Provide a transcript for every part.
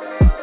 Evening.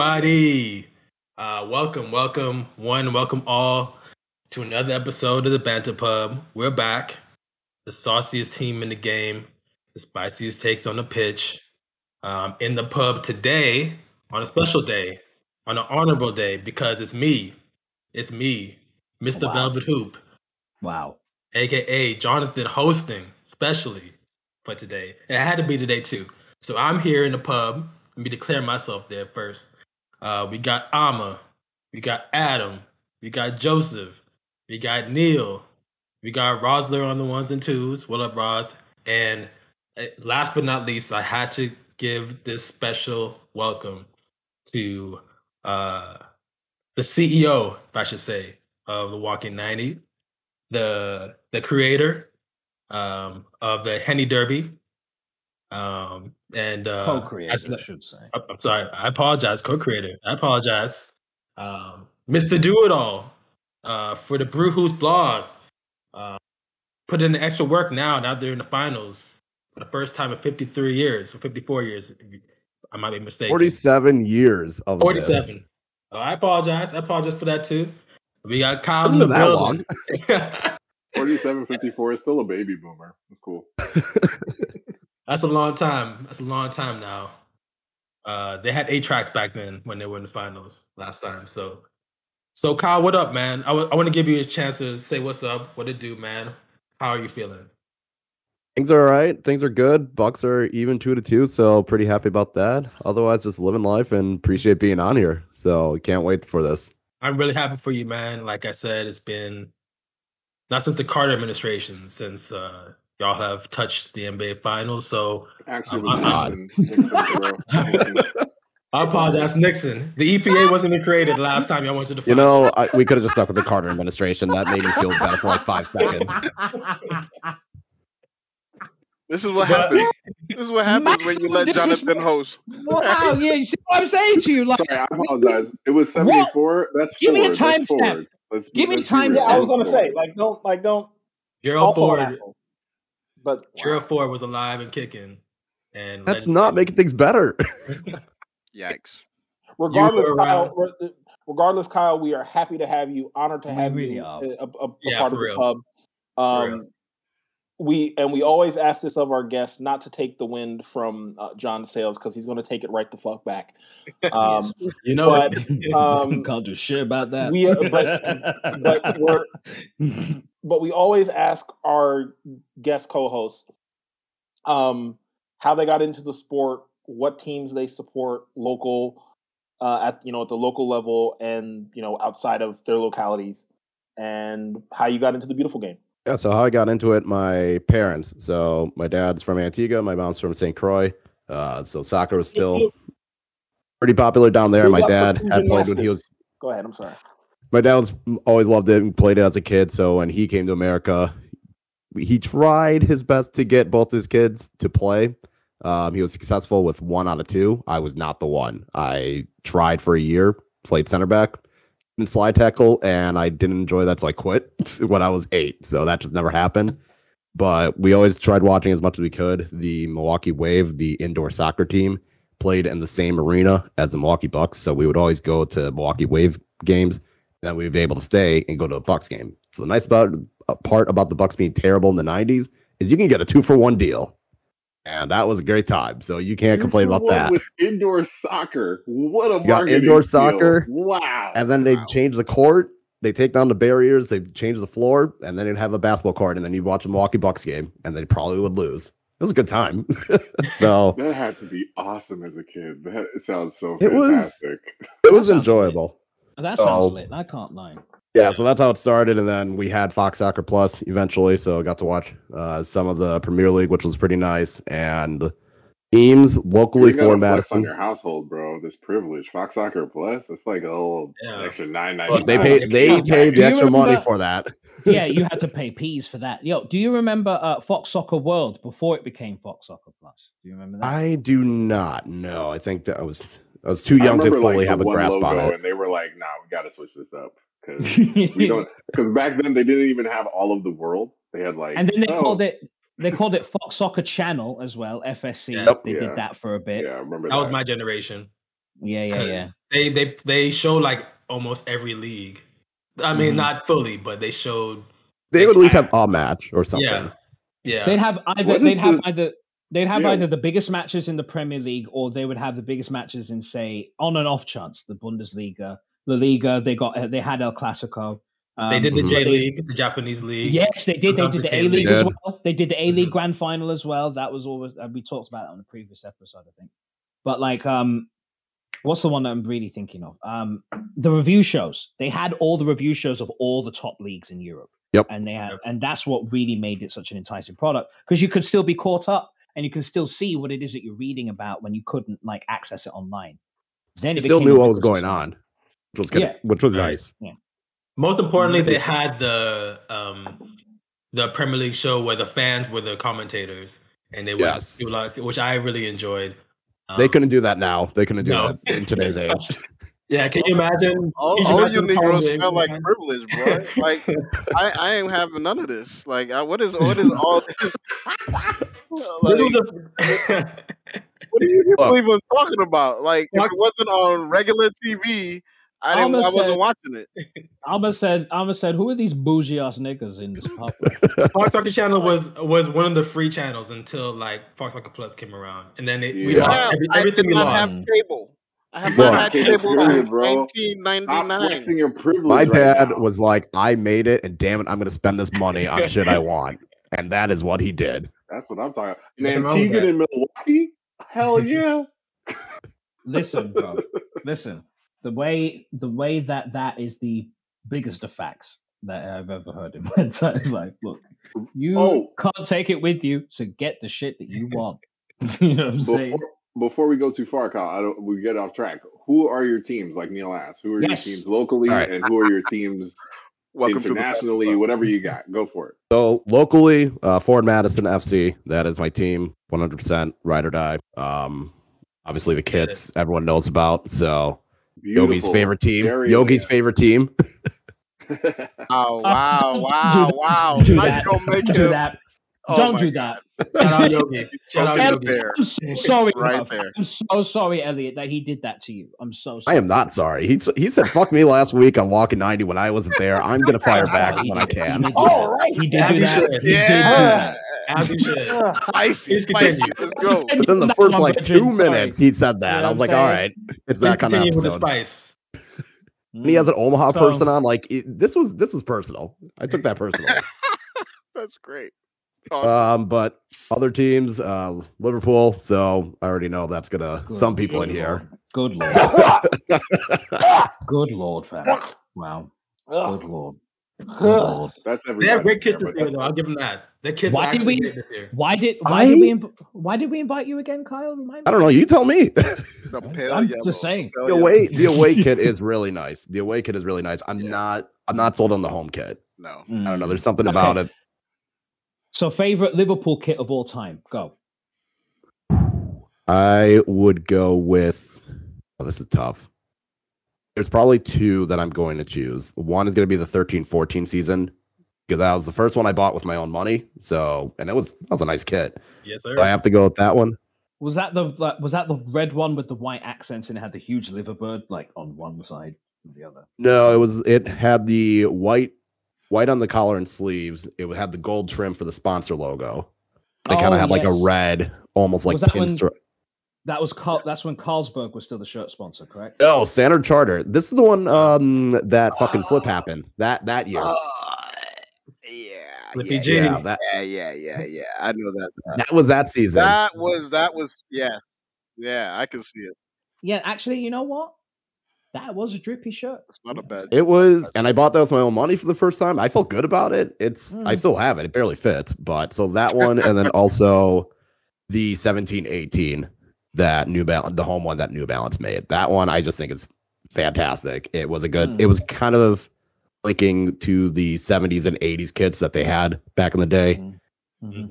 Everybody! Uh, welcome, welcome, one, welcome all to another episode of the Banter Pub. We're back, the sauciest team in the game, the spiciest takes on the pitch. Um, in the pub today on a special day, on an honorable day, because it's me, it's me, Mr. Wow. Velvet Hoop, Wow. aka Jonathan, hosting specially for today. It had to be today too. So I'm here in the pub. Let me declare myself there first. Uh, we got Ama, we got Adam, we got Joseph, we got Neal, we got Rosler on the ones and twos. What up, Roz? And uh, last but not least, I had to give this special welcome to uh, the CEO, if I should say, of the WalkIn90, the the creator um, of the Henny Derby, um, and uh, Co-creator, as- I should say. I'm I'm sorry, I apologize, co-creator. I apologize, um, Mr. Do It All, uh, for the Brew Hoop blog. Uh, put in the extra work now. Now they're in the finals for the first time in 53 years or 54 years. I might be mistaken. 47 years of this. 47. Oh, I apologize. I apologize for that too. We got Kyle in Hasn't the been that building. 4754 is still a baby boomer. That's cool. That's a long time. That's a long time now. Uh, they had eight tracks back then when they were in the finals last time. So, so Kyle, what up, man? I want to give you a chance to say what's up, what it do, man. How are you feeling? Things are all right. Things are good. Bucks are even two to two, so pretty happy about that. Otherwise, just living life and appreciate being on here. So can't wait for this. I'm really happy for you, man. Like I said, it's been not since the Carter administration since uh, y'all have touched the NBA finals. So Actually, it was God. Nixon. Nixon, bro. I apologize, Nixon. The EPA wasn't even created last time y'all went to the You know, I, we could have just stuck with the Carter administration. That made me feel better for like five seconds. This is what But- happens. This is what happens when you let Jonathan host. Wow, yeah, you see what I'm saying to you? Like, Sorry, I apologize. It was 74. That's Give me a forward. That's timestamp. Give me a let's timestamp. I was gonna That's say, like, don't, like, don't. Gerald also an Ford, asshole. But Gerald Ford was alive and kicking. And That's legendary. not making things better. Yikes. regardless, Kyle. Regardless, Kyle, we are happy to have you. Honored to have really you are. a, a, a Yeah, part for of the pub. Um, we and we always ask this of our guests not to take the wind from uh, John Sales because he's going to take it right the fuck back. Um, You know but it. um, can't do shit about that. we, uh, but- but we're- but we always ask our guest co-hosts um, how they got into the sport, what teams they support, local uh, at you know at the local level, and you know outside of their localities, and how you got into the beautiful game. Yeah, so how I got into it, my parents. So my dad's from Antigua, my mom's from St. Croix. Uh, so soccer was still pretty popular down there. My dad had played when he was Go ahead. I'm sorry. My dad was always loved it and played it as a kid. So when he came to America, he tried his best to get both his kids to play. Um, he was successful with one out of two. I was not the one. I tried for a year, played center back and slide tackle, and I didn't enjoy that, so I quit when I was eight. So that just never happened. But we always tried watching as much as we could. The Milwaukee Wave, the indoor soccer team, played in the same arena as the Milwaukee Bucks. So we would always go to Milwaukee Wave games. Then we'd be able to stay and go to a Bucks game. So the nice about uh, part about the Bucks being terrible in the '90s is you can get a two for one deal, and that was a great time. So you can't Two complain about that. With indoor soccer. What a got indoor deal. soccer, Wow. And then they Wow. changed the court, they take down the barriers, they change the floor, and then you'd have a basketball court, and then you'd watch a Milwaukee Bucks game, and they probably would lose. It was a good time. so That had to be awesome as a kid. That sounds so It was- fantastic. it was enjoyable. That sounds Oh. lit. I can't lie. Yeah, so that's how it started, and then we had Fox Soccer Plus eventually, so got to watch uh, some of the Premier League, which was pretty nice, and teams locally You for flex on your household, bro. This privilege, Fox Soccer Plus. It's like a little Yeah. extra nine ninety. Look, They Oh, paid they paid the you extra money for that. Yeah, you had to pay peas for that. Yo, do you remember uh, Fox Soccer World before it became Fox Soccer Plus? Do you remember that? I do not know. I think that I was I was too young to fully have a grasp on it. and they were like, "Nah, we got to switch this up because we don't." Because back then they didn't even have all of the world. They had like, and then they oh, called it they called it Fox Soccer Channel as well, FSC. Yep. They Yeah. did that for a bit. Yeah, I remember That that. was my generation. Yeah, yeah, yeah. They they they show like almost every league. I mean, Mhm. not fully, but they showed. They would at least have a match or something. Yeah, yeah. They'd have either What they'd have the- either they'd have Yeah. either the biggest matches in the Premier League or they would have the biggest matches in say on and off chance the Bundesliga, La Liga. They got uh, they had El Clasico. Um, they did the Mhm. J League, the Japanese league. Yes, they did. They did the A League as well. They did the A League Mhm. Grand Final as well. That was always uh, we talked about that on a previous episode, I think. But like, um, what's the one that I'm really thinking of? Um, the review shows. They had all the review shows of all the top leagues in Europe. Yep. And they had, Yep. and that's what really made it such an enticing product because you could still be caught up and you can still see what it is that you're reading about when you couldn't like access it online. Then it still knew what was going on, which was good, Yeah. which was Right. nice. Most importantly, they had the um the Premier League show where the fans were the commentators, and they would Yes. do like, which I really enjoyed. They Um, couldn't do that now. They couldn't do No. that in today's age. Yeah, can you imagine? All, can you all imagine you Negroes calling smell like privilege, bro. Like I, I ain't having none of this. Like, I, what is what is all this? This like, was a- what are you people even talking about? Like, if it wasn't on regular TV, I didn't. Ama I wasn't said- watching it. Ama said, Ama said, who are these bougie ass niggas in this pub? Fox Soccer Channel was was one of the free channels until like Fox Soccer Plus came around, and then it, we Yeah. lost every, I everything we not lost. have cable. I have Look. not had Cable cable since 1999. your privilege. My right dad now. was like, "I made it, and damn it, I'm going to spend this money on shit I want," and that is what he did. That's what I'm talking. about. Nothing Man, wrong with Tegan in Milwaukee. Hell yeah. listen, bro. listen. The way the way that that is the biggest of facts that I've ever heard in my time. Like, look, you Oh. can't take it with you, so get the shit that you want. you know what I'm saying? Before, before we go too far, Kyle, I don't. We get off track. Who are your teams? Like Neal asked, who are Yes. your teams locally, All right. and who are your teams Welcome to the internationally? Whatever you got, go for it. So locally, uh, Forward Madison FC, that is my team, 100% ride or die. Um, obviously the kits everyone knows about. So Yogi's favorite team, Very Yogi's lit. favorite team. Oh wow, wow, wow! Don't do that. you gonna make Don't do him- that. Oh Don't do God. that. Shout out Yogi. Shout out Yogi. there. I'm so sorry, Right there. I'm so sorry, Elliot, that he did that to you. I'm so I sorry. am not sorry. He he said fuck me last week on WalkIn90 when I wasn't there. I'm gonna fire back when I did- he can. did do All He did do you that. He did do Yeah, that. As you should. spicy, Please spicy. Let's go. Within the first like two minutes, he said that. I was like, I'm all saying? right, it's Please that kind of continue with the episode. spice. And he has an Omaha So- person on. Like it, this was this was personal. I took that personal. That's great. Awesome. Um, but other teams, uh, Liverpool. So I already know that's gonna Good- some people good in here. Lord. Good lord. Good lord, fam. Wow. Good lord. Good lord. That's everybody. They have great kids there, this year, though. I'll give them that. The kids Why are did actually we- great this year. Why did why I- did we inv- why did we invite you again, Kyle? Remind me. I don't know. You tell me. the pale I'm yellow. just saying. The away the away kit is really nice. The away kit is really nice. I'm Yeah. not I'm not sold on the home kit. No. I don't know. Mm. There's something about Okay. it. So favorite Liverpool kit of all time. Go. I would go with. Oh, this is tough. There's probably two that I'm going to choose. One is going to be the 13 14 season because that was the first one I bought with my own money. So, and it was that was a nice kit. Yes, sir. So I have to go with that one. Was that the like, was that the red one with the white accents and it had the huge liver bird like on one side and the other? No, it was. It had the white, white on the collar and sleeves. It would have the gold trim for the sponsor logo. They kind Oh, of had like a red, almost like that pinstripe. That was Carl, that's when Carlsberg was still the shirt sponsor, correct? Oh, Standard Chartered. This is the one um that fucking slip happened that that year. Uh, yeah, yeah, yeah, yeah, that yeah, yeah, yeah, yeah. I know that. that was that season. That was that was yeah, yeah. I can see it. Yeah, actually, you know what? That was a drippy shirt. It's not a bad. It was, and I bought that with my own money for the first time. I felt good about it. It's, I Mm. still have it. It barely fits, but so that one, and then also the seventeen eighteen that New Balance, the home one that New Balance made. That one, I just think is fantastic. It was a good. Mm. It was kind of linking to the seventies and eighties kits that they had back in the day. Mhm. Mhm.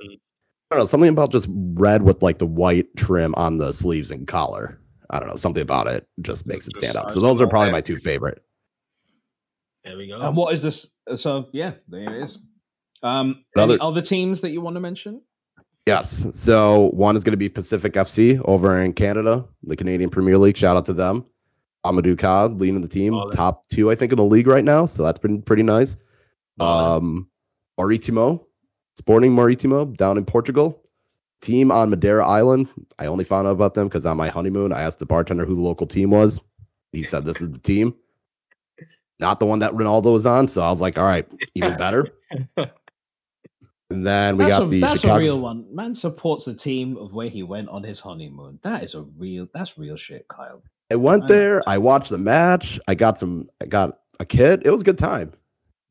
I don't know something about just red with like the white trim on the sleeves and collar. I don't know something about it just makes it stand out. So those are probably my two favorite. There we go. And what is this? uh, So yeah, there it is. Um, Another- any other teams that you want to mention? Yes. So one is going to be Pacific FC over in Canada, the Canadian Premier League. Shout out to them. Amadou Kad leading the team, Baller. top two, I think, in the league right now. So that's been pretty nice. Baller. Um, Maritimo, Sporting Maritimo down in Portugal. Team on Madeira Island. I only found out about them because on my honeymoon, I asked the bartender who the local team was. He said this is the team, not the one that Ronaldo was on. So I was like, all right, even better. And then we that's got a, the that's Chicago. a real one. Man supports the team of where he went on his honeymoon. That is a real. That's real shit, Kyle. I went I know. there. I watched the match. I got some. I got a kid. It was a good time.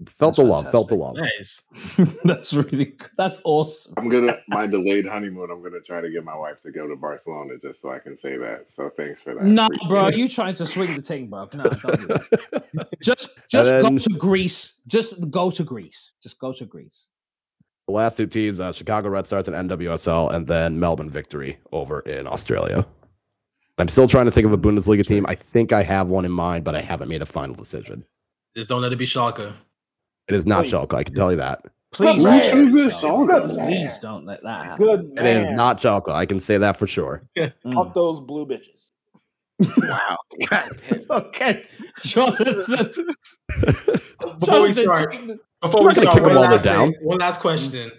Felt That's the love. Felt the fantastic. love. nice. that's really. That's awesome. I'm gonna my delayed honeymoon. I'm gonna try to get my wife to go to Barcelona just so I can say that. So thanks for that. No, Appreciate bro, it. you trying to swing the thing, bro? No, don't do that. Just, just then- go to Greece. Just go to Greece. Just go to Greece. The last two teams: uh, Chicago Red Stars and NWSL, and then Melbourne Victory over in Australia. I'm still trying to think of a Bundesliga team. I think I have one in mind, but I haven't made a final decision. Just don't let it be Schalke. It is not Please. Schalke. I can tell you that. Please, man. don't Who's let this that song? happen. Good man. Please don't let that happen. Good It man. is not Schalke. I can say that for sure. Fuck Mm. those blue bitches. Wow. Okay, Jonathan. Before we start, before we start, kick one last, down. thing, one last question.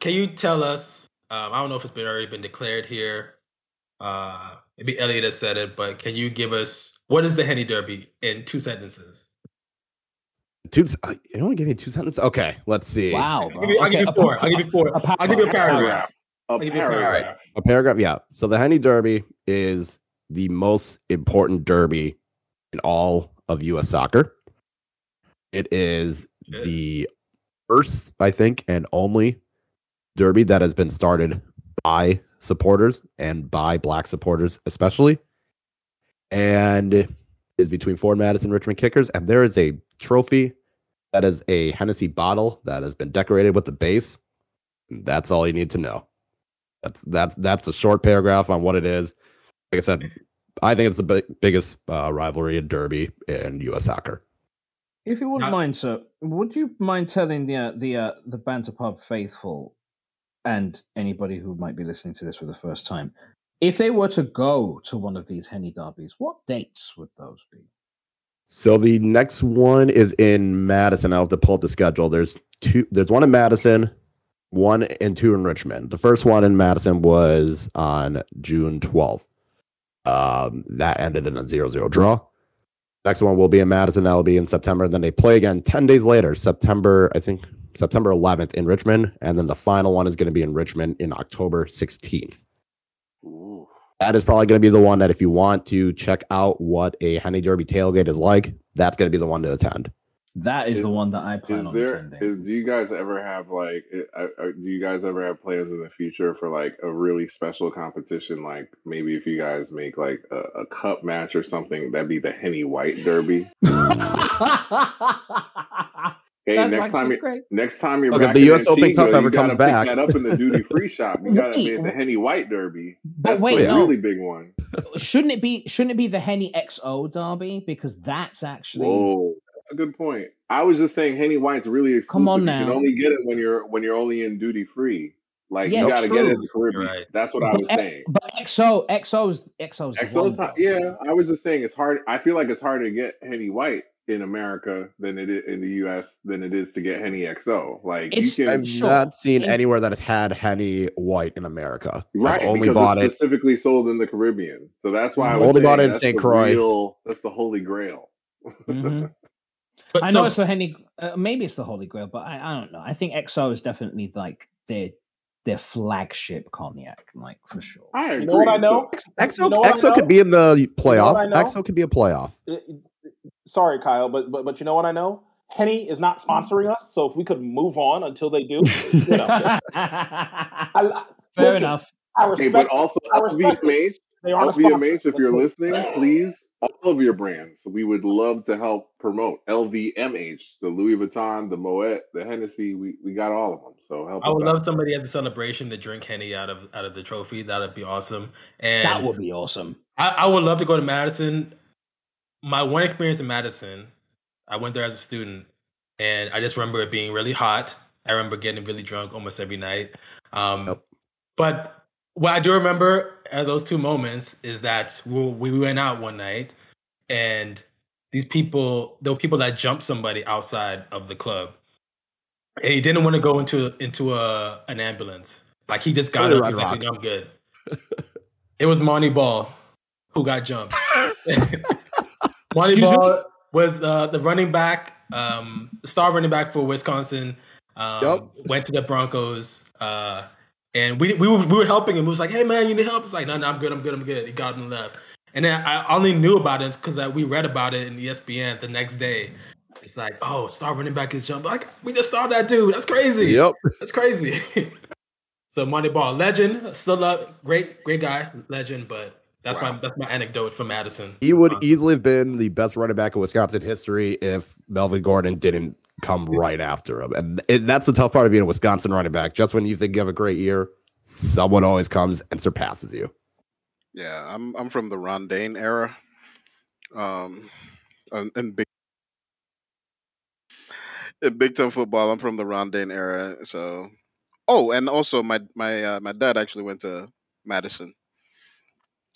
Can you tell us? Um, I don't know if it's been already been declared here. Uh, maybe Elliot has said it, but can you give us what is the Henny Derby in two sentences? Two. uh, You only give me two sentences. Okay, let's see. Wow, I'll give you, I'll give you four. pa- I'll give you four. a I'll give you a paragraph. paragraph. A give you a paragraph. paragraph. A paragraph, yeah. So the Henny Derby is the most important derby in all of U.S. soccer. It is Good. the first, I think, and only derby that has been started by supporters and by black supporters, especially. And it is between Forward Madison Richmond Kickers. And there is a trophy that is a Hennessy bottle that has been decorated with the base. And that's all you need to know. That's that's that's a short paragraph on what it is. Like I said, I think it's the big, biggest uh, rivalry and derby in U.S. soccer. If you wouldn't Not- mind, sir, would you mind telling the uh, the uh, the Banter Pub faithful and anybody who might be listening to this for the first time, if they were to go to one of these Henny derbies, what dates would those be? So the next one is in Madison. I'll have to pull up the schedule. There's two. There's one in Madison, one and two in Richmond. The first one in Madison was on June 12th. Um, that ended in a 0-0 draw. Next one will be in Madison. That'll be in September. Then they play again 10 days later, September, I think September 11th in Richmond. And then the final one is going to be in Richmond in October 16th. Ooh. That is probably going to be the one that if you want to check out what a Henny Derby tailgate is like, that's going to be the one to attend. That is, Is- the one that I plan Is on there? attending. Is, do you guys ever have like? uh, uh, Do you guys ever have plans in the future for like a really special competition? Like maybe if you guys make like a, a cup match or something, that'd be the Henny White Derby. Hey, That's next time, you, next time you're Look, if back the in US Open Antigua, Cup ever comes back- that up in the duty free shop. You got to Wait, the Henny White Derby. But That's wait, the no. really big one. Shouldn't it be? Shouldn't it be the Henny XO derby? Because that's actually. Whoa, that's a good point. I was just saying Henny White's really exclusive. Come on now. You can only get it when you're when you're only in duty free. Like Yeah, you got to get it in the Caribbean. Right. That's what I was X- saying. But XO, XO's, XO's. the XO's one, not, yeah, I was just saying it's hard. I feel like it's hard to get Henny White in America than it is in the US than it is to get Henny XO. Like It's- you can I've Sure. not seen anywhere that has had Henny White in America. right I've only because bought it's it. specifically sold in the Caribbean. So that's why I was only bought it in St. Croix. real- that's the holy grail. Mhm. But I so- know it's the Henny. Uh, maybe it's the Holy Grail, but I, I don't know. I think XO is definitely like their their flagship cognac, like for sure. I agree. You know what I know? XO, You know what I know? could be in the playoff. what I know? EXO could be a playoff. It- it- sorry, Kyle, but but but you know what I know? Henny is not sponsoring us, so if we could move on until they do, you know. I, I- Fair listen, enough. I Hey, respect. but also I respect LVMH, they aren't a LVMH, sponsor. if Let's you're listening, please, all of your brands, we would love to help promote LVMH, the Louis Vuitton, the Moet, the Hennessy. We, we got all of them. So help I us would out. love somebody as a celebration to drink Henny out of out of the trophy. That'd be awesome. And That would be awesome. I, I would love to go to Madison. My one experience in Madison, I went there as a student, and I just remember it being really hot. I remember getting really drunk almost every night. Um, Yep. But what I do remember at those two moments is that we, we went out one night, and these people, there were people that jumped somebody outside of the club, and he didn't want to go into into a an ambulance. Like he just got up. He's like, I'm good." it was Montee Ball who got jumped. Montee Excuse me? Was uh, the running back, um, star running back for Wisconsin. Um, Yep. Went to the Broncos, uh, and we we were, we were helping him. He was like, "Hey man, you need help?" It's like, "No, no, I'm good, I'm good, I'm good." He got and left, and then I only knew about it because we read about it in ESPN the next day. It's like, "Oh, star running back is jumped." Like we just saw that dude. That's crazy. Yep. That's crazy. so Montee Ball, legend, still love, great, great guy, legend. But that's Wow. my that's my anecdote for Madison. He would easily have been the best running back in Wisconsin history if Melvin Gordon didn't come right after him. And, and that's the tough part of being a Wisconsin running back. Just when you think you have a great year, someone always comes and surpasses you. Yeah, I'm I'm from the Ron Dayne era. Um, and, and big in Big Ten football, I'm from the Ron Dayne era. So, oh, and also my my uh, my dad actually went to Madison.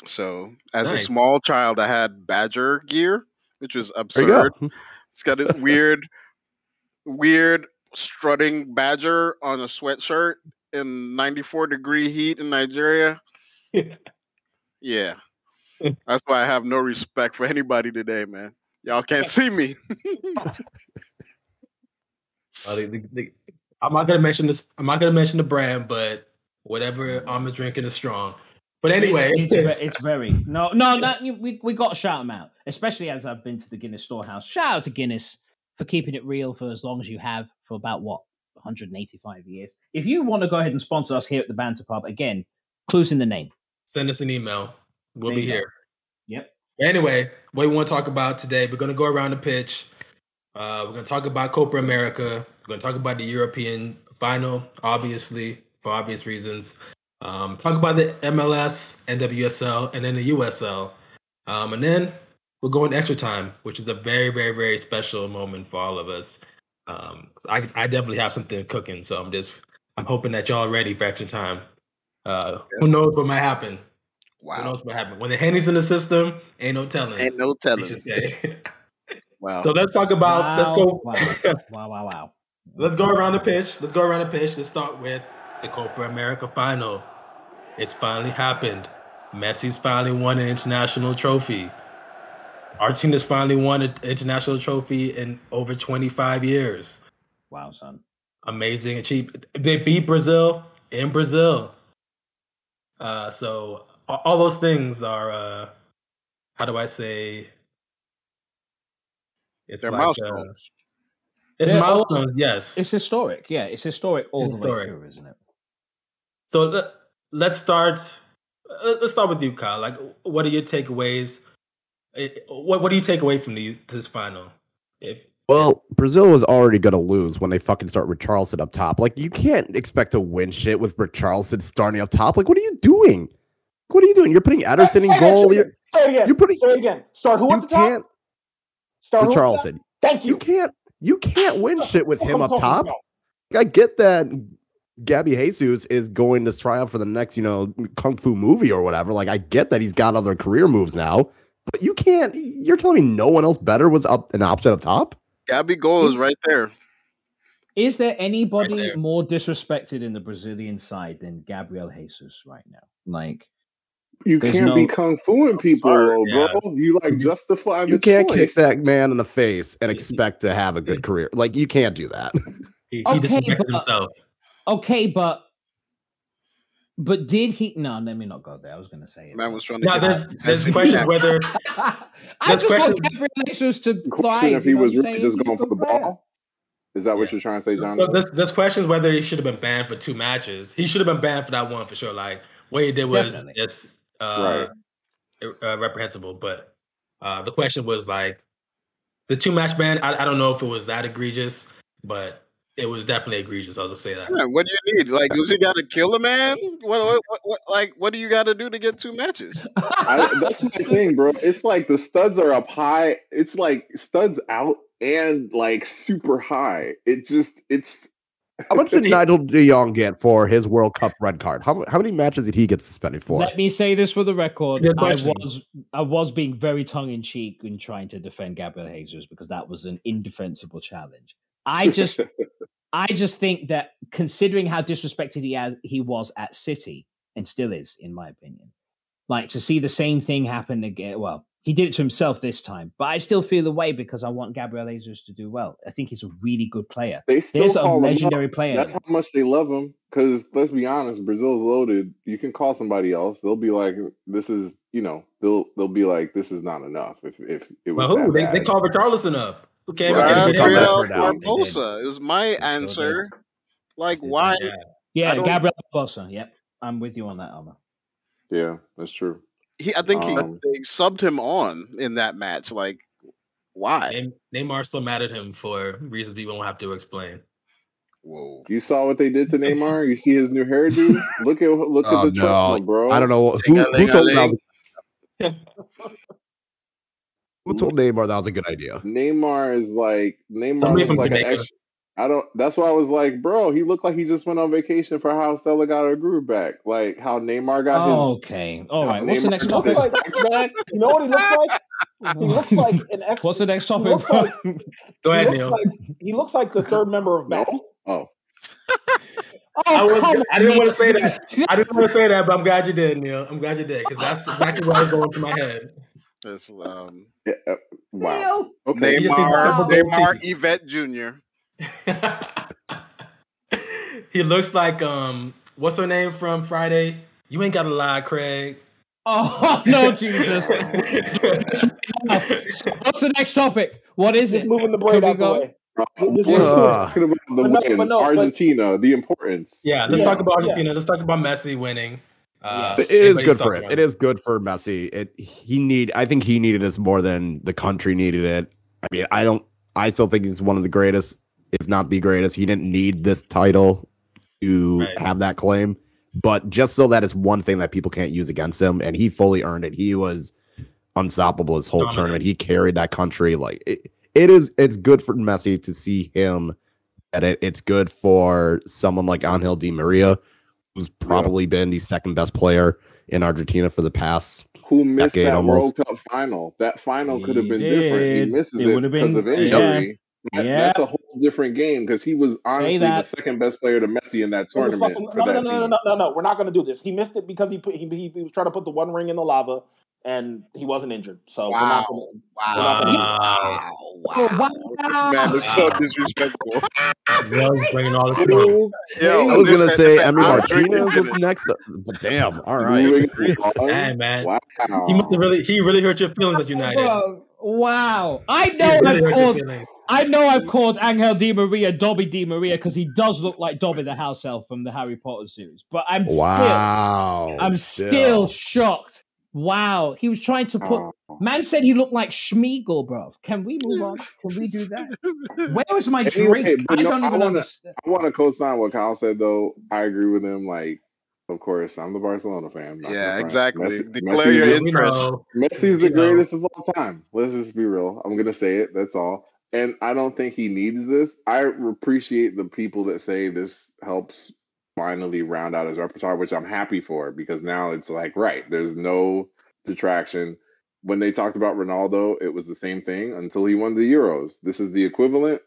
So, as a small child, I had Badger gear, which was There you go. absurd. Hmm. It's got a weird, weird strutting Badger on a sweatshirt in 94 degree heat in Nigeria. Yeah. That's why I have no respect for anybody today, man. Y'all can't see me. The- the- the- I'm not gonna mention this. I'm not gonna mention the brand, but whatever I'm drinking is strong. But anyway, it's, it's, it's very no, no, no. We we got to shout them out, especially as I've been to the Guinness Storehouse. Shout out to Guinness for keeping it real for as long as you have for about what 185 years. If you want to go ahead and sponsor us here at the Banter Pub, again, clues in the name. send us an email. We'll There be go. here. Yep. Anyway, what we want to talk about today, we're going to go around the pitch. Uh, we're going to talk about Copa America. We're going to talk about the European final, obviously, for obvious reasons. Um, talk about the MLS, NWSL, and then the USL. Um, and then we're going to extra time, which is a very, very, very special moment for all of us. Um, so I, I definitely have something cooking, so I'm just, I'm hoping that y'all are ready for extra time. Uh, Who knows what might happen? Who Wow. knows what happened? When the Henny's in the system, ain't no telling. Ain't no telling. just say. Wow. so let's talk about. Let's go. Wow, wow, wow, wow. let's go around the pitch. Let's go around the pitch. Let's start with the Copa America final. It's finally happened. Messi's finally won an international trophy. Our team has finally won an international trophy in over 25 years. Wow, son. Amazing achievement. They beat Brazil in Brazil. Uh, so all those things are, uh, how do I say? It's They're like, uh, it's They're all- milestones, yes. It's historic. Yeah, it's historic all It's the historic. way through, isn't it? So let, let's start. let- Let's start with you, Kyle. Like, what are your takeaways? What What do you take away from the, this final? If Well, Brazil was already going to lose when they fucking start with Charleston up top. Like, you can't expect to win shit with Charleston starting up top. Like, what are you doing? What are you doing? You're putting Ederson in goal. again, You're, Say it again. you're putting. Say it again. Start who You at the top? can't. Start who With at the top? Charleston. Thank You you. can't. You can't win shit with him up top. I get that Gabby Jesus is going to try out for the next, you know, kung fu movie or whatever. Like, I get that he's got other career moves now, But you can't. You're telling me no one else better was up an option up top? Gabigol is right there. Is there anybody there. more disrespected in the Brazilian side than Gabriel Jesus right now? Like, You There's can't be kung fuing people, though, Yeah. bro. You like justify the You can't choice. kick that man in the face and expect to have a good career. Like you can't do that. He, he Okay, disrespected but- himself. Okay, but but did he? No, let me not go there. I was going to say it. Man was trying to Now there's that- there's that question whether I That's just want question- Gabriel Jesus to The thrive. if he was really just going for the good player. ball. Is that what you're trying to say, John? Well, this this question is whether he should have been banned for two matches. He should have been banned for that one for sure. Like what he did was Definitely. just uh, Right. uh, reprehensible. But uh, the question was like the two match ban. I, I don't know if it was that egregious, but it was definitely egregious. I'll just say that. Yeah, what do you need? Like, does he got to kill a man? What, what, what, what, like, what do you got to do to get two matches? I, that's my thing, bro. It's like the studs are up high. It's like studs out and like super high. It just it's How much did Nigel De Jong get for his World Cup red card? How, how many matches did he get suspended for? Let me say this for the record. I was I was being very tongue in cheek in trying to defend Gabriel Jesus because that was an indefensible challenge. I just I just think that considering how disrespected he has he was at City and still is, in my opinion, like to see the same thing happen again. Well, he did it to himself this time, but I still feel the way because I want Gabriel Jesus to do well. I think he's a really good player. they still There's a call him legendary player. That's how much they love him. Because let's be honest, Brazil's loaded. You can call somebody else. They'll be like, "This is," you know, they'll they'll be like, "This is not enough." If if it was Well, who that they, bad. they called Richarlison up. Who came Right. out and Gabriel Gabriel Gabriel that? out. Barbosa is my did. answer. Like, They why? Yeah. yeah, I Gabriel Barbosa. Yep, I'm with you on that, Ama. yeah, that's true. He, I think he, Um, they subbed him on in that match. Like, why? Neymar still mad at him for reasons we won't have to explain. Whoa. You saw what they did to Neymar. You see his new hairdo. Look at look Oh, at the no. trauma, bro. I don't know who, who told Neymar, who told Neymar that was a good idea. Neymar is like Neymar Somebody from like Jamaica. extra. I don't. That's why I was like, bro, he looked like he just went on vacation for how Stella got her groove back. Like how Neymar got his. okay, all right. how right. What's the next got He his looks topic? like, you know what he looks like? He looks like an ex. What's the next He topic? looks like, Go he ahead, looks Neal. like he looks like the third member of Matt. No. Oh, I, oh, was, I didn't want to say that. I didn't want to say that, but I'm glad you did, Neal. I'm glad you did because that's exactly what was going through my head. It's, um, yeah, uh, wow. Okay. He just needs Neymar, have a goatee. Neymar Yvette Jr. he looks like um, what's her name from Friday? You ain't gotta lie, Craig. Oh no, Jesus! What's the next topic? What is Just it? moving the Can braid we out the way. Uh, Just- we're just- still talking about the win, but no, but- Argentina, the importance. Yeah, let's Yeah, talk about yeah. Argentina. Let's talk about Messi winning. Uh, Yes. It is good for him. It is good for Messi. It he need. I think he needed this more than the country needed it. I mean, I don't. I still think he's one of the greatest, if not the greatest. He didn't need this title to Right. have that claim, but just so that is one thing that people can't use against him, and he fully earned it. He was unstoppable this whole Dominant. tournament. He carried that country. Like it, it is. It's good for Messi to see him. At it, it's good for someone like Angel Di Maria, who's probably been the second best player in Argentina for the past. Who missed Decade that almost. World Cup final? That final could have He been different. He misses It it, would've because been- of yeah. injury. That- Yeah. That's a whole different game because he was honestly the second best player to Messi in that tournament Fucking- for no, no, that no, no, no, no, no. We're not going to do this. He missed it because he put he, he, he was trying to put the one ring in the lava, and he wasn't injured. So we're not Wow. gonna, Wow. Wow. Wow. This man is so disrespectful. Neal's bringing all the trouble. Yo, I was gonna say listen, I'm drinking Martinez was next, but damn. All right. Hey man, Wow. he must have really he really hurt your feelings at United. Wow! I know really I've called, I know I've called Angel Di Maria Dobby Di Maria because he does look like Dobby the house elf from the Harry Potter series. But I'm still, I'm still shocked. Wow, he was trying to put. Oh. Man said he looked like Sméagol, bro. Can we move on? Can we do that? Where was my Anyway, drink? but I no, don't I even wanna- understand. I want to co-sign what Kyle said though. I agree with him. Like, of course, I'm the Barcelona fan. Yeah, exactly. Messi- Declare Messi's your the- interest. know. Messi's the greatest of all time. Let's just be real. I'm gonna say it. That's all. And I don't think he needs this. I appreciate the people that say this helps finally round out his repertoire, which I'm happy for because now it's like right. There's no detraction. when they talked about Ronaldo, it was the same thing until he won the Euros. This is the equivalent.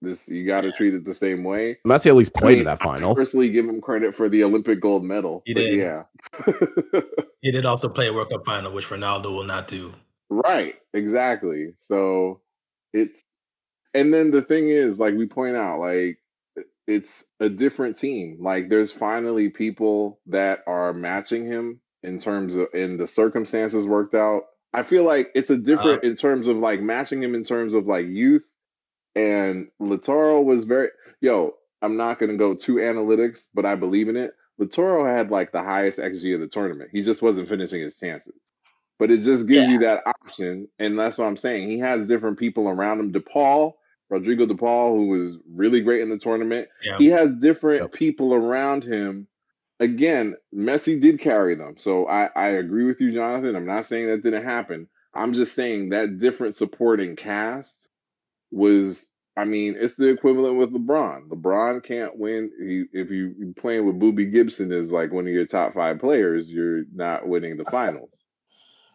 This you got to treat it the same way. Messi at least I played mean, in that I final. personally give him credit for the Olympic gold medal. He did. Yeah. He did also play a World Cup final, which Ronaldo will not do. Right, exactly. So it's and then the thing is, like we point out, like it's a different team. Like there's finally people that are matching him in terms of in the circumstances worked out. I feel like it's a uh-huh. different in terms of like matching him in terms of like youth. And Lautaro was very yo, I'm not gonna go too analytics, but I believe in it. Lautaro had like the highest XG of the tournament. He just wasn't finishing his chances but it just gives you that option, and that's what I'm saying. He has different people around him. De Paul, Rodrigo De Paul, who was really great in the tournament, Yeah. he has different people around him. Again, Messi did carry them, so I, I agree with you, Jonathan. I'm not saying that didn't happen. I'm just saying that different supporting cast was. I mean, it's the equivalent with LeBron. LeBron can't win he, if you you playing with Boobie Gibson as like one of your top five players. You're not winning the finals.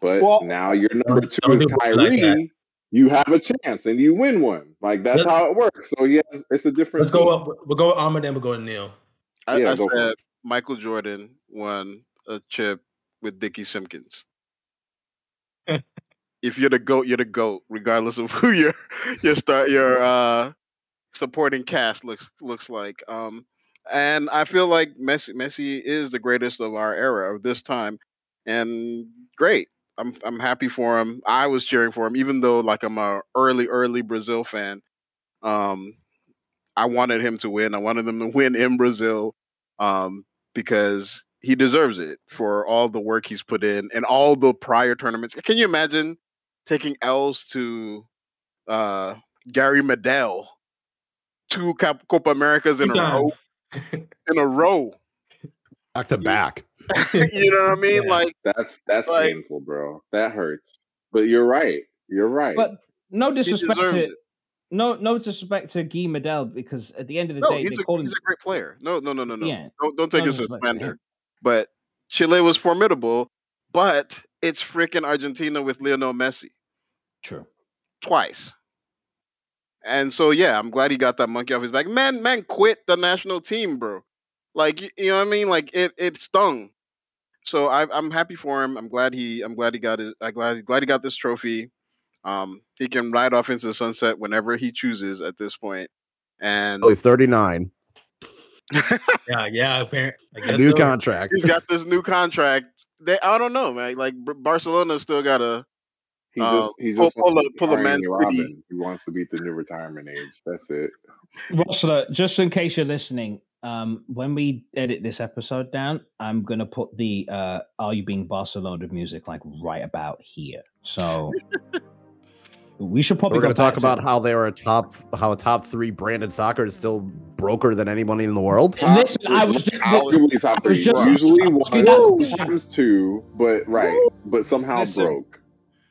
But Well- now your number two is do it like. Kyrie. You have a chance and you win one. Like that's Let's- how it works. So yes, it's a different. Let's go up. We'll go with Ahmed, then we'll go to Neal. I, Yeah, I go said. Michael Jordan won a chip with Dickie Simpkins. if you're the goat, you're the goat, regardless of who your your start your uh supporting cast looks looks like. Um, and I feel like Messi Messi is the greatest of our era of this time, and great. I'm I'm happy for him. I was cheering for him, even though like I'm a early early Brazil fan. Um, I wanted him to win. I wanted them to win in Brazil, um, because he deserves it for all the work he's put in and all the prior tournaments. Can you imagine taking L's to uh, Gary Medel, two Cap- Copa Americas in a row, in a row? Back to back. you know what I mean? Yeah. Like, That's that's Like- painful, bro. That hurts. But you're right. You're right. But no disrespect to it. no no disrespect to Guy Medel because at the end of the No, day he's they a, call him a great player. No, no, no, no, no. Yeah. Don't don't take No this as disrespect slander. But Chile was formidable, but it's freaking Argentina with Lionel Messi. true. twice. And so yeah, I'm glad he got that monkey off his back. Man, man quit the national team, bro. Like you, you know what I mean? Like it it stung. So I I'm happy for him. I'm glad he I'm glad he got it. I'm glad glad he got this trophy. Um he can ride off into the sunset whenever he chooses at this point. And Oh, he's 39. Yeah, yeah. Apparently, I A guess new so. contract. he's got this new contract. They I don't know, man. Like Barcelona still got a. he uh, just he pull- just wants pull to a- pull a Man He wants to beat the new retirement age. That's it. Rosler, just in case you're listening, um, when we edit this episode down, I'm gonna put the uh Are You Being Barcelona music like right about here. So we should probably We're going to talk back about how they are a top, how a top three branded soccer is still broker than anybody in the world. Listen, I was just, Arguably top I was three. just- Usually one, asking sometimes two, but right. But somehow Listen. broke.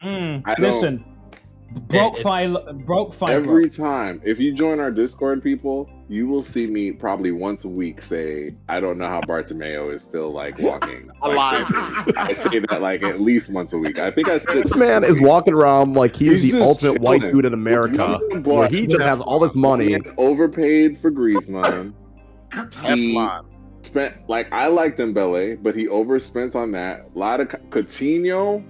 Mm, I don't- listen, broke file, broke file. Every time, if you join our Discord, people, you will see me probably once a week say, "I don't know how Bartomeu is still like walking." Like, Alive. seriously. I say that like at least once a week. I think I said it This man is walking around like he's, He's the just ultimate white dude in America, where he just has all this money. Overpaid for Griezmann. He Teflon. spent like I liked Dembele, but he overspent on that. A lot of Coutinho.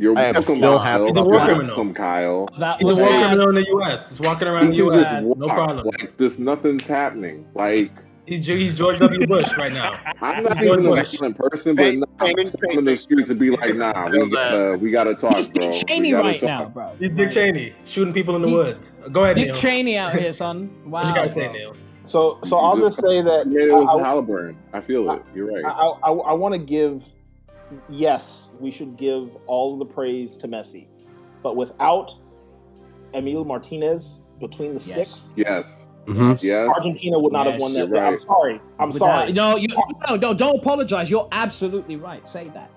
You're I am welcome, still happy He's a war welcome, criminal. Kyle. That He's a was war bad. criminal in the U.S. He's walking around He the U.S. No problem. like this. Nothing's happening. Like He's he's George W. Bush right now. I'm not He's even a Bush. violent person, but Paint- no, painting, I'm in the streets and be like, nah, we Feels gotta, uh, we gotta talk, He's bro. Dick Cheney right talk. now, bro. He's Dick Cheney shooting people in the He's- woods. Go ahead, Dick Neal. Cheney out here, son. Wow. What you gotta say. Neal? So so You I'll just, say that You made it was I- I- Halliburton. I feel it. You're right. I, I, I want to give, yes, we should give all of the praise to Messi, but without Emi Martinez between the Yes. sticks, yes, Mhm. yes. Argentina would not have won that. you're I'm sorry. I'm Without- sorry. No, you, no, no, don't apologize. You're absolutely right. Say that.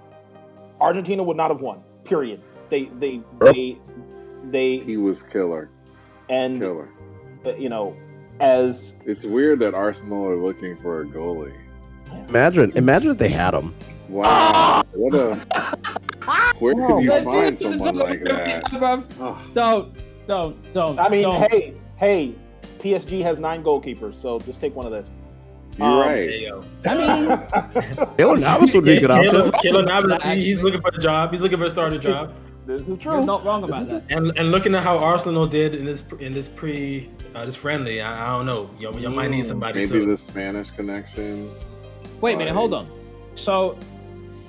Argentina would not have won. Period. They they they they He was killer, and killer. uh, you know as It's weird that Arsenal are looking for a goalie. Imagine, imagine if they had him. Wow, what a Where No, can you Let find someone like don't- that? Don't, don't, don't. I mean, don't. hey, hey, PSG has nine goalkeepers, so just take one of those. You're Um, right. Hey. I mean, Keylor Navas would be a good Caleb, option. Caleb Navas, he- he's looking for a job. He's looking for a starter job. this is true. you're not wrong about that. And and looking at how Arsenal did in this in this pre uh, this friendly, I, I don't know. You you might need Mm, somebody Maybe soon. the Spanish connection. Wait a minute, hold on. So,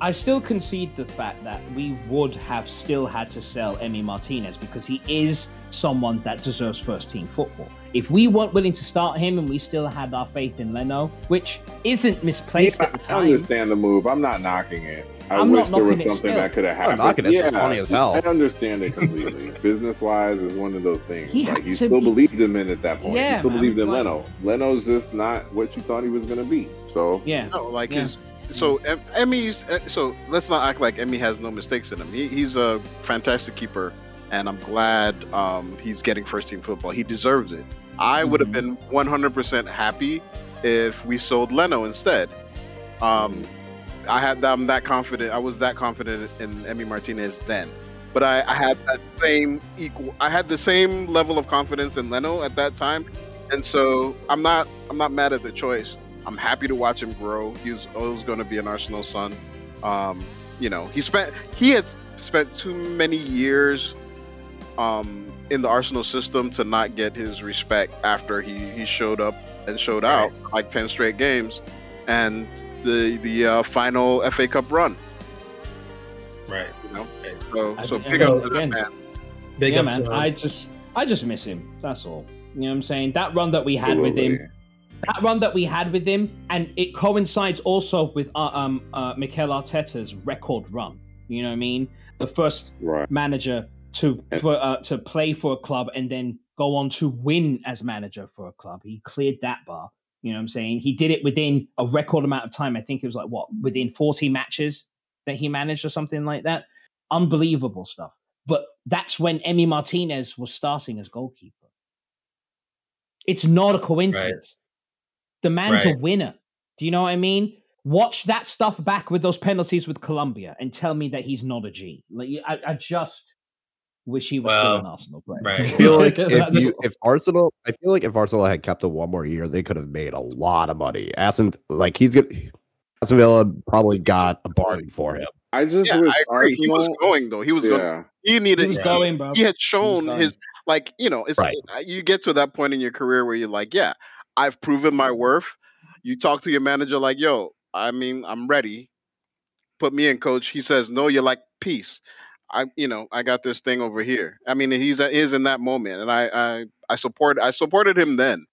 I still concede the fact that we would have still had to sell Emi Martinez because he is someone that deserves first team football. If we weren't willing to start him and we still had our faith in Leno, which isn't misplaced Yeah, at the time. I understand the move. I'm not knocking it. I I'm not wish there was knocking it something still. that could have happened. I'm happened. not knocking it. It's funny as hell. I understand it completely. Business wise is one of those things. He like had you still be- believed him in at that point. Yeah, you still man, believed in like- Leno. Leno's just not what you thought he was gonna be. So yeah, No, like Yeah. his. So Em- Emi's. eh, So let's not act like Emi has no mistakes in him. He, he's a fantastic keeper, and I'm glad um, he's getting first team football. He deserves it. I would have Mhm. been 100% happy if we sold Leno instead. Um, I had I'm that confident. I was that confident in Emi Martinez then, but I, I had that same equal. I had the same level of confidence in Leno at that time, and so I'm not I'm not mad at the choice. I'm happy to watch him grow. He was always going to be an Arsenal son. Um, you know, he spent he had spent too many years um, in the Arsenal system to not get his respect after he, he showed up and showed out like ten straight games, and the the uh, final FA Cup run. Right. You know, Right. so I so think- big up to again, that man. Big yeah, up man. I just, I just miss him. That's all. You know what I'm saying? That run that we had with him, absolutely. That run that we had with him, and it coincides also with uh, um uh, Mikel Arteta's record run. You know what I mean? The first right. manager to for, uh, to play for a club and then go on to win as manager for a club. He cleared that bar. You know what I'm saying? He did it within a record amount of time. I think it was like what within 40 matches that he managed or something like that. Unbelievable stuff. But that's when Emi Martinez was starting as goalkeeper. It's not a coincidence. The man's a winner. Do you know what I mean? Watch that stuff back with those penalties with Colombia and tell me that he's not a G. Like I, I just wish he was still Well, an Arsenal player. right. I feel like if, you, if Arsenal, I feel like if Arsenal had kept him one more year, they could have made a lot of money. Aston, like he's gonna, Aston Villa probably got a bargain for him. I just Yeah, wish I agree. He was going though. He was going. He needed. he was Yeah. going, bro. he had shown going. his like you know it's Right. you get to that point in your career where you're like yeah i've proven my worth. You talk to your manager like yo i mean i'm ready. Put me in coach. He says no you're like peace. I you know i got this thing over here. I mean he's is in that moment and i i i support i supported him then.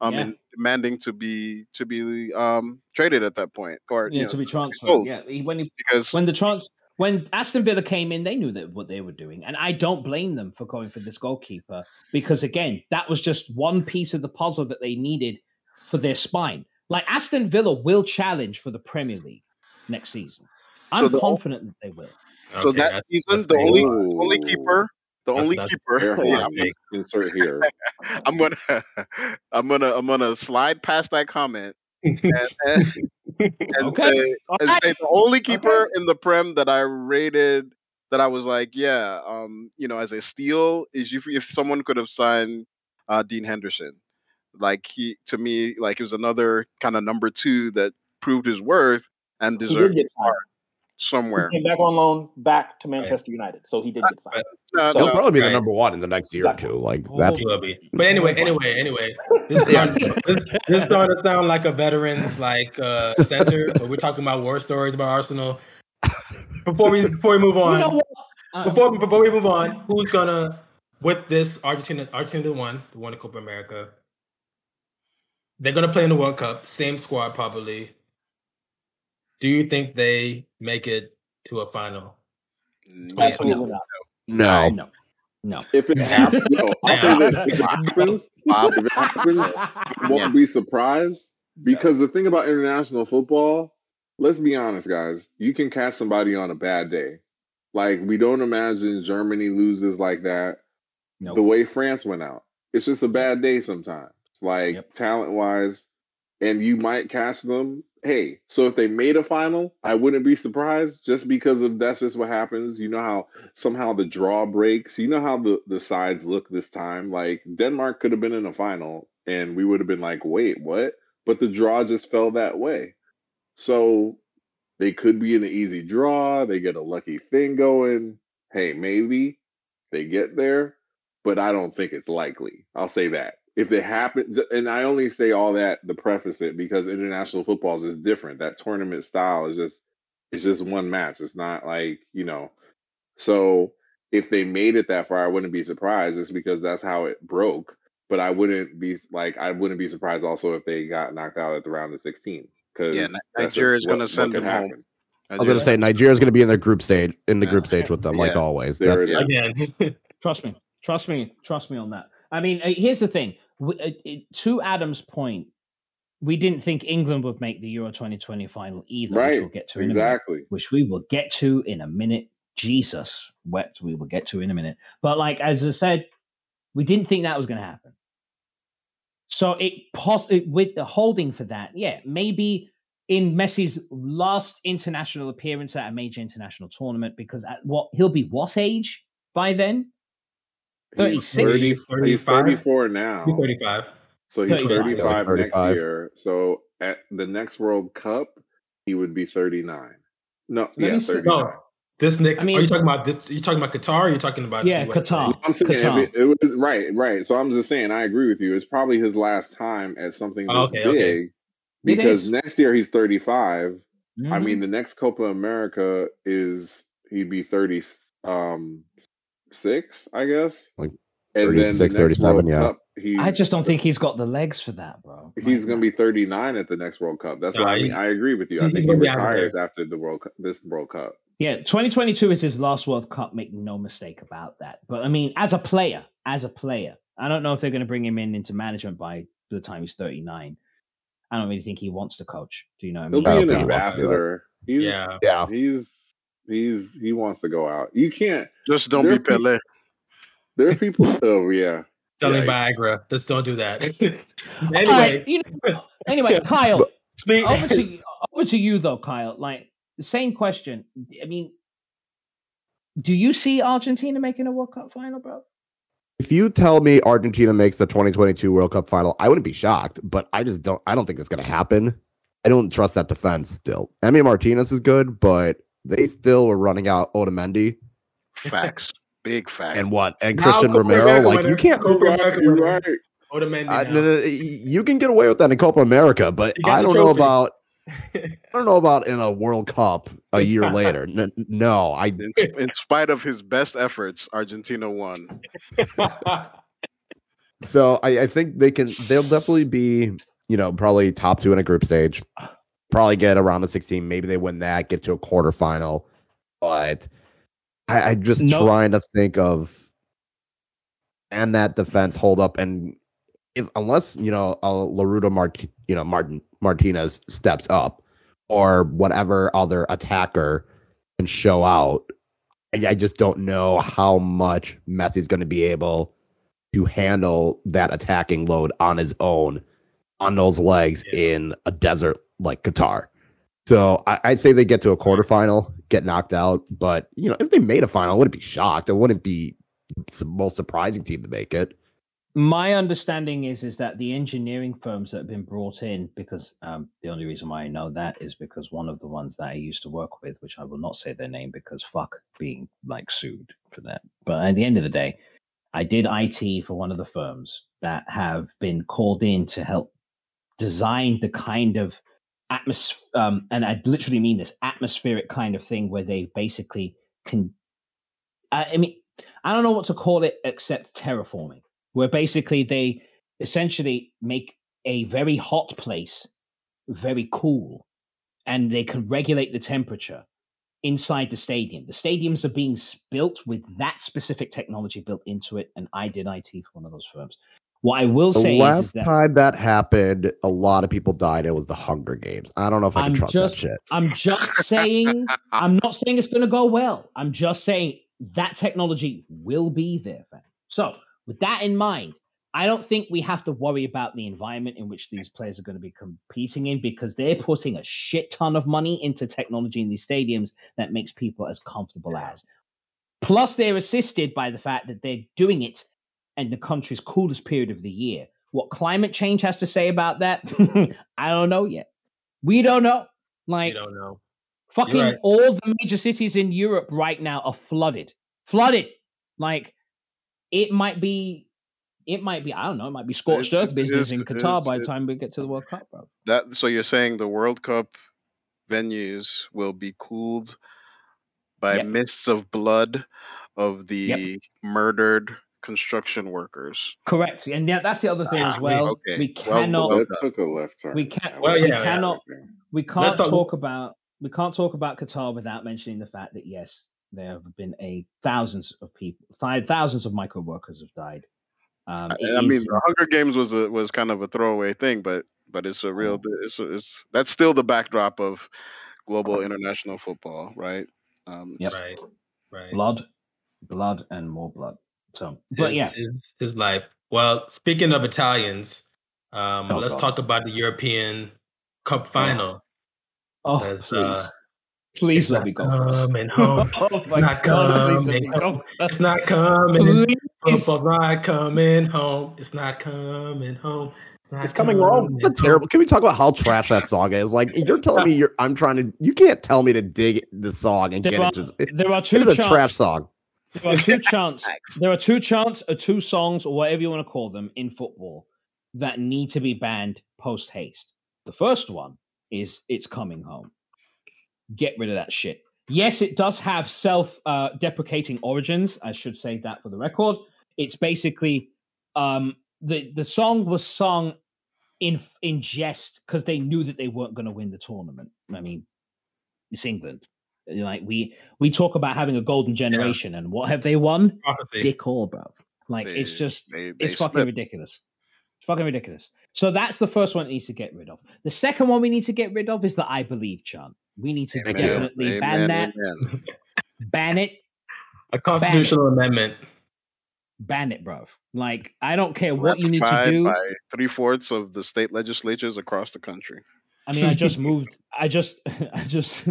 Um Yeah. in demanding to be to be um traded at that point or yeah, you know, to be transferred. Yeah, he, when he, because when the trans when Aston Villa came in, they knew that what they were doing, and I don't blame them for going for this goalkeeper because again, that was just one piece of the puzzle that they needed for their spine. Like Aston Villa will challenge for the Premier League next season. I'm the- confident that they will. so Okay, that that's- season that's the the- only Ooh. only keeper the That's- only that's keeper yeah, I'm gonna insert here. I'm gonna I'm gonna I'm gonna slide past that comment and, and, and Okay. and right. the only keeper in the prem that I rated that I was like, yeah, um, you know, as a steal is if if someone could have signed uh, Dean Henderson, like he to me, like it was another kind of number two that proved his worth and He did deserved get signed. Somewhere. He came back on loan back to Manchester United, so he did get signed. Uh, So- He'll probably be the number one in the next year or two. Like that's He will be. But anyway, anyway, anyway, this starting, this, this starting to sound like a veterans like uh, center, but we're talking about war stories about Arsenal. Before we before we move on, You know? Uh, before before we move on, who's gonna with this Argentina Argentina won the one the Copa America? They're gonna play in the World Cup, same squad probably. Do you think they make it to a final? yeah, Absolutely not. no. no, no. If it happens, no, I'll say this. If it happens, if it happens, I won't be surprised because the thing about international football, let's be honest, guys, you can catch somebody on a bad day. Like we don't imagine Germany loses like that. Nope. The way France went out, it's just a bad day sometimes. Like Yep. talent wise, and you might catch them hey, so if they made a final, I wouldn't be surprised just because of that's just what happens. You know how somehow the draw breaks. You know how the the sides look this time. Like Denmark could have been in a final, and we would have been like, wait, what? But the draw just fell that way. So they could be in an easy draw. They get a lucky thing going. Hey, maybe they get there, but I don't think it's likely. I'll say that if it happens, and I only say all that to preface it because international football is just different. That tournament style is just it's just one match. It's not like you know. So if they made it that far, I wouldn't be surprised just because that's how it broke. But I wouldn't be like I wouldn't be surprised also if they got knocked out at the round of sixteen because Yeah, Ni- Nigeria is going to send them home. I was going to say Nigeria's going to be in the group stage in the Yeah. group stage with them, like always. There That's. Again. Trust me. Trust me. Trust me on that. I mean, uh, here's the thing. Uh, to Adam's point, we didn't think England would make the Euro 2020 final either, right. which we'll get to in a minute. exactly. Which we will get to in a minute. Jesus, wet. We will get to in a minute. But like as I said, we didn't think that was going to happen. So it pos- with the holding for that, yeah, maybe in Messi's last international appearance at a major international tournament, because at what he'll be what age by then? He's 36? 30, he's 34 now. Be 35. So he's 35. 35, Yeah, 35. next year. So at the next World Cup, he would be 39. No, Let yeah, me see- 39. No. This next I mean- are you talking about this are you talking about Qatar or are you talking about Yeah, USA? Qatar. I'm saying if Qatar. it, it was right, right. So I'm just saying I agree with you. It's probably his last time at something Oh, okay, big okay. because is. next year he's 35. I Mhm. mean, the next Copa America is he'd be 30 um six, I guess. Like and then the 36, 37, yeah. Cup, I just don't think he's got the legs for that, bro. he's gonna be 39 at the next World Cup. That's Nah, why I mean I agree with you. I think he gonna be out of retires there. after the World Cup, this World Cup. Yeah, 2022 is his last World Cup. Make no mistake about that. But I mean, as a player, as a player, I don't know if they're going to bring him in into management by the time he's 39. I don't really think he wants to coach. Do you know what I He'll mean? be an think he wants to do that. ambassador. He's Yeah. yeah. he's he's he wants to go out. You can't. Just don't be are peop- Pele. There are people. oh yeah. Selling Yikes. Viagra. Just don't do that. Anyway, right, you know, anyway, Kyle, speak over to over to you though, Kyle. Like the same question. I mean, do you see Argentina making a World Cup final, bro? If you tell me Argentina makes the 2022 World Cup final, I wouldn't be shocked, but I just don't I don't think it's going to happen. I don't trust that defense still. Emi Martinez is good, but they still were running out Otamendi Facts. Big facts. and what? And Now Cristian Romero. Like you can't Copa You're America right. You're right. Otamendi I, no, no, no, you can get away with that in Copa America, but I don't know about I don't know about in a World Cup a year later. N- no, I in, in spite of his best efforts, Argentina won. So I, I think they can. They'll definitely be, you know, probably top two in a group stage. Probably get around the 16. Maybe they win that, get to a quarterfinal. But I, I just No. trying to think of and that defense hold up and if unless you know uh, Lautaro Mart, you know Martin Martinez steps up or whatever other attacker can show out. I, I just don't know how much Messi's going to be able to handle that attacking load on his own on those legs Yeah. in a desert like Qatar. So I, I'd say they get to a quarterfinal, get knocked out. But you know, if they made a final, I wouldn't be shocked. It wouldn't be the most surprising team to make it. My understanding is is that the engineering firms that have been brought in, because um, the only reason why I know that is because one of the ones that I used to work with, which I will not say their name because fuck being like sued for that. But at the end of the day, I did IT for one of the firms that have been called in to help design the kind of atmosphere, um, and I literally mean this atmospheric kind of thing where they basically can. I, I mean, I don't know what to call it except terraforming, where basically they essentially make a very hot place very cool and they can regulate the temperature inside the stadium. The stadiums are being built with that specific technology built into it, and I did IT for one of those firms. What I will The say is, is last that time that happened, a lot of people died. It was the Hunger Games. I don't know if I can I'm trust just- that shit. I'm just saying, I'm not saying it's going to go well. I'm just saying that technology will be there. So, with that in mind, I don't think we have to worry about the environment in which these players are going to be competing in because they're putting a shit ton of money into technology in these stadiums that makes people as comfortable as. Plus, they're assisted by the fact that they're doing it in the country's coolest period of the year. What climate change has to say about that, I don't know yet. We don't know. Like, You don't know. Fucking right. all the major cities in Europe right now are flooded. Flooded. Like it might be it might be, I don't know, it might be scorched It's- earth it business is- in Qatar is- by the it- time we get to the World Cup, bro. That so you're saying the World Cup venues will be cooled by Yep. mists of blood of the murdered construction workers. Correct. And yeah, that's the other thing Ah, as well. okay. We cannot well That took a left turn. we can't Well, we yeah, yeah. cannot we Let's can't talk- talk about we can't talk about Qatar without mentioning the fact that yes, there have been a thousands of people, five thousands of micro workers have died. Um, I, I mean, the Hunger Games was a was kind of a throwaway thing, but but it's a real Oh. it's a, it's that's still the backdrop of global international football, right? Um, Yep. Right. Right. blood, blood, and more blood. So, but his, yeah, his, his life. Well, speaking of Italians, um, Oh, let's God. talk about the European Cup final. oh That's, please, uh, please let me go first. coming home. oh It's not God, coming home. It's not coming. Please. Football's not coming home. It's not coming home. It's not It's coming home. coming That's terrible. Can we talk about how trash that song is? Like you're telling me you're I'm trying to you can't tell me to dig the song and There get are, into it. there are It two is a chants. trash song. There are two chants. There are two chants or two songs or whatever you want to call them in football that need to be banned post haste. The first one is "It's Coming Home." Get rid of that shit. Yes, it does have self-deprecating origins. I should say that for the record. It's basically um, the the song was sung in in jest because they knew that they weren't going to win the tournament. I mean, it's England. Like we we talk about having a golden generation, and what have they won? Prophecy. Dick all, bro. Like it's just they- they it's fucking slipped. ridiculous. It's fucking ridiculous. So that's the first one that needs to get rid of. The second one we need to get rid of is the I believe chant. We need to Thank you. definitely ban that, amen. ban it, A constitutional amendment. ban it, bro. Like I don't care what you need to do. three fourths of the state legislatures across the country. I mean, I just moved. I just, I just,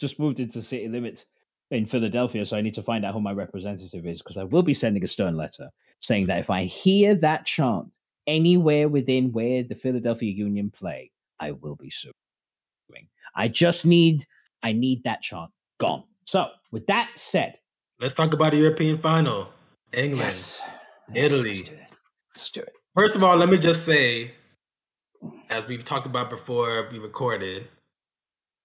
just moved into city limits in Philadelphia, so I need to find out who my representative is because I will be sending a stern letter saying that if I hear that chant anywhere within where the Philadelphia Union play, I will be suing. I just need, I need that chant gone. So, with that said, Let's talk about the European final. England. yes, Italy. let's do it. Let's do it. First of all, let me just say, as we've talked about before we recorded,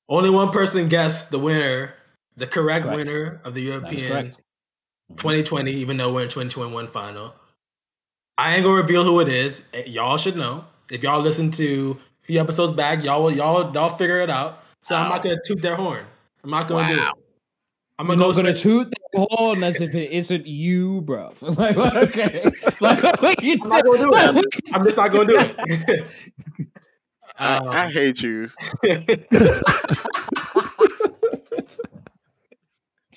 only one person guessed the winner, the correct, Correct. winner of the European. Mhm. 2020, even though we're in 2021 final. I ain't gonna reveal who it is. Eh, Y'all should know. If y'all listen to a few episodes back, y'all will y'all y'all figure it out. So I'm not gonna toot their horn. I'm not gonna do it. I'm I'm gonna go gonna straight- toot the horn as if it isn't you, bro. like, okay, like, what you I'm not gonna do it. I'm just not gonna do it. I, Um, I hate you.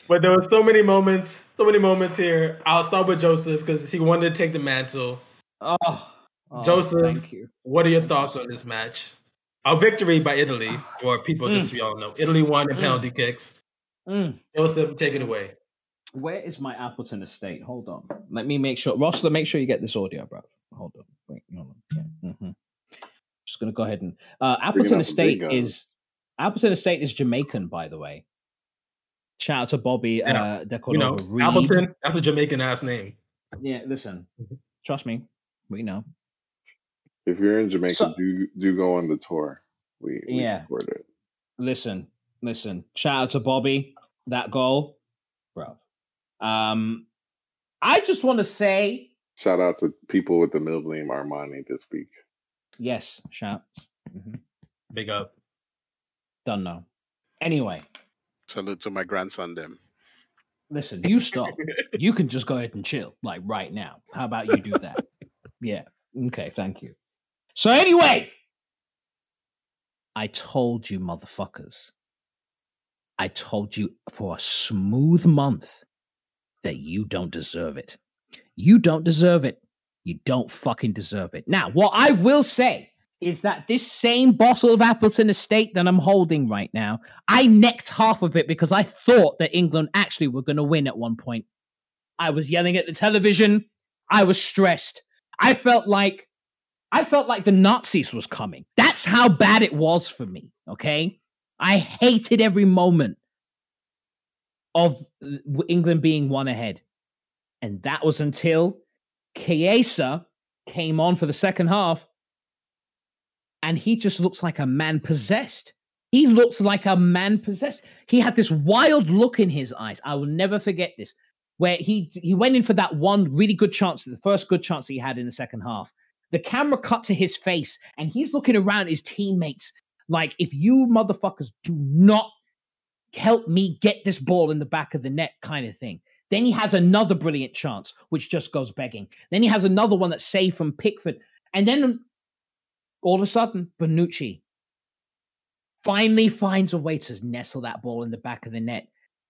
but there were so many moments, so many moments here. I'll start with Joseph because he wanted to take the mantle. Oh, oh, Joseph. thank you. What are your thoughts on this match? A victory by Italy, or people just so y'all know. Italy won in Mm. penalty kicks. Mm. Joseph, take it away. Where is my Appleton estate? Hold on. Let me make sure. Ross, make sure you get this audio, bro. Hold on. Wait, hold on. Yeah. hmm Just gonna go ahead and uh, Appleton out the big Estate is Appleton Estate is Jamaican, by the way. Shout out to Bobby Yeah. uh, You know, Reid. Appleton, that's a Jamaican ass name. Yeah, listen, trust me, we know. If you're in Jamaica, So- do do go on the tour. We, we Yeah. support it. listen, listen. Shout out to Bobby. That goal, bro. Um, I just want to say Shout out to people with the middle name Armani this week. Yes. Shout. hmm Big up. Don't know. Anyway, Salute to my grandson. Them. listen. You stop. you can just go ahead and chill, like right now. How about you do that? yeah. Okay. Thank you. So anyway, I told you, motherfuckers. I told you for a smooth month that you don't deserve it. You don't deserve it. You don't fucking deserve it. Now, what I will say is that this same bottle of Appleton Estate that I'm holding right now, I necked half of it because I thought that England actually were going to win at one point. I was yelling at the television. I was stressed. I felt like I felt like the Nazis was coming. That's how bad it was for me, okay? I hated every moment of England being one ahead. And that was until Chiesa came on for the second half and he just looks like a man possessed. He looks like a man possessed. He had this wild look in his eyes. I will never forget this, where he he went in for that one really good chance, the first good chance he had in the second half. The camera cut to his face, and he's looking around his teammates like, if you motherfuckers do not help me get this ball in the back of the net, kind of thing. Then he has another brilliant chance, which just goes begging. Then he has another one that's saved from Pickford. And then all of a sudden, Bonucci finally finds a way to nestle that ball in the back of the net.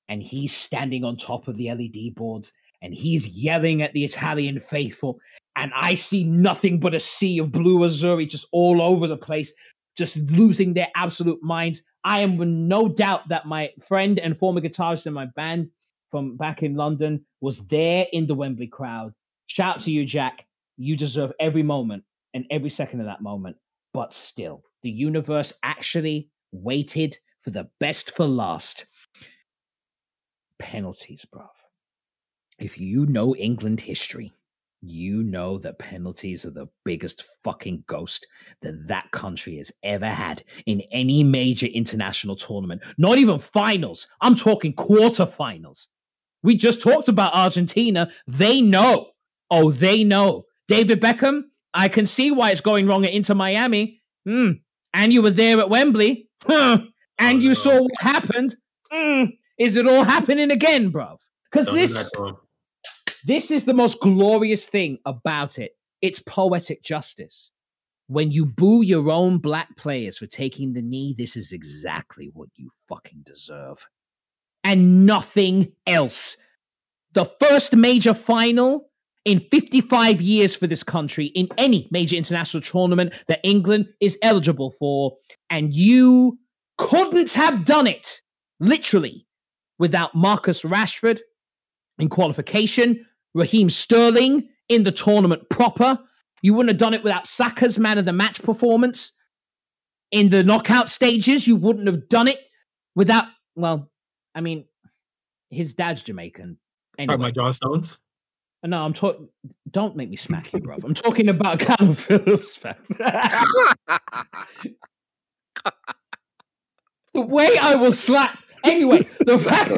And he's standing on top of the LED boards and he's yelling at the Italian faithful. And I see nothing but a sea of blue Azzurri just all over the place, just losing their absolute minds. I am no doubt that my friend and former guitarist in my band from back in London was there in the Wembley crowd. Shout to you, Jack. You deserve every moment and every second of that moment. But still, the universe actually waited for the best for last. Penalties, bruv. If you know England history, you know that penalties are the biggest fucking ghost that that country has ever had in any major international tournament. Not even finals. I'm talking quarterfinals. We just talked about Argentina. They know. Oh, they know. David Beckham, I can see why it's going wrong at Inter Miami. Hmm. And you were there at Wembley. Huh. And oh, you no. saw what happened. Hmm. Is it all happening again, bruv? Because this, this is the most glorious thing about it. It's poetic justice. When you boo your own black players for taking the knee, this is exactly what you fucking deserve and nothing else. The first major final in 55 years for this country in any major international tournament that England is eligible for. And you couldn't have done it, literally, without Marcus Rashford in qualification, Raheem Sterling in the tournament proper. You wouldn't have done it without Saka's man of the match performance. In the knockout stages, you wouldn't have done it without, well, I mean, his dad's Jamaican. Anyway. my John Stones? Uh, no, I'm talking. Don't make me smack you, bro. I'm talking about Callum Phillips, the way I will slap. Anyway, the fact.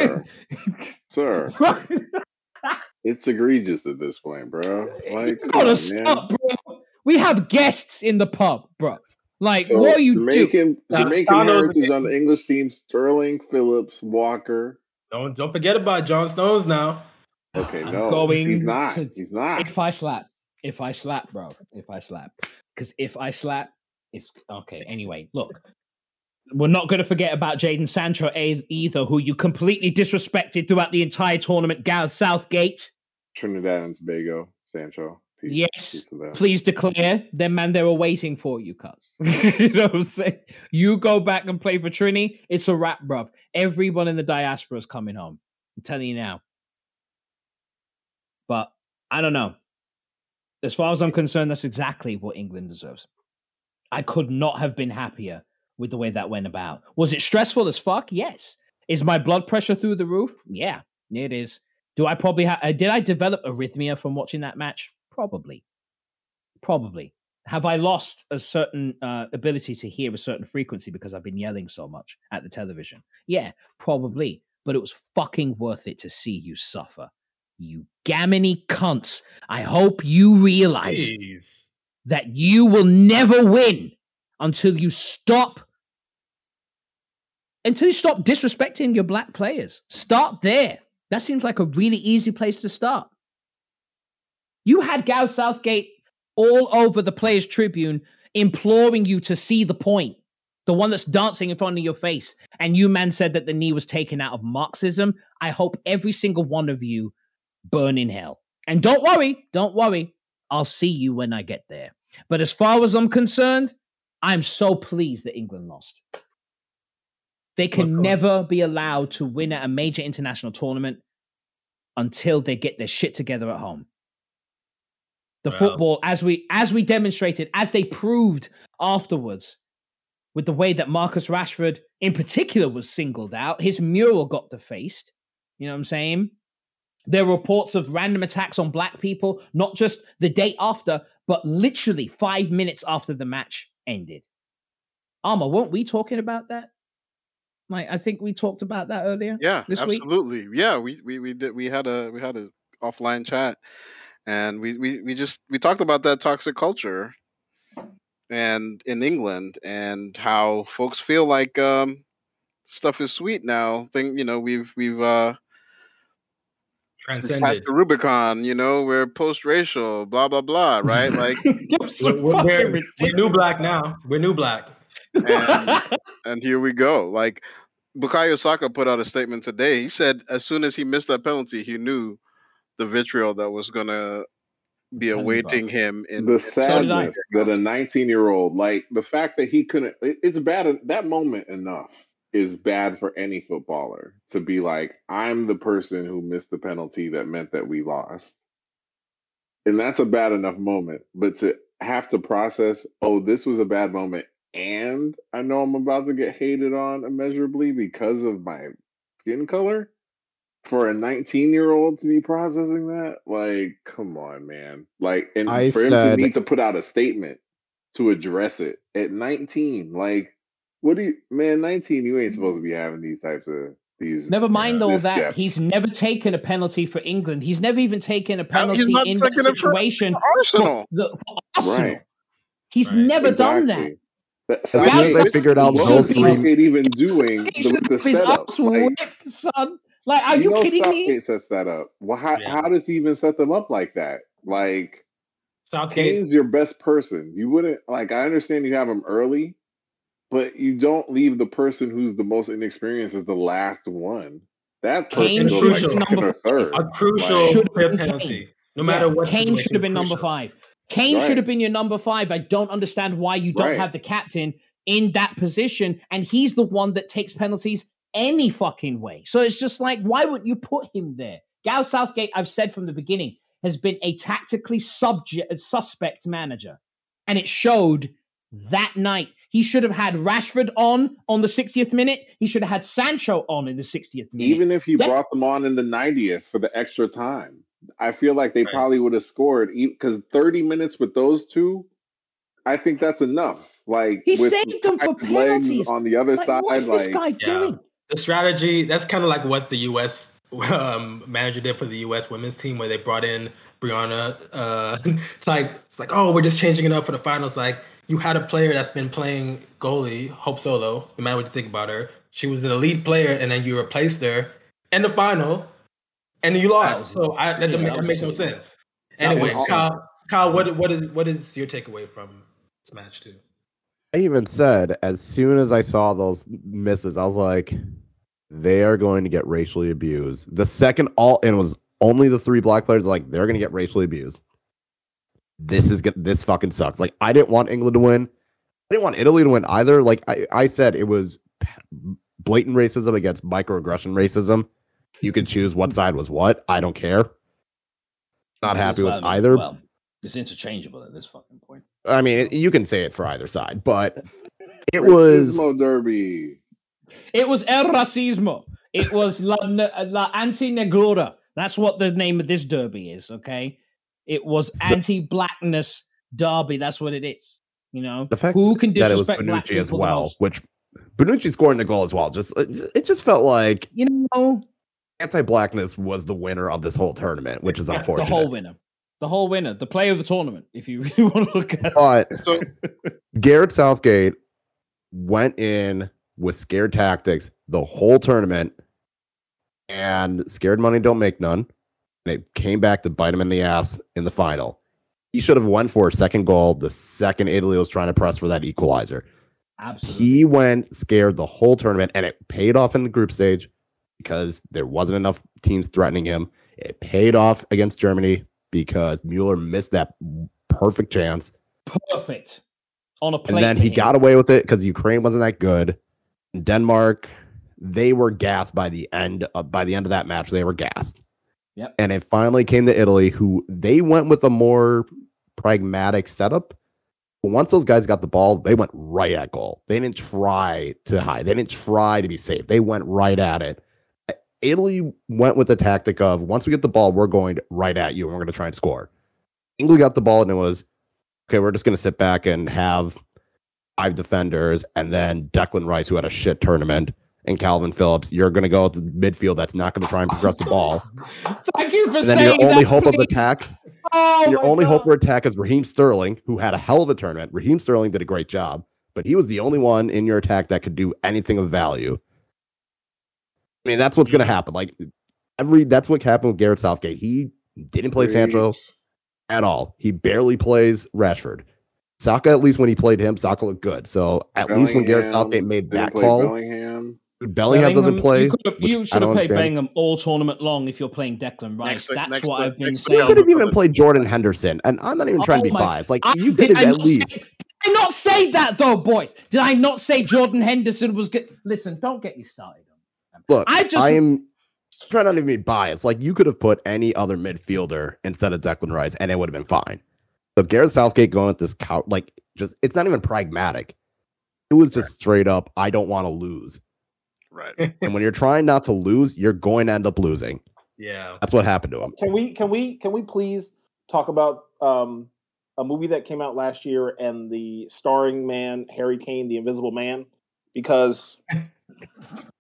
Sir. Sir. it's egregious at this point, bro. Like, you gotta on, stop, man. bro. We have guests in the pub, bro. Like, so what are you Jamaican, doing? Jamaican heritage on the English team: Sterling, Phillips, Walker. Don't don't forget about John Stones now. Okay, no, going he's not. To, he's not. If I slap, if I slap, bro, if I slap, because if I slap, it's okay. Anyway, look, we're not going to forget about Jadon Sancho either, who you completely disrespected throughout the entire tournament. Gareth Southgate, Trinidad and Tobago, Sancho. Yes, please declare them man they were waiting for you, cuz. you know what I'm saying? You go back and play for Trini, it's a wrap, bruv. Everyone in the diaspora is coming home. I'm telling you now. But I don't know. As far as I'm concerned, that's exactly what England deserves. I could not have been happier with the way that went about. Was it stressful as fuck? Yes. Is my blood pressure through the roof? Yeah, it is. Do I probably have? Uh, did I develop arrhythmia from watching that match? Probably. Probably. Have I lost a certain uh, ability to hear a certain frequency because I've been yelling so much at the television? Yeah, probably. But it was fucking worth it to see you suffer. You gammony cunts. I hope you realize Jeez. that you will never win until you stop until you stop disrespecting your black players. Start there. That seems like a really easy place to start. You had Gareth Southgate all over the Players Tribune imploring you to see the point, the one that's dancing in front of your face. And you, man, said that the knee was taken out of Marxism. I hope every single one of you burn in hell. And don't worry, don't worry. I'll see you when I get there. But as far as I'm concerned, I'm so pleased that England lost. They my can never be allowed to win at a major international tournament until they get their shit together at home. The Well- football, as we as we demonstrated, as they proved afterwards, with the way that Marcus Rashford, in particular, was singled out, his mural got defaced. You know what I'm saying? There were reports of random attacks on black people, not just the day after, but literally five minutes after the match ended. Ama, weren't we talking about that? Like, I think we talked about that earlier. Yeah, this week? absolutely. Yeah, we, we we did we had a we had a offline chat and we, we we just we talked about that toxic culture and in England and how folks feel like um stuff is sweet now. Think you know, we've we've uh passed Transcended. the Rubicon, you know, we're post racial, blah blah blah, right? Like so We're, we're, we're, we're new black now. We're new black. and and here we go. Like Bukayo Saka put out a statement today. He said as soon as he missed that penalty, he knew the vitriol that was gonna be telling awaiting him in the in- sadness that a 19 year old like the fact that he couldn't it- it's bad that moment enough is bad for any footballer to be like i'm the person who missed the penalty that meant that we lost. And that's a bad enough moment but to have to process oh this was a bad moment and i know i'm about to get hated on immeasurably because of my skin color for a 19 year old to be processing that like come on man like and I for him to need to put out a statement to address it at 19 like what do you man 19 you ain't supposed to be having these types of these Never mind all that. depth. He's never taken a penalty for England. He's never even taken a he's penalty not in that taking it for- situation Arsenal. for, the, for Arsenal. Right. He's Right. never done that. Exactly. That- As soon as Southgate- they figured out what those was Southgate- even doing He the, should the setup like, whipped, son. Like, are you, know kidding Southgate me? sets that up. Well, how, Yeah. how does he even set them up like that? Like Southgate. Kane's your best person. You wouldn't like. I understand you have him early, but you don't leave the person who's the most inexperienced as the last one. That person Kane goes should like have been second number or third. A crucial Like, Should have been penalty. Kane. No matter Yeah, what. Kane should have been it's number five. Kane Right. should have been your number five. I don't understand why you don't Right. have the captain in that position, and he's the one that takes penalties any fucking way. So it's just like, why wouldn't you put him there? Gal Southgate, I've said from the beginning, has been a tactically subject suspect manager, and it showed that night. He should have had Rashford on on the 60th minute. He should have had Sancho on in the 60th minute. even if he That- brought them on in the 90th for the extra time, I feel like they Right. probably would have scored because 30 minutes with those two, I think that's enough. Like He with saved them for tight legs penalties. on the other Like, side, what is this guy Yeah. doing? The strategy, that's kind of like what the U.S. Um, manager did for the U.S. women's team, where they brought in Briana. Uh, it's like it's like, oh, we're just changing it up for the finals. Like you had a player that's been playing goalie, Hope Solo. No matter what you think about her, she was an elite player, and then you replaced her in the final, and you lost. so I, that, yeah, that, that makes no sense. Anyway, Kyle, Kyle, what what is what is your takeaway from this match too? I even said as soon as I saw those misses, I was like, they are going to get racially abused. The second all and it was only the three black players like they're going to get racially abused. This is get this fucking sucks. Like I didn't want England to win. I didn't want Italy to win either. Like I, I said, it was blatant racism against microaggression racism. You could choose what side was what. I don't care. Not happy with Well, either. Well, it's interchangeable at this fucking point. I mean, it- you can say it for either side, but it was Racismo derby. It was El Racismo. It was La, La Anti-Negrura. That's what the name of this derby is, okay? It was anti-blackness derby. That's what it is. You know, The fact who can that it was disrespect black as well, which Bonucci scoring the goal as well. Just it, it just felt like You know, anti-blackness was the winner of this whole tournament, which is the unfortunate. The whole winner, the whole winner, the player of the tournament. If you really want to look at it. But So- Garrett Southgate went in with scared tactics the whole tournament, and scared money don't make none. And it came back to bite him in the ass in the final. He should have went for a second goal the second Italy was trying to press for that equalizer. Absolutely. He went scared the whole tournament, and it paid off in the group stage because there wasn't enough teams threatening him. It paid off against Germany because Mueller missed that perfect chance. Perfect. On a. And then he got away with it because Ukraine wasn't that good. Denmark, they were gassed by the end of, by the end of that match. They were gassed. Yep. And it finally came to Italy, who they went with a more pragmatic setup. But once those guys got the ball, they went right at goal. They didn't try to hide. They didn't try to be safe. They went right at it. Italy went with the tactic of once we get the ball, we're going right at you and we're going to try and score. England got the ball and it was okay, we're just going to sit back and have five defenders and then Declan Rice, who had a shit tournament, and Kalvin Phillips. You're going to go with the midfield that's not going to try and progress the ball. Thank you for And then saying your only that, hope of attack, Oh your only hope for attack is Raheem Sterling, who had a hell of a tournament. Raheem Sterling did a great job, but he was the only one in your attack that could do anything of value. I mean, that's what's going to happen. Like every that's what happened with Garrett Southgate. He didn't play Sancho at all. He barely plays Rashford. Saka, at least when he played him, Saka looked good. So at least when Garrett Southgate made that call, Bellingham. Bellingham, doesn't play. You, could have- which you should have played understand. Bellingham all tournament long if you're playing Declan Rice. Next That's next what to- I've been saying. You could have even played Jordan Henderson, and I'm not even trying to Oh be my- biased. Like I, you did, could I at least. say, did I not say that though, boys? Did I not say Jordan Henderson was good? Listen, don't get me started. Look, I just I am trying not to be biased. Like you could have put any other midfielder instead of Declan Rice, and it would have been fine. So Garrett Southgate going at this count, like just it's not even pragmatic. It was just straight up. I don't want to lose, Right. and when you're trying not to lose, you're going to end up losing. Yeah. That's what happened to him. Can we can we can we please talk about um a movie that came out last year and the starring man Harry Kane, the Invisible Man, because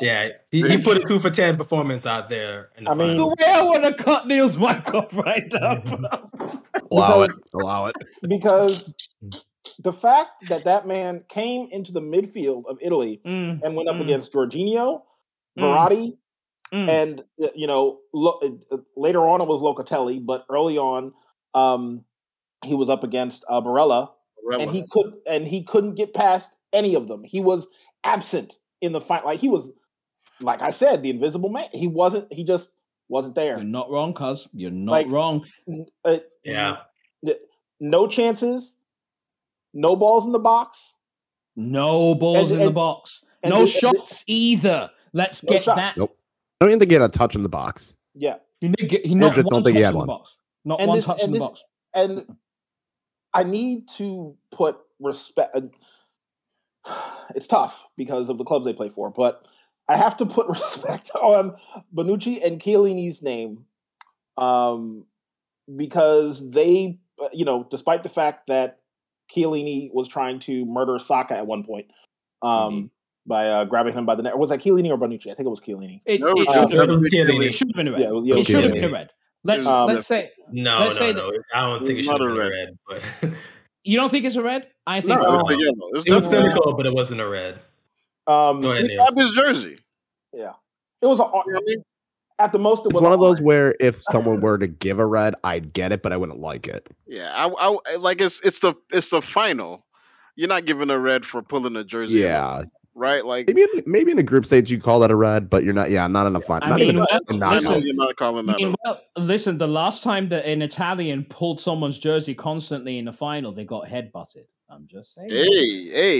Yeah. He, he put a coup for 10 performance out there. In the I mean- the final. way I want to cut Neal's mic off right now. bro. Allow it. Because- Allow it. because the fact that that man came into the midfield of Italy Mm, and went up Mm. against Jorginho, Mm. Verratti, mm. and uh, you know lo- uh, later on it was Locatelli, but early on um, he was up against uh, Barella, and he could and he couldn't get past any of them. He was absent in the fight. Like he was, like I said, the invisible man. He wasn't. He just wasn't there. You're not wrong, cuz. You're not Like- wrong. Uh, Yeah. No chances. No balls in the box. No balls And- in the box. No the- shots either. Let's No get shots. that. Nope. I don't even think he had a touch in the box. Yeah, He, did get, he not just one don't think he touch had in one. the box. Not And one this- touch and in the this- box. and I need to put respect. It's tough because of the clubs they play for, but I have to put respect on Bonucci and Chiellini's name, um, because they, uh, you know, despite the fact that Chiellini was trying to murder Saka at one point, um, Mhm. by uh, grabbing him by the neck. Was that Chiellini or Bonucci? I think it was Chiellini. It, No, it it should have been, Chiellini. it should have been red. Yeah, it was- yeah, it it should have been red. Let's Um, let's say No, Let's no, say no. I don't think it should have been red. red, but you don't think it's a red. I think No, it's a it's No. a yellow. It's it was definitely- cynical, but it wasn't a red. Um, Go ahead, He Neal. grabbed his jersey. yeah, it was a, You know what I mean? at the most. It It's was one of those where if someone were to give a red, I'd get it, but I wouldn't like it. Yeah, I, I like it's it's the it's the final. You're not giving a red for pulling a jersey. Yeah, right. Like maybe in, maybe in a group stage you call that a red, but you're not. Yeah, not in a fun. I Not mean, even well, a I know you're not calling I that. a mean, well, listen, the last time that an Italian pulled someone's jersey constantly in the final, they got headbutted. I'm just saying. Hey,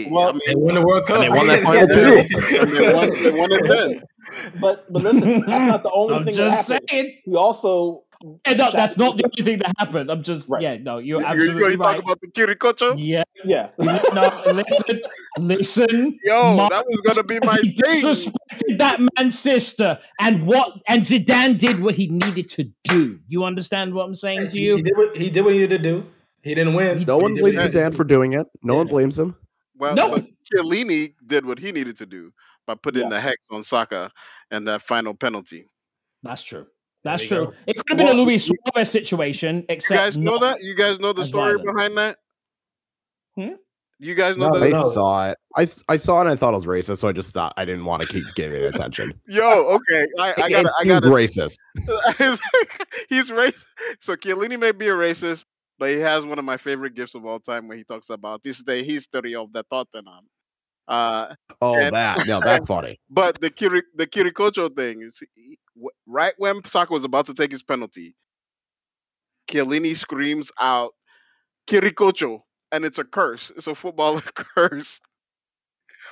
hey. Well, I mean, They won the World Cup. they won that final too. and they won, they won it then. But but listen, that's not the only I'm thing that just happened. saying. He also Eh, no, that's not the only thing that happened. I'm just Right. yeah, no, you're You, you, absolutely you right. talk about the Kiricocho? yeah, yeah. no, listen, listen. Yo, Mark that was gonna be my he thing. disrespected that man's sister, and what and Zidane did what he needed to do. You understand what I'm saying to He, you? he did what he did what he needed to do. He didn't win. No one he did what he blames had to Dan do. for doing it. No one blames him. Well, No. but Chiellini did what he needed to do by putting Yeah. the hex on Saka and that final penalty. That's true. That's true. go. It could have been a Well, Luis Suarez situation, except You guys know that? You guys know the story violent. behind that? Hmm? You guys know No, that? I no. saw it. I, I saw it and I thought it was racist, so I just thought I didn't want to keep giving it attention. Yo, okay. I, I it got I got racist. He's racist. So Chiellini may be a racist, but he has one of my favorite gifts of all time when he talks about this day history of the Tottenham. Uh, Oh, And- that no, that's funny. but the Kiri, the Kiricocho thing is he- right when Saka was about to take his penalty, Chiellini screams out Kiricocho, and it's a curse. It's a football curse.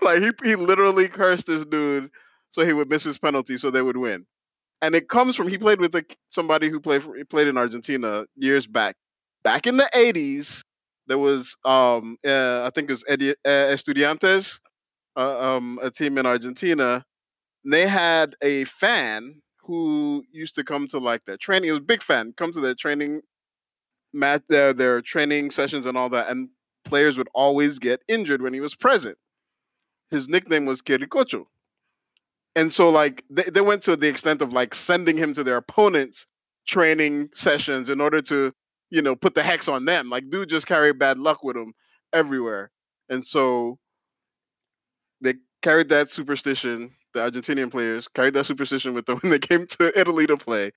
like he he literally cursed this dude so he would miss his penalty so they would win. And it comes from he played with a, somebody who played for, he played in Argentina years back. Back in the 80s, there was um uh, I think it was uh, Estudiantes uh, um, a team in Argentina. They had a fan who used to come to like their training. He was a big fan, come to their training mat, their their training sessions and all that. And players would always get injured when he was present. His nickname was Kiricocho. And so like they, they went to the extent of like sending him to their opponents' training sessions in order to, you know, put the hex on them. Like dude just carried bad luck with him everywhere. And so they carried that superstition. The Argentinian players carried that superstition with them when they came to Italy to play,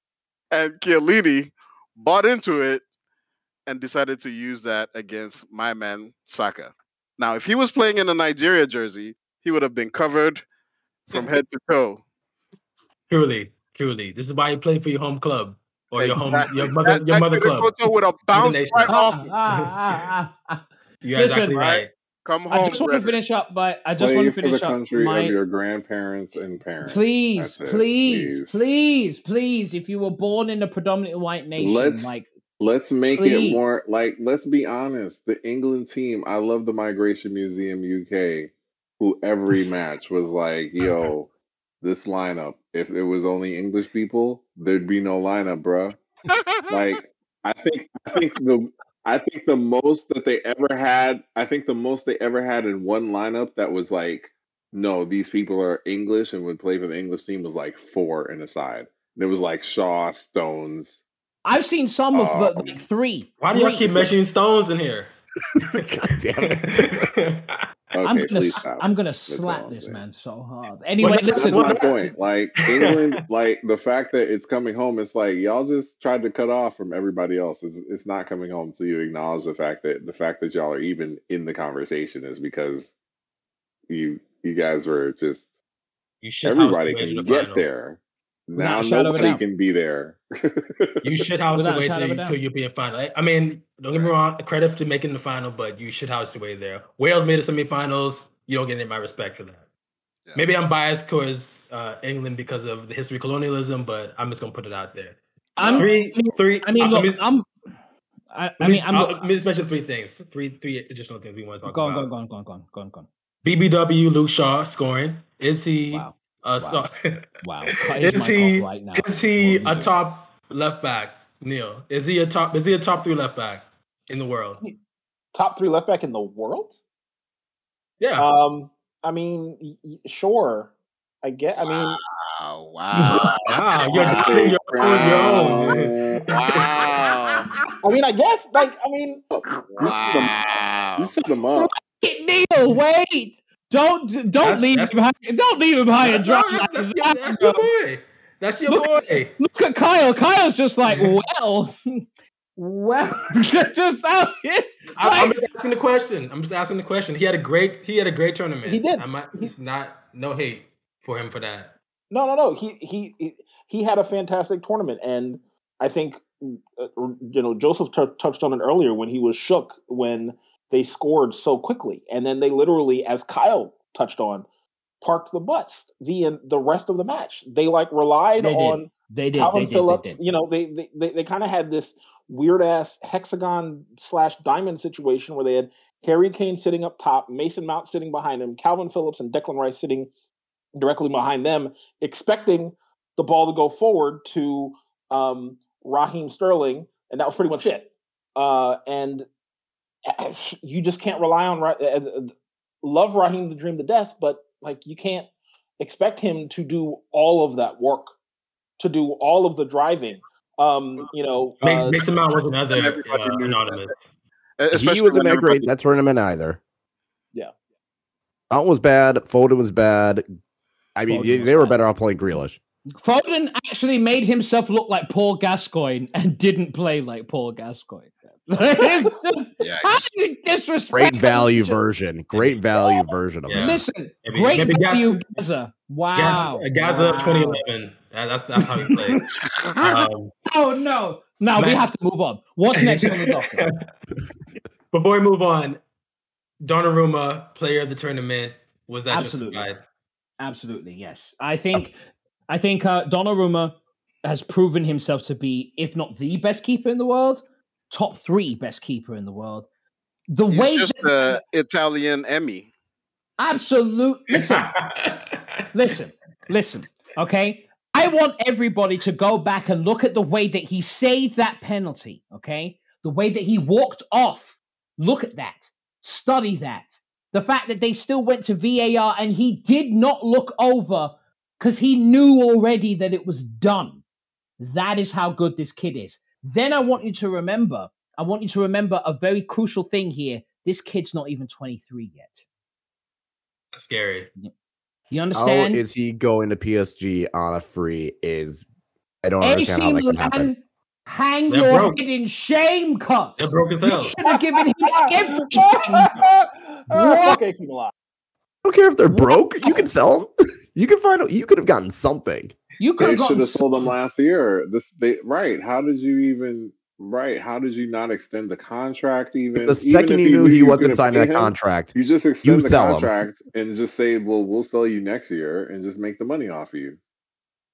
and Chiellini bought into it and decided to use that against my man Saka. Now, if he was playing in a Nigeria jersey, he would have been covered from head to toe. Truly, truly. This is why you play for your home club or your home, Exactly. your mother, That- your mother club. Kiricocho would have bounced nation. right off. ah, ah, ah, ah. You're Listen, exactly right? right. Come I just want to finish up by I just Play want to finish for the finish up country my of your grandparents and parents. please, please, please. please, please. If you were born in a predominantly white nation, Let's- like Let's make Please. it more like. Let's be honest. The England team. I love the Migration Museum UK. Who every match was like, "Yo, this lineup. If it was only English people, there'd be no lineup, bruh." like I think I think the I think the most that they ever had I think the most they ever had in one lineup that was like no these people are English and would play for the English team was like four in a side. And it was like Shaw, Stones. I've seen some of but Um, like three. Why do y'all keep mentioning stones in here? God damn it. I'm gonna stop. I'm gonna slap this saying. man so hard. Anyway, Well, That's listen. my point. Like England, like the fact that it's coming home, it's like y'all just tried to cut off from everybody else. It's, it's not coming home until you acknowledge the fact that the fact that y'all are even in the conversation is because you you guys were just You shit everybody can the get final. there. Without Now a shadow of a nobody can be there. You shit house the Without a way shadow of a to, doubt. final. I- I mean, don't get me wrong, credit to making the final, but you shit house the way there. Wales made the semifinals. You don't get any of my respect for that. Yeah. Maybe I'm biased towards uh, England because of the history of colonialism, but I'm just gonna put it out there. I'm, three, I mean, three. I mean, uh, look, let me- I'm. I, I mean, I'm. I'll- let me just mention three things. Three, three additional things we want to talk Go on, about. go on, go on, go on, go on, go on, go on. BBW Luke Shaw scoring. Is he? Wow, Uh, Wow. so- wow. Cut is he? right now. Is he a you top left back? Neil, is he a top? Is he a top three left back in the world? Top three left back in the world. Yeah. Um, I mean, y- y- sure. I get. I mean, Wow! Wow! wow, you're Wow. doubting your own. Your own. wow! I mean, I guess. Like, I mean, You set them- Wow! you set them up. Neil, wait! Don't don't That's- leave that's- him behind. Don't leave him behind a No, drum that's, like that's, that, your, that's your boy. That's your Look- boy. Look at Kyle. Kyle's just like, well, well, just out here. I, I'm just asking the question. I'm just asking the question. He had a great. He had a great tournament. He did. I might. He- not no hate for him for that. no, no, no. He he he- he had a fantastic tournament, and I think uh, you know Joseph t- touched on it earlier when he was shook when they scored so quickly, and then they literally, as Kyle touched on, parked the butts the the rest of the match. They like relied They on They did. Kalvin they did. Phillips, They did. you know, they they they, they kind of had this weird ass hexagon slash diamond situation where they had Harry Kane sitting up top, Mason Mount sitting behind him, Kalvin Phillips and Declan Rice sitting directly behind them, expecting the ball to go forward to um, Raheem Sterling, and that was pretty much it. Uh, and you just can't rely on. Uh, uh, Love Raheem to dream to death, but like you can't expect him to do all of that work, to do all of the driving. Um, you know, Makes uh, Mason Mount was another everybody uh, anonymous. Especially he wasn't when that great that tournament either. Yeah. Mount was bad. Foden was bad. I mean, Foden they, they were bad. better off playing Grealish. Foden actually made himself look like Paul Gascoigne and didn't play like Paul Gascoigne. it's just Yikes. how do you disrespect Great value Alicia? version. Great value version of Yeah. it. Listen, Maybe- great maybe value, Gazza. Wow. Gazza, Gazza wow. 2011. That- that's that's how he played. Um, Oh no! Now we have to move on. What's next on the docket? Before we move on, Donnarumma, player of the tournament, was that Absolutely. justified? Absolutely, yes. I think I think uh, Donnarumma has proven himself to be, if not the best keeper in the world, top three best keeper in the world. The He's way just that, the Italian Emi. absolute listen, listen, listen. Okay, I want everybody to go back and look at the way that he saved that penalty. Okay, the way that he walked off. Look at that. Study that. The fact that they still went to VAR and he did not look over because he knew already that it was done. That is how good this kid is. Then I want you to remember, I want you to remember a very crucial thing here. This kid's not even 23 yet. That's scary. You understand? is he going to PSG on a free? Is I don't AC understand how that can happen. Hang They're your broke. head in shame, cuz. They're broke as You hell. should have given him everything. Ah, What? Fuck AC I don't care if they're broke. You can sell them. You can find. You could have gotten something. You could They have should have sold them last year. This they right. How did you even right? How did you not extend the contract even? The Even second if you knew he you wasn't signing pay that him, contract, You just extend the sell 'em. contract and just say, "Well, we'll sell you next year and just make the money off of you."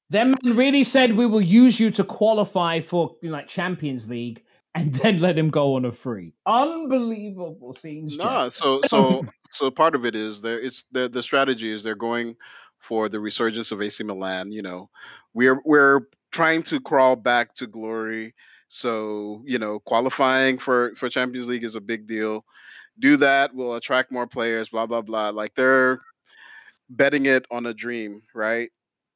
Them man really said we will use you to qualify for you know, like Champions League and then let him go on a free. Unbelievable scenes. No, Jeff. so so so part of it is there. It's the the strategy is they're going for the resurgence of AC Milan. You know, we're we're trying to crawl back to glory. So you know, qualifying for for Champions League is a big deal. Do that, will attract more players. Blah blah blah. Like they're betting it on a dream, right?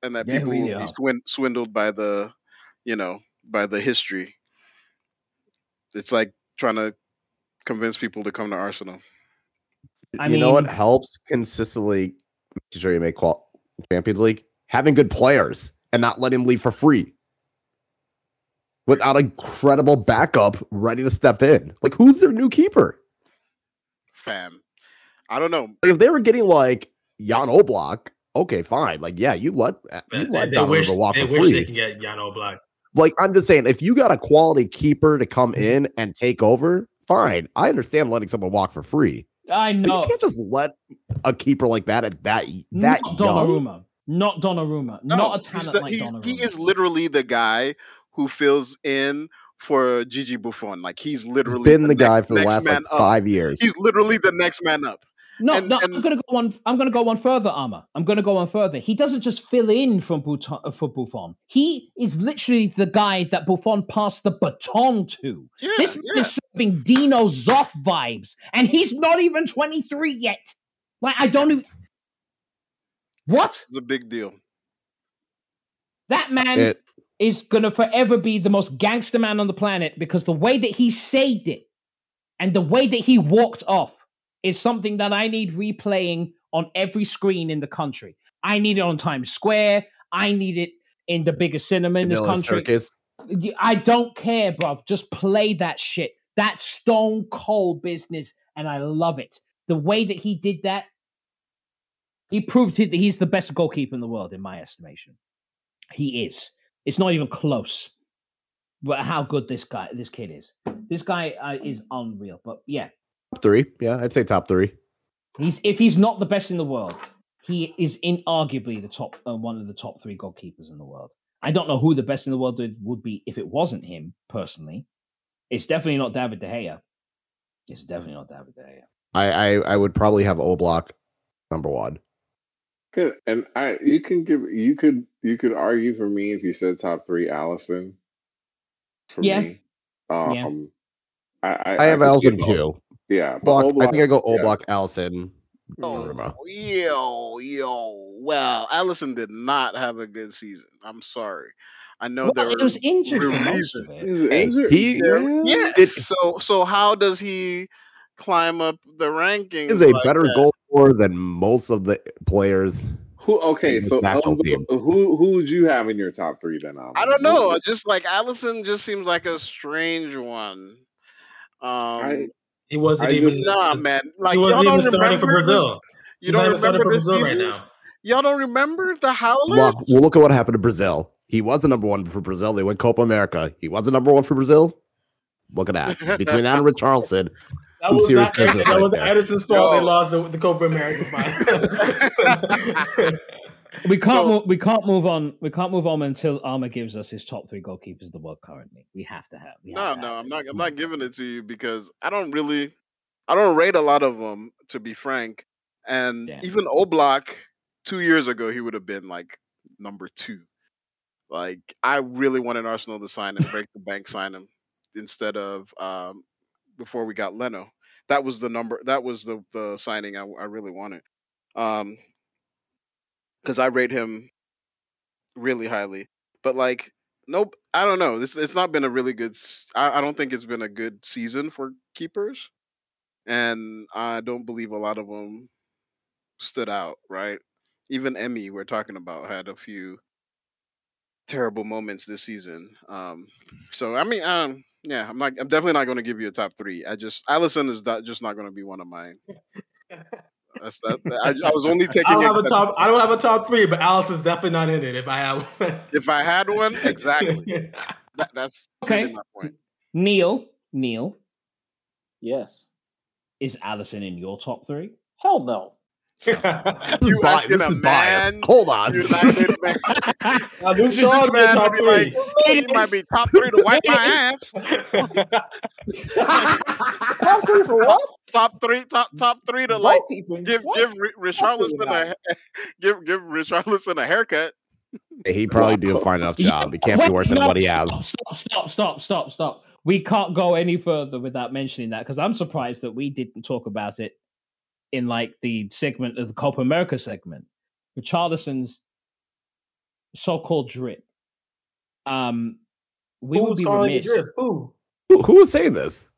And that They people will be are. swin- swindled by the, you know, by the history. It's like trying to convince people to come to Arsenal. I you know what helps consistently making sure you make qual- Champions League? Having good players and not letting them leave for free. Without a credible backup ready to step in. Like, who's their new keeper? Fam, I don't know. Like, if they were getting like Jan Oblak, okay, fine. Like, yeah, you let uh, you They, let they wish, Donnarumma walk they for wish free. they can get Jan Oblak. like I'm just saying, if you got a quality keeper to come mm-hmm. in and take over, fine. I understand letting someone walk for free. I But know. you can't just let a keeper like that at that that Not young. Donnarumma. Not Donnarumma. No, not a he's talent the- like he, Donnarumma. he is literally the guy who fills in for Gigi Buffon. Like he's He's literally been the next- guy for the last like man up. five years. He's literally the next man up. No, And- no, I'm gonna go one. I'm gonna go one further, Ama. I'm gonna go one further. He doesn't just fill in from Buffon, uh, for Buffon. He is literally the guy that Buffon passed the baton to. Yeah, this yeah. is serving Dino Zoff vibes, and he's not even 23 yet. Like I don't even. What It's a big deal. that man It- is gonna forever be the most gangster man on the planet because the way that he saved it and the way that he walked off is something that I need replaying on every screen in the country. I need it on Times Square. I need it in the biggest cinema in this Vanilla country. Circus. I don't care, bruv. Just play that shit. That stone cold business, and I love it. The way that he did that, he proved that he's the best goalkeeper in the world, in my estimation. He is. It's not even close. But how good this guy, this kid is. This guy uh, is unreal. But yeah, three. Yeah, I'd say top three. he's if he's not the best in the world, he is inarguably the top, uh, one of the top three goalkeepers in the world. I don't know who the best in the world would- would be if it wasn't him personally. It's definitely not David De Gea. It's definitely not David De Gea. I I, I would probably have Oblak number one. Good. And I you can give you could you could argue for me if you said top three Alisson. For Yeah. me. Um Yeah. I, I, I have could Alisson both. too. Yeah. but Oblak, I think I go yeah. Alisson, Oh, Donnarumma. yo, yo. Well, Alisson did not have a good season. I'm sorry. I know there Well, were he was injured for real most reasons. it. He's injured. he- yeah. Yes. It- so so how does he climb up the rankings? Is a like better that? goal scorer than most of the players. Who okay, so national of the- team. who who would you have in your top three then? Alvin? I don't know. Just like Alisson just seems like a strange one. Um, He wasn't I even. just- nah, man. Like he y'all wasn't don't even starting for remember this- Brazil. You He's not don't even starting remember for Brazil season? right now. Y'all don't remember the Howlers? Look, we'll look at what happened to Brazil. He was the number one for Brazil. They went Copa America. He was the number one for Brazil. Look at that. Between that and Richarlison, That Some was serious not business that right was. Ederson's fault. Yo. They lost the, the Copa America final. We can't So- move, we can't move on. We can't move on until Ama gives us his top three goalkeepers of the world currently. We have to have. We No, to no, have I'm not. I'm not giving it to you because I don't really, I don't rate a lot of them to be frank. And Damn. even Oblak, two years ago, he would have been like number two. Like I really wanted Arsenal to sign him, break the bank, sign him instead of um, before we got Leno. That was the number. That was the the signing I, I really wanted. Um, because I rate him really highly. But like, nope, I don't know. This it's not been a really good. I don't think it's been a good season for keepers, and I don't believe a lot of them stood out. Right, even Emi we're talking about had a few terrible moments this season. Um, so I mean, um, yeah, I'm not. I'm definitely not going to give you a top three. I just Alisson is not, just not going to be one of mine. That's that. I, I was only taking. I don't it have a top. I don't have a top three, but Alisson's definitely not in it. If I have one. If I had one, exactly. That, that's Okay. my point. Neil, Neil, Yes. is Alisson in your top three? Hell no. this is, You bi- this is biased. man Hold on. United man. I This Sean's in man top would be like, he might be top three to wipe my ass. Top three for what? Top three, top top three to like give What? give Ri- Richarlison a give give Richarlison a haircut. He probably do a fine enough job. He can't be worse than what he has. Stop, stop, stop, stop, stop. We can't go any further without mentioning that because I'm surprised that we didn't talk about it in like the segment of the Copa America segment. Richarlison's so-called drip. Um, we would be calling it remiss. drip? Who? Who, who was saying this?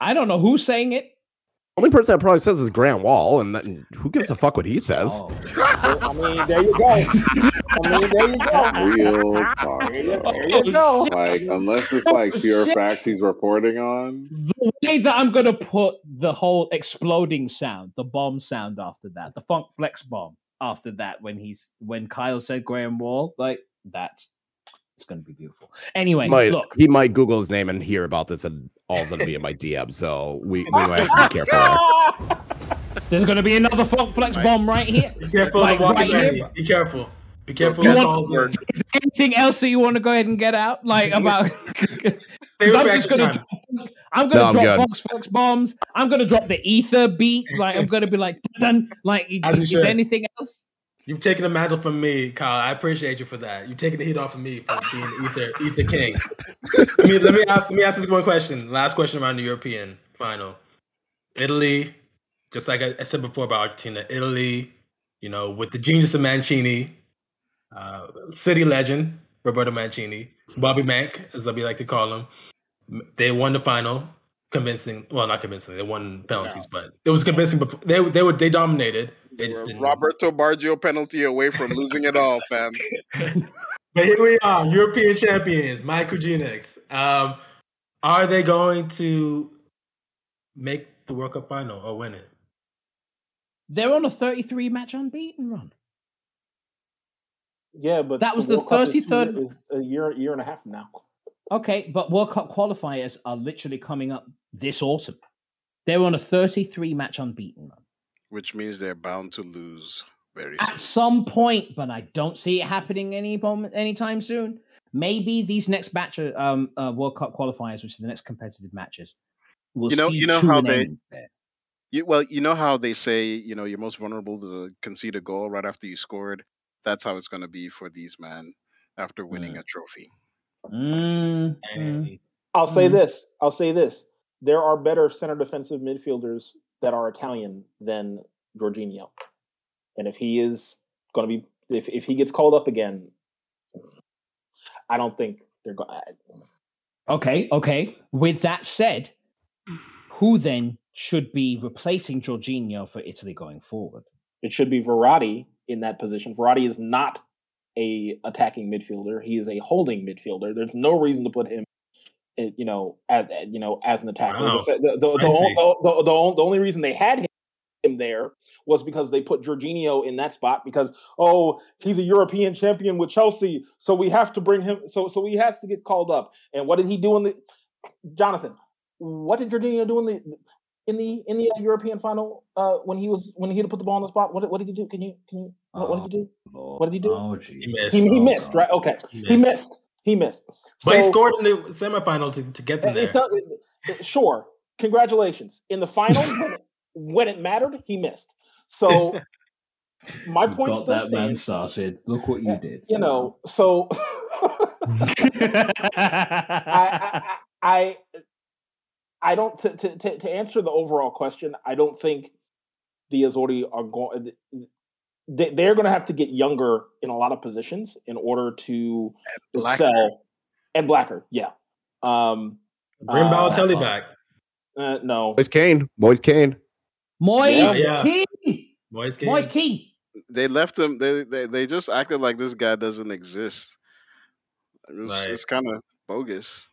I don't know who's saying it. Only person that probably says is Grant Wahl, and that- who gives a fuck what he says? Oh. I mean, there you go. I mean, there you go. Real talk. There you, though. there you go. Like, unless it's like pure shit. facts he's reporting on. the way that I'm gonna put the whole exploding sound, the bomb sound after that, the funk flex bomb after that, when he's when Kyle said Grant Wahl, like that's it's gonna be beautiful. Anyway, might look, he might Google his name and hear about this, and all's gonna be in my DM. So we, we might have to be careful. There. there's gonna be another funk flex Right. bomb right here. Be careful Like, the right here. Be careful. Be careful. You want- Is there anything else that you want to go ahead and get out? Like about 'cause Favorite I'm just gonna drop, I'm gonna I'm drop good. Funk Flex bombs. I'm gonna drop the ether beat. Like I'm gonna be like done. Like As is should. there anything else? You've taken the mantle from me, Kyle. I appreciate you for that. You've taken the heat off of me for being Ether, Ether King. I mean, let me ask. Let me ask this one question. Last question around the European final. Italy, just like I, I said before about Argentina. Italy, you know, with the genius of Mancini, uh, city legend Roberto Mancini, Bobby Mank, as we like to call him. They won the final, convincing. Well, not convincing. They won penalties, but it was convincing. But they they were they dominated. They just We're Roberto Baggio penalty away from losing it all, fam. But here we are, European champions, Mike Kujinix. Um, are they going to make the World Cup final or win it? They're on a 33 match unbeaten run. Yeah, but That was the World Cup is two 33rd year- is a year, year and a half now. Okay, but World Cup qualifiers are literally coming up this autumn. They're on a 33 match unbeaten run. Which means they're bound to lose very At some point, but I don't see it happening any moment anytime soon. Maybe these next batch of um, uh, World Cup qualifiers, which are the next competitive matches, will You know- see you know how they-. You, well, you know how they say, you know, you're most vulnerable to concede a goal right after you scored. That's how it's going to be for these men after winning Mm. a trophy. Mm, mm. And I'll say Mhm. this. I'll say this. There are better center defensive midfielders that are Italian than Jorginho. And if he is going to be, if, if he gets called up again, I don't think they're going. Okay, okay. With that said, who then should be replacing Jorginho for Italy going forward? It should be Verratti in that position. Verratti is not a attacking midfielder. He is a holding midfielder. There's no reason to put him eh, you know, as eh, you know, as an attacker. Wow. The, the, the, the, the, only reason they had him him there was because they put Jorginho in that spot because oh he's a European champion with Chelsea so we have to bring him so so he has to get called up and what did he do in the Jonathan what did Jorginho do in the in the in the uh, European final uh, when he was when he had to put the ball on the spot what did, what did he do can you can you what, what did he do What did he do? Oh, He missed. he, he Oh, missed God. right okay He he missed. missed he missed But he scored in the semifinal to, to get them there. it does- it- it- sure. Congratulations. In the final, when, it, when it mattered, he missed. So my You point got still that man started. Look what you did. You know, so I, I, I, I don't. To, to, to to answer the overall question, I don't think the Azzurri are going. They, they're going to have to get younger in a lot of positions in order to Blacker. sell. And blacker, yeah. Um, Bring uh, Balotelli uh, back. uh, no, Boys Kane. Boys Kane. Moise Yeah, yeah. Kane. Moise King. Moise Key. They left him. They, they they just acted like this guy doesn't exist. It's, Right. it's kind of bogus.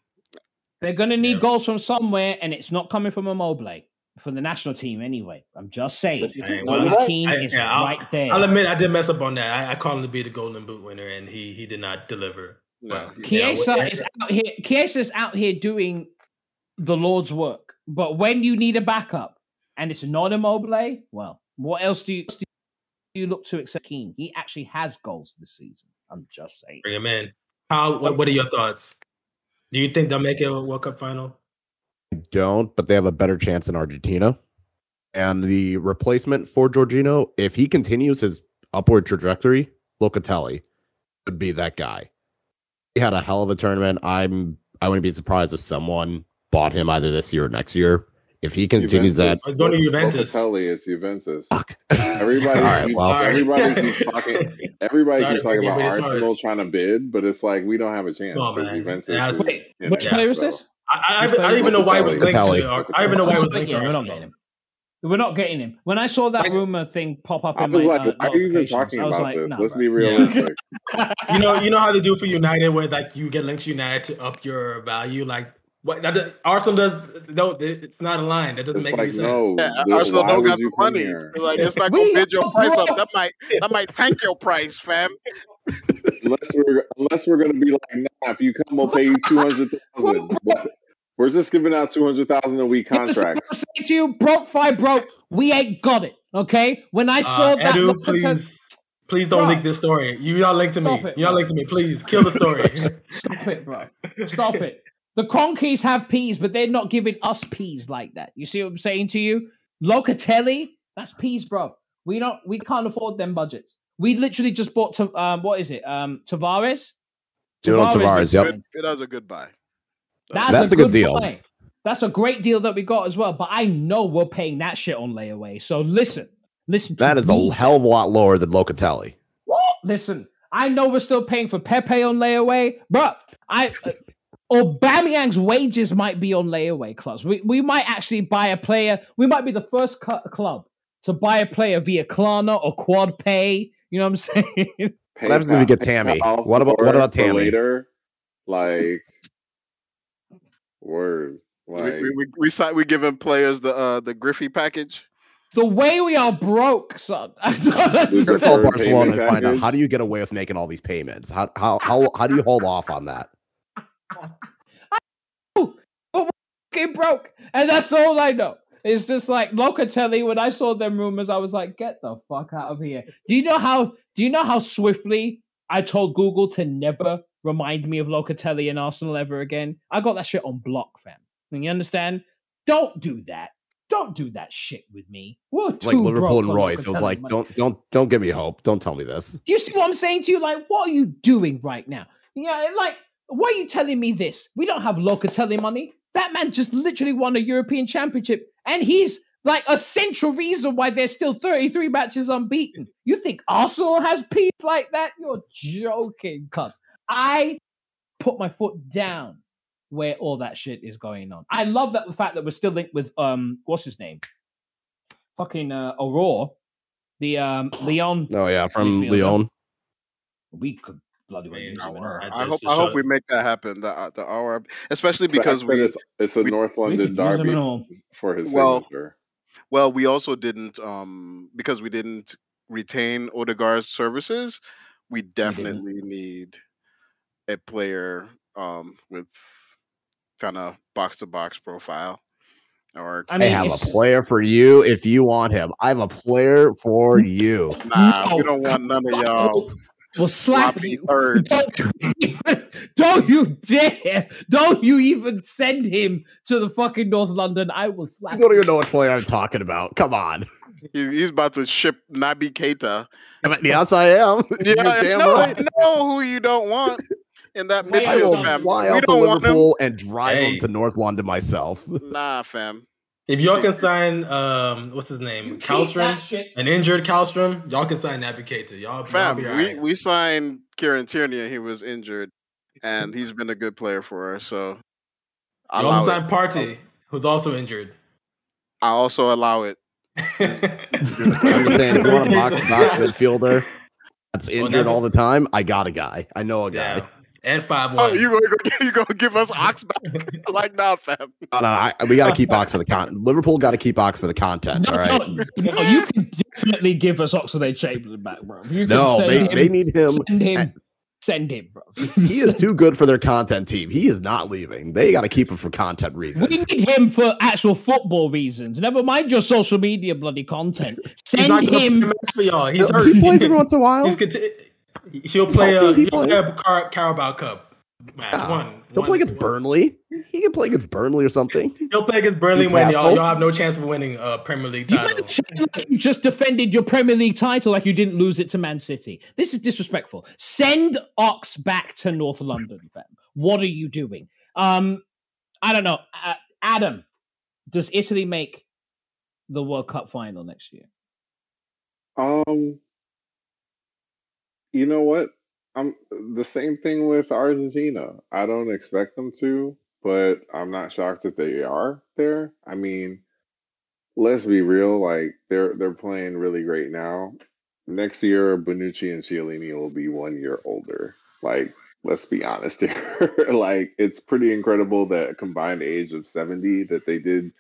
They're gonna need Yeah. goals from somewhere, and it's not coming from Immobile for the national team anyway. I'm just saying. This is- Hey, well, Moise. Kean I- is yeah, I'll- right there. I'll admit I did mess up on that. I, I called him to be the Golden Boot winner, and he he did not deliver. No, Well, he- Yeah, Chiesa what- is out here. Chiesa's out here doing the Lord's work. But when you need a backup and it's not Immobile, well, what else do you, do you look to except Kean? He actually has goals this season. I'm just saying. Bring him in. How? What, what are your thoughts? Do you think they'll make it a World Cup final? Don't, but they have a better chance in Argentina. And the replacement for Jorginho, if he continues his upward trajectory, Locatelli would be that guy. He had a hell of a tournament. I'm I wouldn't be surprised if someone bought him either this year or next year. If he continues that, Juventus. He's going to Juventus. Locatelli is Juventus. fuck. Everybody All right, keeps, well, everybody keeps talking. Everybody Sorry keeps talking about his Arsenal hearts. trying to bid, but it's like we don't have a chance Come on, because man. Juventus. That's- is, Wait, you which know, player is so- this? I, I, I, I don't even know why it was linked to. Ar- I don't even know why it was linked to we're not Arsenal. getting him. We're not getting him. When I saw that Like- rumor thing pop up I in was my like, uh, why are you even talking about like, this? nah, Let's bro. be realistic. You know, you know how they do for United, where like you get linked to United to up your value. Like what that, does- Arsenal does. No, it's not aligned. That doesn't It's make like any sense. no, Yeah, the- Arsenal don't got you the money. Like it's not gonna bid your price up. That might that might tank your price, fam. unless we're unless we're gonna be like, nah, if you come, we'll pay you two hundred thousand. We're just giving out two hundred thousand a week Listen, I'm contracts. gonna say to you, broke, five broke. We ain't got it. Okay. When I saw Uh, that, Edu, look, I please, please don't Bro. link this story. You y'all linked to me. It, y'all bro. linked to me. Please kill the story. Stop it, bro. Stop it. The Kroenkes have peas, but they're not giving us peas like that. You see what I'm saying to you? Locatelli, that's peas, bro. We don't, we can't afford them budgets. We literally just bought to, um, what is it? Um, Tavares. Nuno Tavares, is yep. fine. It was a good buy. That's, That's a, a good good deal. buy. That's a great deal that we got as well. But I know we're paying that shit on layaway. So listen, listen. to That is me. a hell of a lot lower than Locatelli. What? Listen, I know we're still paying for Pepe on layaway, but I Aubameyang's wages might be on layaway clubs. We we might actually buy a player. We might be the first cu- club to buy a player via Klarna or Quad Pay. You know what I'm saying? What happens if you get Tammy? What about- what about Tammy? later? Like, word. We Like, we, we, we, si- we giving players the uh, the Griffey package. the way we are broke, son. I don't This is You're the understand. gonna call Barcelona and find out how do you get away with making all these payments? How how how how do you hold off on that? Fucking broke. And that's all I know. It's just like Locatelli. When I saw them rumors, I was like, "Get the fuck out of here!" Do you know how? Do you know how swiftly I told Google to never remind me of Locatelli and Arsenal ever again? I got that shit on block, fam. And you understand? Don't do that. Don't do that shit with me. We're like Liverpool and Royce. It was like, money. don't don't don't give me hope. Don't tell me this. Do you see what I'm saying to you? Like, what are you doing right now? Yeah, like, why are you telling me this? We don't have Locatelli money. That man just literally won a European Championship, and he's like a central reason why there's still 33 matches unbeaten. You think Arsenal has peace like that? You're joking, cuz I put my foot down where all that shit is going on. I love that the fact that we're still linked with um, what's his name? Fucking uh, Aouar, the um Leon Oh yeah, from Midfielder. Lyon. we could bloody well use I him. I I hope I hope we make that happen. The uh, the hour, especially because we it's it's a we- North London could use him derby for his Well, signature. well we also didn't um because we didn't retain Odegaard's services. We didn't. definitely need a player um with kind of box to box profile. Or I I have a player for you if you want him. I have a player for you. nah, we don't want none of y'all. We'll slap sloppy you. third. Don't, don't you dare! Don't you even send him to the fucking North London. I will slap. You don't even know what player I'm talking about. Come on. He's about to ship Naby Keita. Yes, I am. You're Yeah, damn no, right. I know who you don't want in that Why I will midfield, fam. fly We out to don't want him. Liverpool and drive Hey. him to North London myself. Nah, fam. If y'all can sign, um, what's his name, Kallstrom, an injured Kallstrom, y'all can sign Naby Keita. Y'all, y'all Fam, be we, alright. we signed Kieran Tierney and he was injured, and he's been a good player for us. So I You allow also it. signed Partey, who's also injured. I also allow it. I'm just saying, if you want a box box midfielder that's injured that- all the time, I got a guy. I know a guy. Yeah, and five Oh, one. you gonna you gonna give us Ox back? like nah, fam. No, no, I, we got to keep Ox for the content. Liverpool got to keep Ox for the content. No, all right. no, no, you can definitely give us Oxlade Chamberlain back, bro. You can No, send they, him, they need him. send him, send him, bro. He is too good for their content team. He is not leaving. They got to keep him for content reasons. We need him for actual football reasons. Never mind your social media bloody content. He's not Send him. for y'all. He's He plays every once in a while. He's conti- he'll play healthy, a he he'll play plays. a Car- Carabao Cup match. Yeah. One. He'll one- play against one. Burnley. He can play against Burnley or something. He'll play against Burnley when y'all, y'all have no chance of winning a Premier League You title. mentioned like you just defended your Premier League title like you didn't lose it to Man City. This is disrespectful. Send Ox back to North London, fam. What are you doing? Um, I don't know. Uh, Adam, does Italy make the World Cup final next year? Um, you know what? I'm the same thing with Argentina. I don't expect them to, but I'm not shocked that they are there. I mean, let's be real, like they're they're playing really great now. Next year, Bonucci and Chiellini will be one year older. Like, let's be honest here. like, it's pretty incredible that combined age of 70 that they did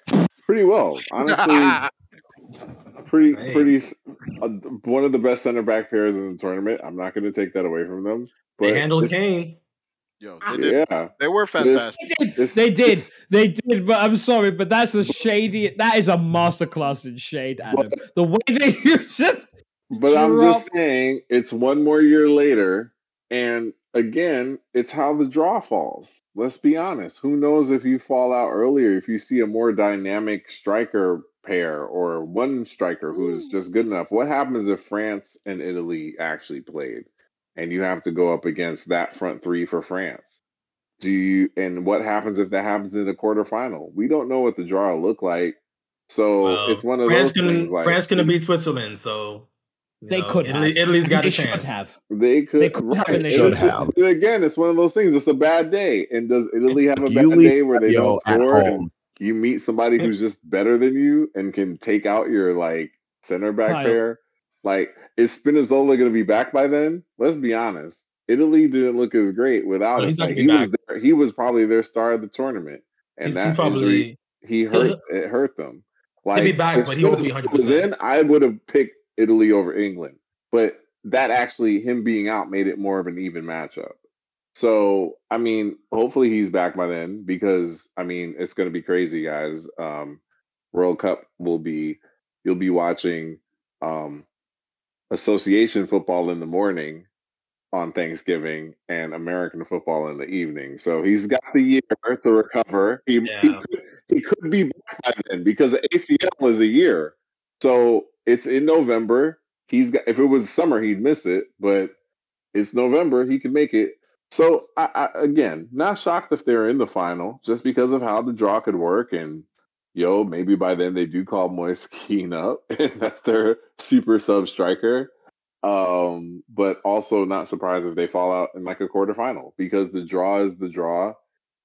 pretty well. Honestly, pretty Hey. pretty uh, one of the best center back pairs in the tournament. I'm not going to take that away from them. But They handled this- Kane. Yo, they did. yeah, They were fantastic. They did. This- they did. this- They did. But I'm sorry, but that's a shady. That is a masterclass in shade, Adam. The way they you just but I'm just saying it's one more year later, and again, it's how the draw falls. Let's be honest. Who knows if you fall out earlier, if you see a more dynamic striker pair or one striker who's mm. just good enough? What happens if France and Italy actually played? and you have to go up against that front three for France. Do you and what happens if that happens in the quarterfinal? We don't know what the draw will look like. So Well, it's one of France those can things like France gonna beat Switzerland, so they know, could Italy, have. Italy's got they a chance. have. they could, They could have right, and they should have. Again, it's one of those things. It's a bad day. And does Italy have a bad leave day where they Yo, don't at score and home. You meet somebody who's just better than you and can take out your like center back Kyle. pair? Like, is Spinazzola going to be back by then? Let's be honest. Italy didn't look as great without him. Like, he was there, he was probably their star of the tournament, and He's, that he's injury probably he hurt it hurt them. Like be back, but he won't be 100%. in, I would have picked Italy over England, but that actually him being out made it more of an even matchup. So I mean, hopefully he's back by then because I mean it's going to be crazy, guys. Um, World Cup will be you'll be watching um, association football in the morning on Thanksgiving and American football in the evening. So he's got the year to recover. He, he, could, he could be back by then because the ACL is a year. So it's in November. He's got if it was summer, he'd miss it, but it's November, he can make it. So I, I again, not shocked if they're in the final, just because of how the draw could work and yo, maybe by then they do call Moise Kean up, and that's their super sub striker. Um, but also not surprised if they fall out in like a quarterfinal because the draw is the draw.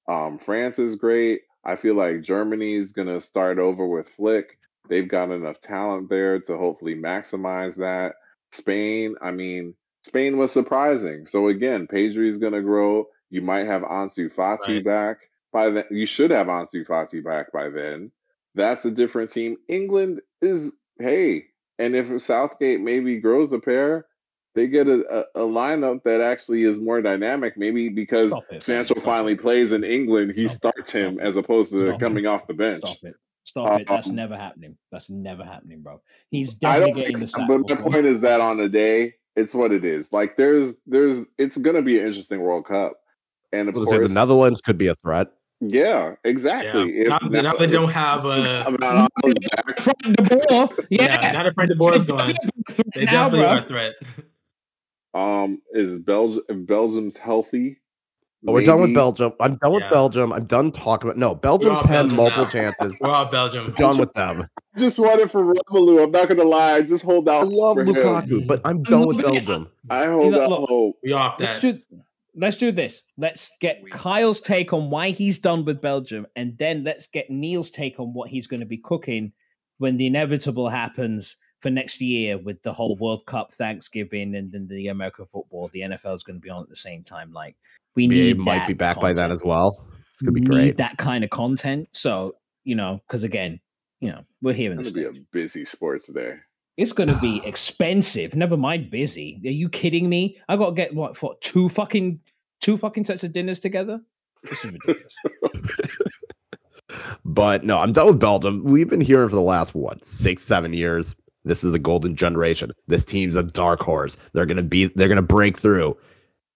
Um, France is great. I feel like Germany's gonna start over with Flick. They've got enough talent there to hopefully maximize that. Spain, I mean, Spain was surprising. So again, Pedri is going to grow. You might have Ansu Fati Right. back by then. You should have Ansu Fati back by then. That's a different team. England is hey, and if Southgate maybe grows a pair, they get a, a, a lineup that actually is more dynamic. Maybe because it, Sancho finally it. plays in England, he Stop it. starts him Stop as opposed to Stop it. coming off the bench. Stop it. Stop it. That's Um, never happening. That's never happening, bro. He's definitely getting the so, sack. but my point is that on a day, it's what it is. Like there's there's it's gonna be an interesting World Cup. And of I say course, the Netherlands could be a threat. yeah, exactly. Yeah. If Now, now they don't have a mean, I'm back. Frank de Boer. yeah. Yeah. Now that Frank de Boer is gone, they now, definitely bro. are a threat. Um, is Belgium if Belgium's healthy? Oh, we're done with Belgium. I'm done with Yeah. Belgium. I'm done talking about no. Belgium's had Belgium multiple now. chances. We're all Belgium. done with them. Just wanted for Romelu. I'm not gonna lie. I just hold out. I love for him. Lukaku, but I'm mm. done with loving it. Belgium. I hold Look, out look. hope. We off Let's do let's do this. Let's get Kyle's take on why he's done with Belgium, and then let's get Neil's take on what he's going to be cooking when the inevitable happens for next year with the whole World Cup, Thanksgiving, and then the American football. The NFL is going to be on at the same time. Like we NBA need might that be back by then content. as well. It's gonna be need great. that kind of content. So you know, because again, you know, we're here in the It's gonna be a busy sports day. It's going to be expensive. Never mind busy. Are you kidding me? I got to get what for two fucking two fucking sets of dinners together. This is ridiculous. But no, I'm done with Belgium. We've been hearing for the last what six, seven years. This is a golden generation. This team's a dark horse. They're gonna be. They're gonna break through.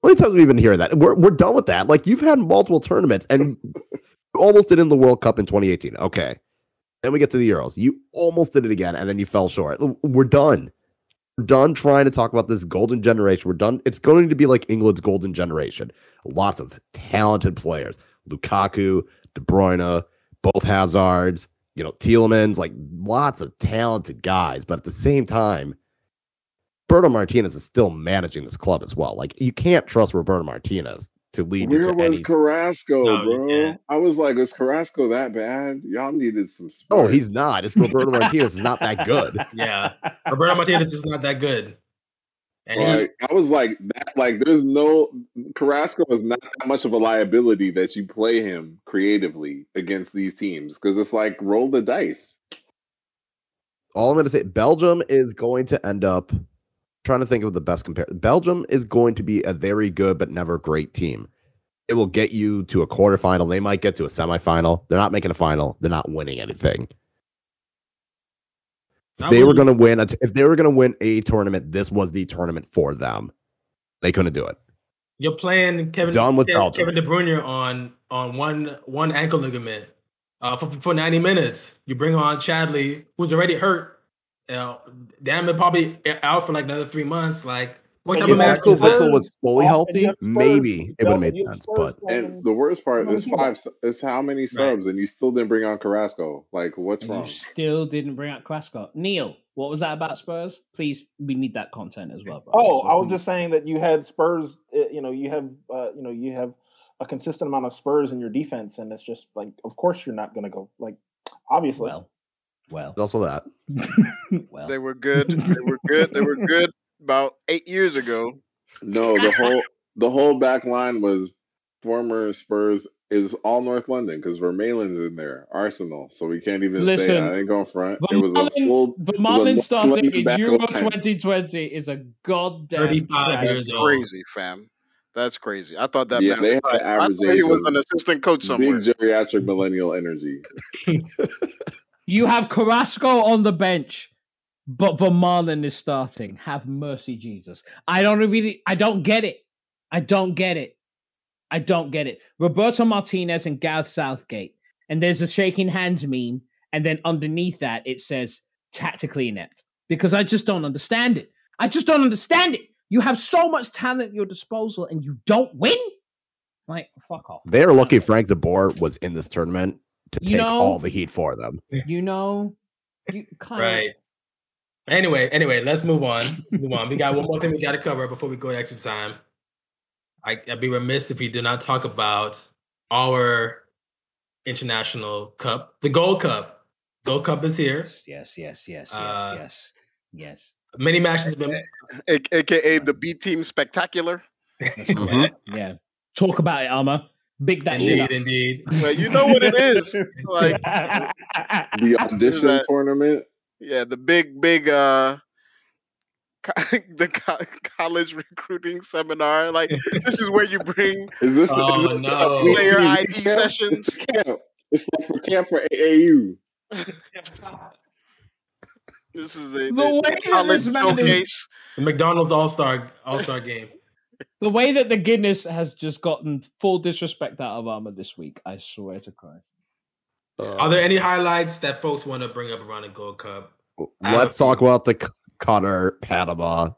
How many times have we been hearing that? We're we're done with that. Like you've had multiple tournaments and you almost did in the World Cup in 2018. Okay, then we get to the Euros. You almost did it again, and then you fell short. We're done. We're done trying to talk about this golden generation. We're done. It's going to be like England's golden generation. Lots of talented players. Lukaku, De Bruyne, both Hazards, you know, Tielemans, like lots of talented guys. But at the same time, Roberto Martinez is still managing this club as well. Like you can't trust Roberto Martinez to lead Where was any. Carrasco, No, bro? can't. I was like, was Carrasco that bad? Y'all needed some. Oh, he's not. It's Roberto Martinez is not that good. Yeah. Roberto Martinez is not that good. And he, I was like that. Like there's no Carrasco is not that much of a liability that you play him creatively against these teams because it's like roll the dice. All I'm going to say, Belgium is going to end up trying to think of the best compare. Belgium is going to be a very good but never great team. It will get you to a quarterfinal. They might get to a semifinal. They're not making a final. They're not winning anything. If they were going to win, a t- if they were going to win a tournament, this was the tournament for them. They couldn't do it. you're playing Kevin Done with Ke- Belgium. Kevin De Bruyne on on one one ankle ligament uh, for, for 90 minutes. You bring on Chadli, who's already hurt. You know, damn it, probably out for like another three months. Like, what type you of If Axel? Witsel was fully Oh, healthy, Spurs. maybe it would have made sense. But And the worst part is five. Is how many subs, and you still didn't bring on Carrasco. Like, what's And you wrong? still didn't bring out Carrasco. Neil, what was that about Spurs? Please, we need that content as well, bro. Oh, So I was please- just saying that you had Spurs. uh, You know, you have uh, you know you have a consistent amount of Spurs in your defense, and it's just like, of course, you're not going to go like, obviously. well, well, also that. well. They were good. They were good. They were good about eight years ago. No, the whole the whole back line was former Spurs is all North London because Vermaelen's in there, Arsenal. So we can't even say Listen, I ain't going front. It was a Vermaelen- full. Vermaelen North starting in back Euro line. 2020 is a goddamn 35 years That's old. crazy, fam. That's crazy. I thought that Yeah, man. they had I an average thought he was an assistant coach somewhere. Big geriatric millennial energy. You have Carrasco on the bench, but Vermaelen is starting. Have mercy, Jesus. I don't really, I don't get it. I don't get it. I don't get it. Roberto Martinez and Gareth Southgate, and there's a shaking hands meme, and then underneath that it says tactically inept because I just don't understand it. I just don't understand it. You have so much talent at your disposal and you don't win. Like, fuck off. They're lucky Frank de Boer was in this tournament to You take know- all the heat for them. You know, you kind Right. Anyway, anyway, let's move on. Let's move on. We got one more thing we got to cover before we go to extra time. I, I'd be remiss if we did not talk about our international cup, the Gold Cup. Gold Cup is here. Yes, yes, yes, yes, yes, Uh, yes, yes. Many matches have been. AKA the B Team Spectacular. That's correct. Yeah. Talk about it, Ama. Big that shit Indeed, up. indeed. Well, you know what it is. Like, The audition that- tournament. yeah, the big, big, uh, co- the co- college recruiting seminar. Like, this is where you bring Is this, Oh, is this no. the Player AAU ID camp? sessions. It's camp. It's like for camp for AAU. this is a The the, way college this man is- showcase. The McDonald's All Star All Star game. The way that the Guinness has just gotten full disrespect out of Ama this week, I swear to Christ. Uh, Are there any highlights that folks want to bring up around the Gold Cup? Let's talk about the C- Qatar Panama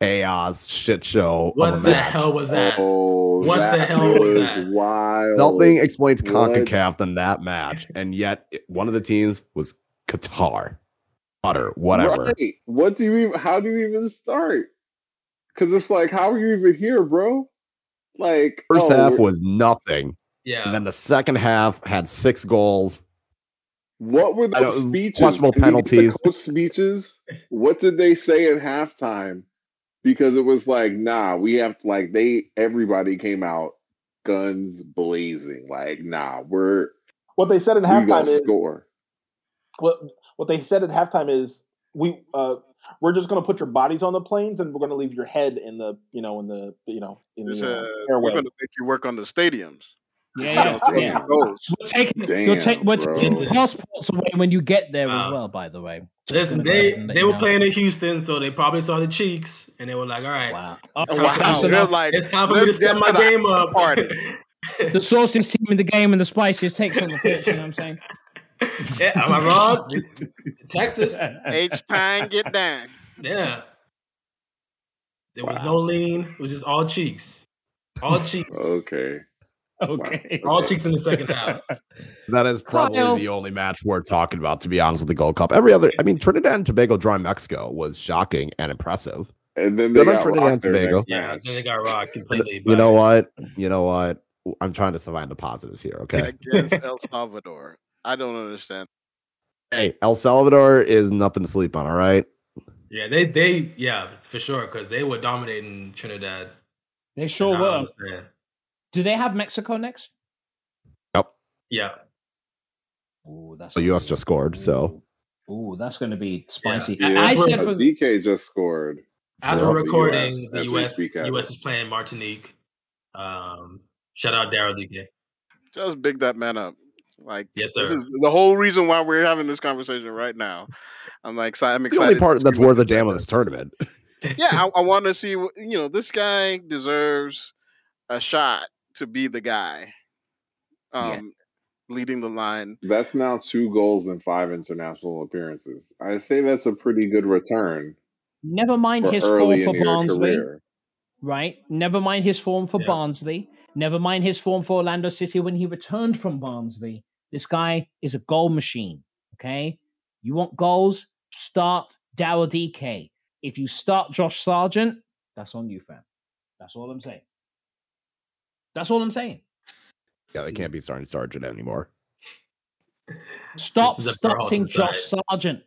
chaos shit show. What the match. hell was that? Oh, What the hell was that? Wild. Nothing explains What? CONCACAF than that match, and yet it- one of the teams was Qatar, Qatar, whatever. Right. What do you even? How do you even start? Because it's like, how are you even here, bro? Like, First oh, half we're- was nothing, Yeah. and then the second half had six goals. What were I those don't- speeches? questionable Did you get the penalties. coach speeches. What did they say at halftime? Because it was like, nah, we have to like they everybody came out guns blazing. Like, nah, we're What they said in we halftime is score. what what they said at halftime is we uh we're just going to put your bodies on the planes and we're going to leave your head in the you know in the you know in It's, the uh, uh, we're going to make you work on the stadiums. Yeah, yeah, yeah. We're taking, Damn, you're take, we're bro. taking passports away when you get there as well. By the way, Just Listen, they ahead they were know. playing in Houston, so they probably saw the cheeks, and they were like, "All right, Wow, It's Oh, time- wow. that's They're like, it's time for me to let's step get my game up." party. the sauciest team in the game and the spiciest takes on the pitch. You know what I'm saying? Yeah, am I wrong? Texas, H time, get down. yeah. There was no lean. It was just all cheeks, all cheeks, Okay. okay. all cheeks in the second half. That is probably Kyle. the only match we're talking about, to be honest, with the Gold Cup. Every other, I mean, Trinidad and Tobago drawing Mexico was shocking and impressive. And then they Good got Trinidad and rocked Tobago. Yeah, then they got rocked completely. You know what? You know what? I'm trying to find the positives here. Okay. Against El Salvador. I don't understand. Hey, El Salvador is nothing to sleep on. All right. Yeah, they they yeah for sure because they were dominating Trinidad. They sure were. understand. Do they have Mexico next? Yep. Yeah, Oh, that's The U.S. just scored, so Oh, that's going to be spicy. Yeah, I that's said for Dike just scored. as Yeah. we're The recording, US, the US speak US it. is playing Martinique. Um, shout out Daryl Dike. Just big that man up. Like Yes, this sir. is the whole reason why we're having this conversation right now. I'm like, excited. I'm excited. the only part that's worth a damn of this tournament. yeah, I, I want to see. what- You know, this guy deserves a shot to be the guy, Yeah. um, leading the line. That's now two goals and five international appearances. I say that's a pretty good return never mind his form for Barnsley, career. right? Never mind his form for Yeah. Barnsley. Never mind his form for Orlando City when he returned from Barnsley. This guy is a goal machine. Okay, you want goals? Start Daryl Dike. If you start Josh Sargent, that's on you, fam. That's all I'm saying. That's all I'm saying. Yeah, they can't be starting Sargent anymore. Stop is starting Josh. Sargent.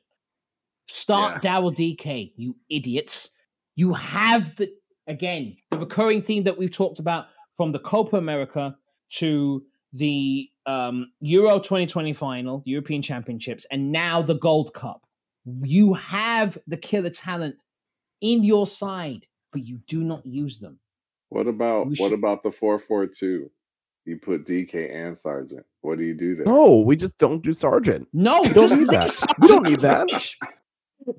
Start Daryl Dike, you idiots. You have the again the recurring theme that we've talked about from the Copa America to the um, Euro 2020 final, the European Championships, and now the Gold Cup. You have the killer talent in your side, but you do not use them. What about We what about the four four two? You put Dike and Sargent. What do you do there? No, we just don't do Sargent. No, We don't need that. We don't need that.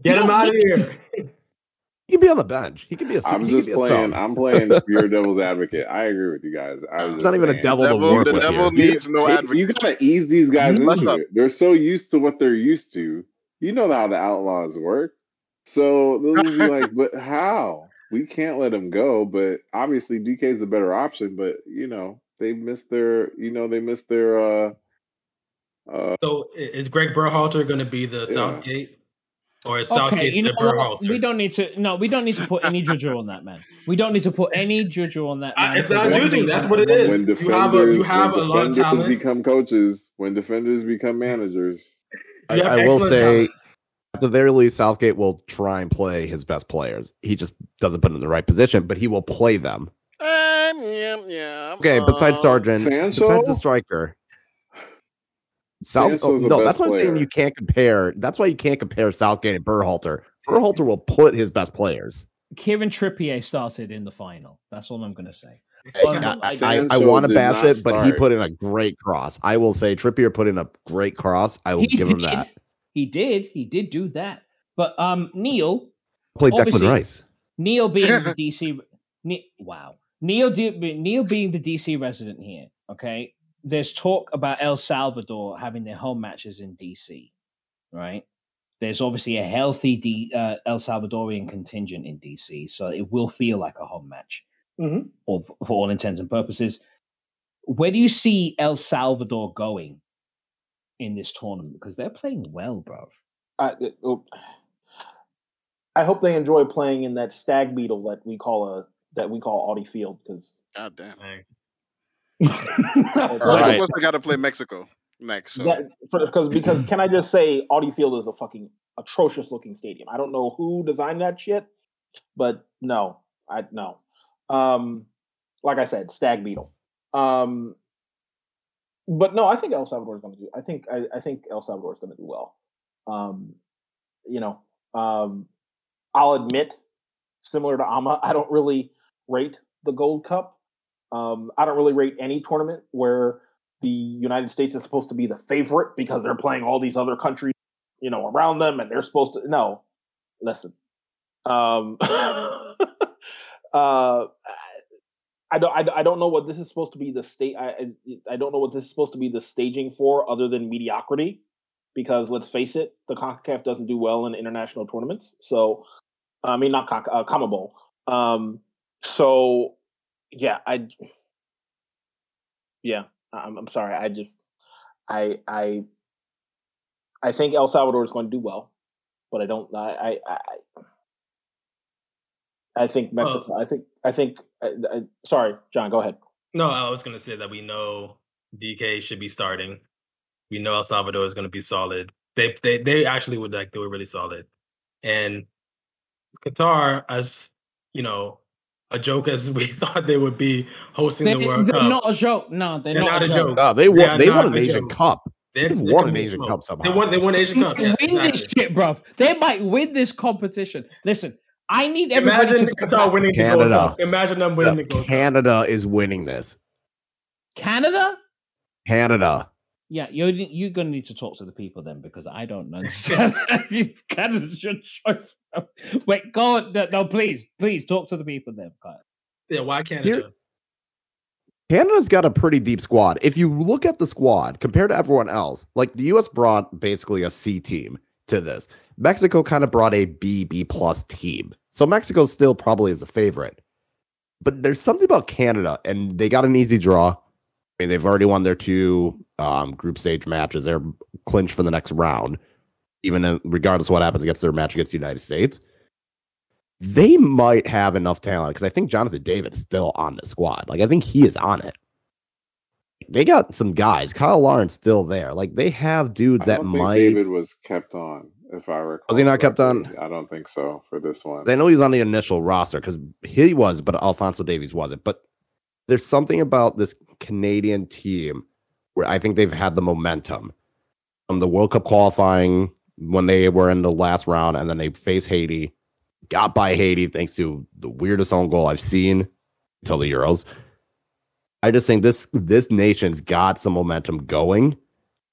Get him out of here. He can be on the bench. He could be a. I'm just be playing. I'm playing pure devil's advocate. I agree with you guys. I was It's not even a devil to Devil- work the with devil here. needs no Take- advocate. You gotta ease these guys. Into not- it. They're so used to what they're used to. You know how the outlaws work. So they'll be like, "But how? We can't let him go." But obviously, Dike is the better option. But you know, they missed their. You know, they missed their. uh uh, So is Greg Berhalter going to be the Southgate, or is Okay, Southgate you know the what? We don't need to. No, we don't need to put any juju on that man. We don't need to put any juju on that Uh, man. it's for not juju, that's and what it is. when. You defenders, have a- you have a lot of defenders talent. become coaches, when defenders become managers. I, I will say, talent. At the very least, Southgate will try and play his best players. He just doesn't put them in the right position, but he will play them. Um, yeah, yeah. Okay, besides Sargent, Sancho? besides the striker, South. Oh, no, best that's what I'm saying. You can't compare. That's why you can't compare Southgate and Berhalter. Berhalter will put his best players. Kieran Trippier started in the final. That's all I'm going to say. I, I, I- I, want to did bash not it, but he put in a great cross. I will say Trippier put in a great cross. I will He give him that. He did. He did do that. But um, Neal, Played Declan Rice. Neal being the DC. Ne- wow, Neal, de- Neal being the DC resident here. Okay, there's talk about El Salvador having their home matches in DC, right? There's obviously a healthy D, uh, El Salvadorian contingent in DC, so it will feel like a home match, Mhm. or for all intents and purposes. Where do you see El Salvador going in this tournament? Because they're playing well, bro. I, oh, I hope they enjoy playing in that stag beetle that we call a that we call Audi Field because God damn. Dang. Well, right. Plus, I got to play Mexico next. So. that because because can I just say Audi Field is a fucking atrocious looking stadium. I don't know who designed that shit, but no, I no. Um, like I said, stag beetle. Um, but no, I think El Salvador is going to do. I think I, I think El Salvador is going to do well. Um, you know, um, I'll admit, similar to Ama, I don't really rate the Gold Cup. Um, I don't really rate any tournament where the United States is supposed to be the favorite because they're playing all these other countries, you know, around them, and they're supposed to. No, listen. Um, uh, I don't. I, I don't know what this is supposed to be the state. I I- don't know what this is supposed to be the staging for, other than mediocrity. Because let's face it, the Concacaf doesn't do well in international tournaments. So, I mean, not Conca, uh, CONMEBOL. Um, so, yeah, I, yeah, I'm, I'm sorry. I just, I, I, I think El Salvador is going to do well, but I don't. I, I, I, I think Mexico. I think. I think. I, I, sorry, John. Go ahead. No, I was gonna say that we know Dike should be starting. We know El Salvador is gonna be solid. They they they actually would like they were really solid. And Qatar, as you know, a joke as we thought they would be hosting They, the World they're Cup. not a joke. No, they're, They're not, a joke. No, they They won. are They won an Asian joke. Cup. They're, They've they're won gonna an Asian smoked. Cup They won. They won Asian Cup. They Yes, win this shit, bro. They might win this competition. Listen, I need everybody Imagine to Qatar winning Canada. Cup. Imagine them winning the Gold Canada is winning this. Canada. Canada. Yeah, you're you're gonna need to talk to the people then because I don't understand. Canada's your choice. Wait, go on. No, no, please, please talk to the people then. Kyle. Yeah, why Canada? Canada's got a pretty deep squad. If you look at the squad compared to everyone else, like the US brought basically a C team to this. Mexico kind of brought a B, B plus team. So Mexico still probably is a favorite. But there's something about Canada, and they got an easy draw. I mean, they've already won their two um, group stage matches. They're clinched for the next round, even in, regardless of what happens against their match against the United States. They might have enough talent because I think Jonathan David is still on the squad. Like, I think he is on it. They got some guys. Kyle Lawrence still there. Like, they have dudes that might. David was kept on, if I recall. Was he not kept on? I don't think so for this one. I know he's on the initial roster because he was, but Alfonso Davies wasn't. But there's something about this Canadian team where I think they've had the momentum from the World Cup qualifying when they were in the last round, and then they faced Haiti, got by Haiti thanks to the weirdest own goal I've seen until the Euros. I just think this this nation's got some momentum going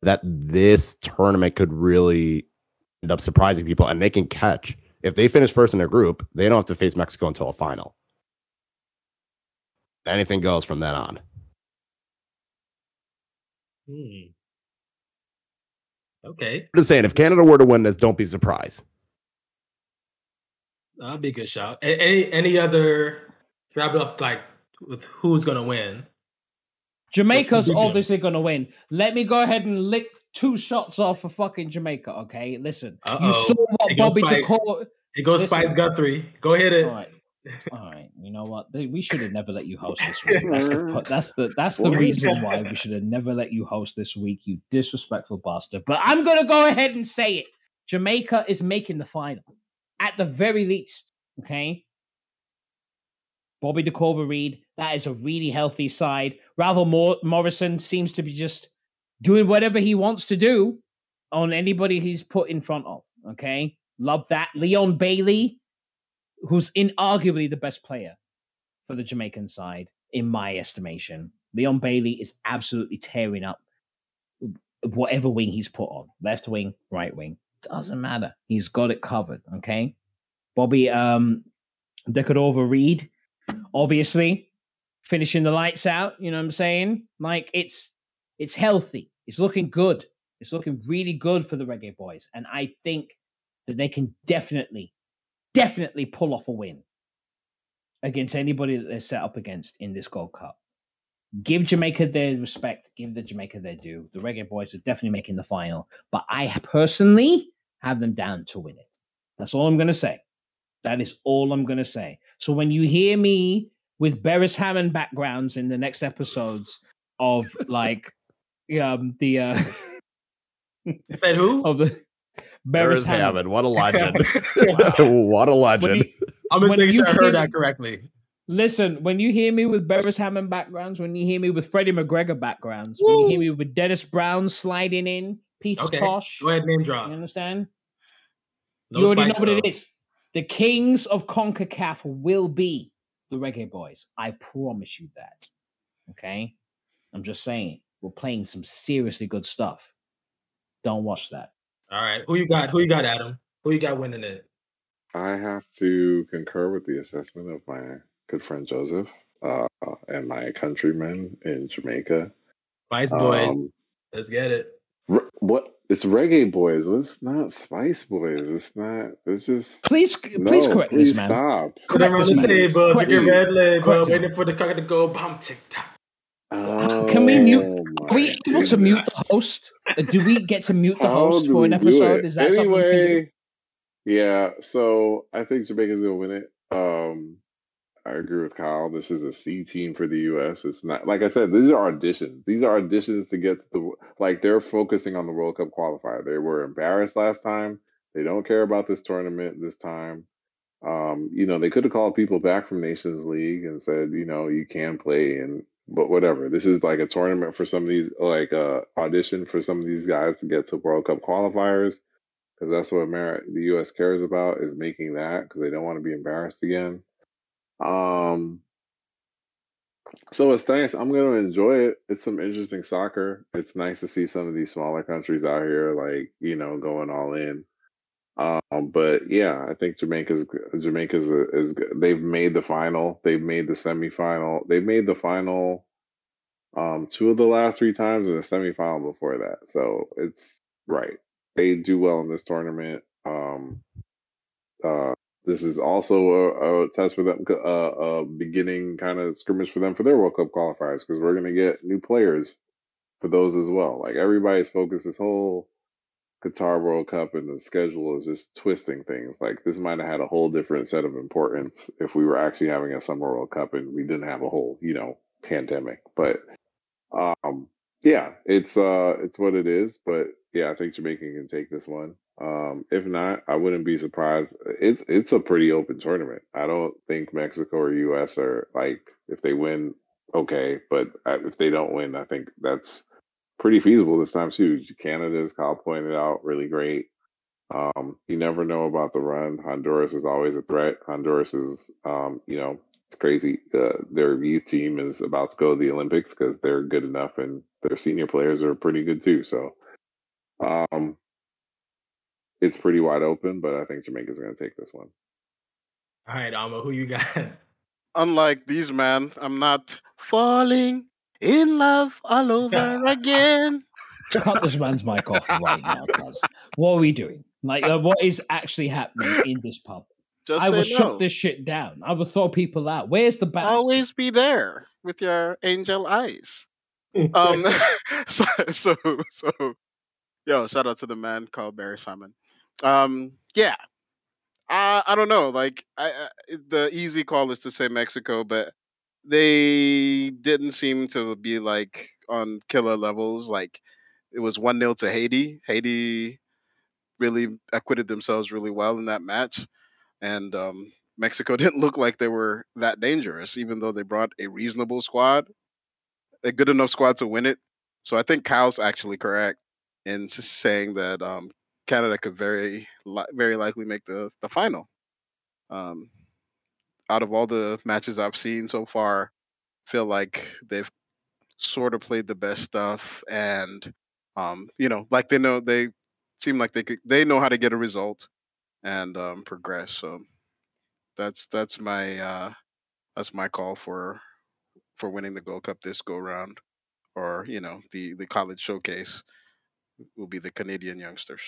that this tournament could really end up surprising people, and they can catch if they finish first in their group, they don't have to face Mexico until a final. Anything goes from then on. Hmm. Okay, I'm just saying, if Canada were to win this, don't be surprised. that'll be a good shout. A- Any any other wrap it up like with who's gonna win? Jamaica's obviously gonna win. Let me go ahead and lick two shots off for fucking Jamaica. Okay, listen. You Uh-oh. saw what Here Bobby Spice. Decor. It goes Listen. Spice Guthrie. Go hit it. All right. All right, you know what? We should have never let you host this week. That's the that's the that's the reason why we should have never let you host this week. You disrespectful bastard. But I'm gonna go ahead and say it. Jamaica is making the final at the very least. Okay. Bobby Decordova-Reid, that is a really healthy side. Ravel Mor- Morrison seems to be just doing whatever he wants to do on anybody he's put in front of. Okay. Love that. Leon Bailey, who's inarguably the best player for the Jamaican side, in my estimation. Leon Bailey is absolutely tearing up whatever wing he's put on left wing, right wing. Doesn't matter. He's got it covered. Okay. Bobby um Decordova-Reid, obviously, finishing the lights out. You know what I'm saying? Like it's it's healthy. It's looking good. It's looking really good for the Reggae Boys. And I think that they can definitely, definitely pull off a win against anybody that they're set up against in this Gold Cup. Give Jamaica their respect, give the Jamaica their due. The Reggae Boys are definitely making the final, but I personally have them down to win it. That's all I'm going to say. That is all I'm going to say. So when you hear me with Beres Hammond backgrounds in the next episodes of like um the uh You said who? of the Beres Hammond. Hammond. What a legend. what a legend. I'm just when making sure I heard that correctly. Listen, when you hear me with Beres Hammond backgrounds, when you hear me with Freddie McGregor backgrounds, when you hear me with Dennis Brown sliding in, Peter Okay. Tosh, Go ahead, name drop. you understand? No you already know what it though. is. The kings of CONCACAF will be the Reggae Boys. I promise you that. Okay? I'm just saying, we're playing some seriously good stuff. Don't watch that. All right. Who you got? Who you got, Adam? Who you got winning it? I have to concur with the assessment of my good friend Joseph uh, and my countrymen in Jamaica. Spice Boys. Um, Let's get it. re- what? It's reggae boys. It's not Spice Boys. It's not. It's just. Please, please no, correct please this, man. stop. Correct around the man. table, Correct drink your Please. red label, waiting for the cocker to go bomb tick tock. Oh, Can we mute- Are we able to mute the host? Uh, Do we get to mute the host for an episode? Is that something we can do? anyway? Yeah. So I think Jamaica's gonna win it. Um, I agree with Kyle. This is a C team for the U.S. It's not like I said. These are auditions. These are auditions to get the like. They're focusing on the World Cup qualifier. They were embarrassed last time. They don't care about this tournament this time. Um, you know, they could have called people back from Nations League and said, you know, you can play and but whatever. This is like a tournament for some of these, like uh audition for some of these guys to get to World Cup qualifiers because that's what America, the U.S. cares about is making that because they don't want to be embarrassed again. Um, so it's nice. I'm gonna enjoy it. It's some interesting soccer. It's nice to see some of these smaller countries out here, like you know, going all in. Um, but yeah, I think Jamaica's Jamaica's a, is they've made the final. They've made the semifinal. They've made the final. Um, two of the last three times in the semifinal before that. So it's right. They do well in this tournament. Um, uh, this is also a, a test for them, uh, a beginning kind of scrimmage for them for their World Cup qualifiers because we're going to get new players for those as well. Like everybody's focused this whole Qatar World Cup and the schedule is just twisting things. Like this might have had a whole different set of importance if we were actually having a Summer World Cup and we didn't have a whole, you know, pandemic. But um, yeah, it's uh, it's what it is. But yeah, I think Jamaica can take this one. Um, if not, I wouldn't be surprised. It's it's a pretty open tournament. I don't think Mexico or US are like if they win, okay, but if they don't win, I think that's pretty feasible this time too. Canada, as Kyle pointed out, really great. Um, you never know about the run. Honduras is always a threat. Honduras is, um, you know, it's crazy. Uh, their youth team is about to go to the Olympics because they're good enough, and their senior players are pretty good too. So, um, it's pretty wide open, but I think Jamaica's going to take this one. All right, Ama, who you got? Unlike these man, I'm not falling in love all over again. Cut this man's mic off right now, cuz. What are we doing? Like, uh, what is actually happening in this pub? Just I will shut this shit down. I will throw people out. Where's the balance? Always be there with your angel eyes. Um, so, so, so, yo, shout out to the man called Barry Simon. Um, yeah, I, I don't know. Like, I, I, the easy call is to say Mexico, but they didn't seem to be like on killer levels. Like, it was one 0 to Haiti. Haiti really acquitted themselves really well in that match, and um, Mexico didn't look like they were that dangerous, even though they brought a reasonable squad, a good enough squad to win it. So I think Kyle's actually correct in saying that um, Canada could very, li- very likely make the the final. Um, out of all the matches I've seen so far, feel like they've sort of played the best stuff, and um, you know, like they know they seem like they could they know how to get a result and um, progress. So that's that's my uh, that's my call for for winning the Gold Cup this go round, or you know, the the college showcase will be the Canadian youngsters.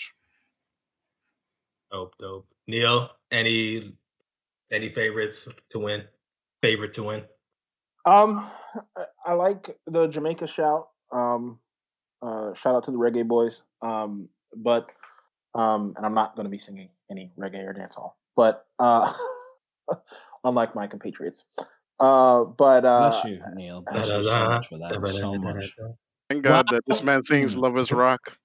Dope, dope. Neal, any any favorites to win? Favorite to win? Um, I like the Jamaica shout. Um, uh, shout out to the reggae boys. Um, but um, and I'm not going to be singing any reggae or dancehall. But uh, unlike my compatriots. Uh, but uh, Bless you, Neal. Bless you so much for that. So much. Thank God that this man sings "Love Is Rock."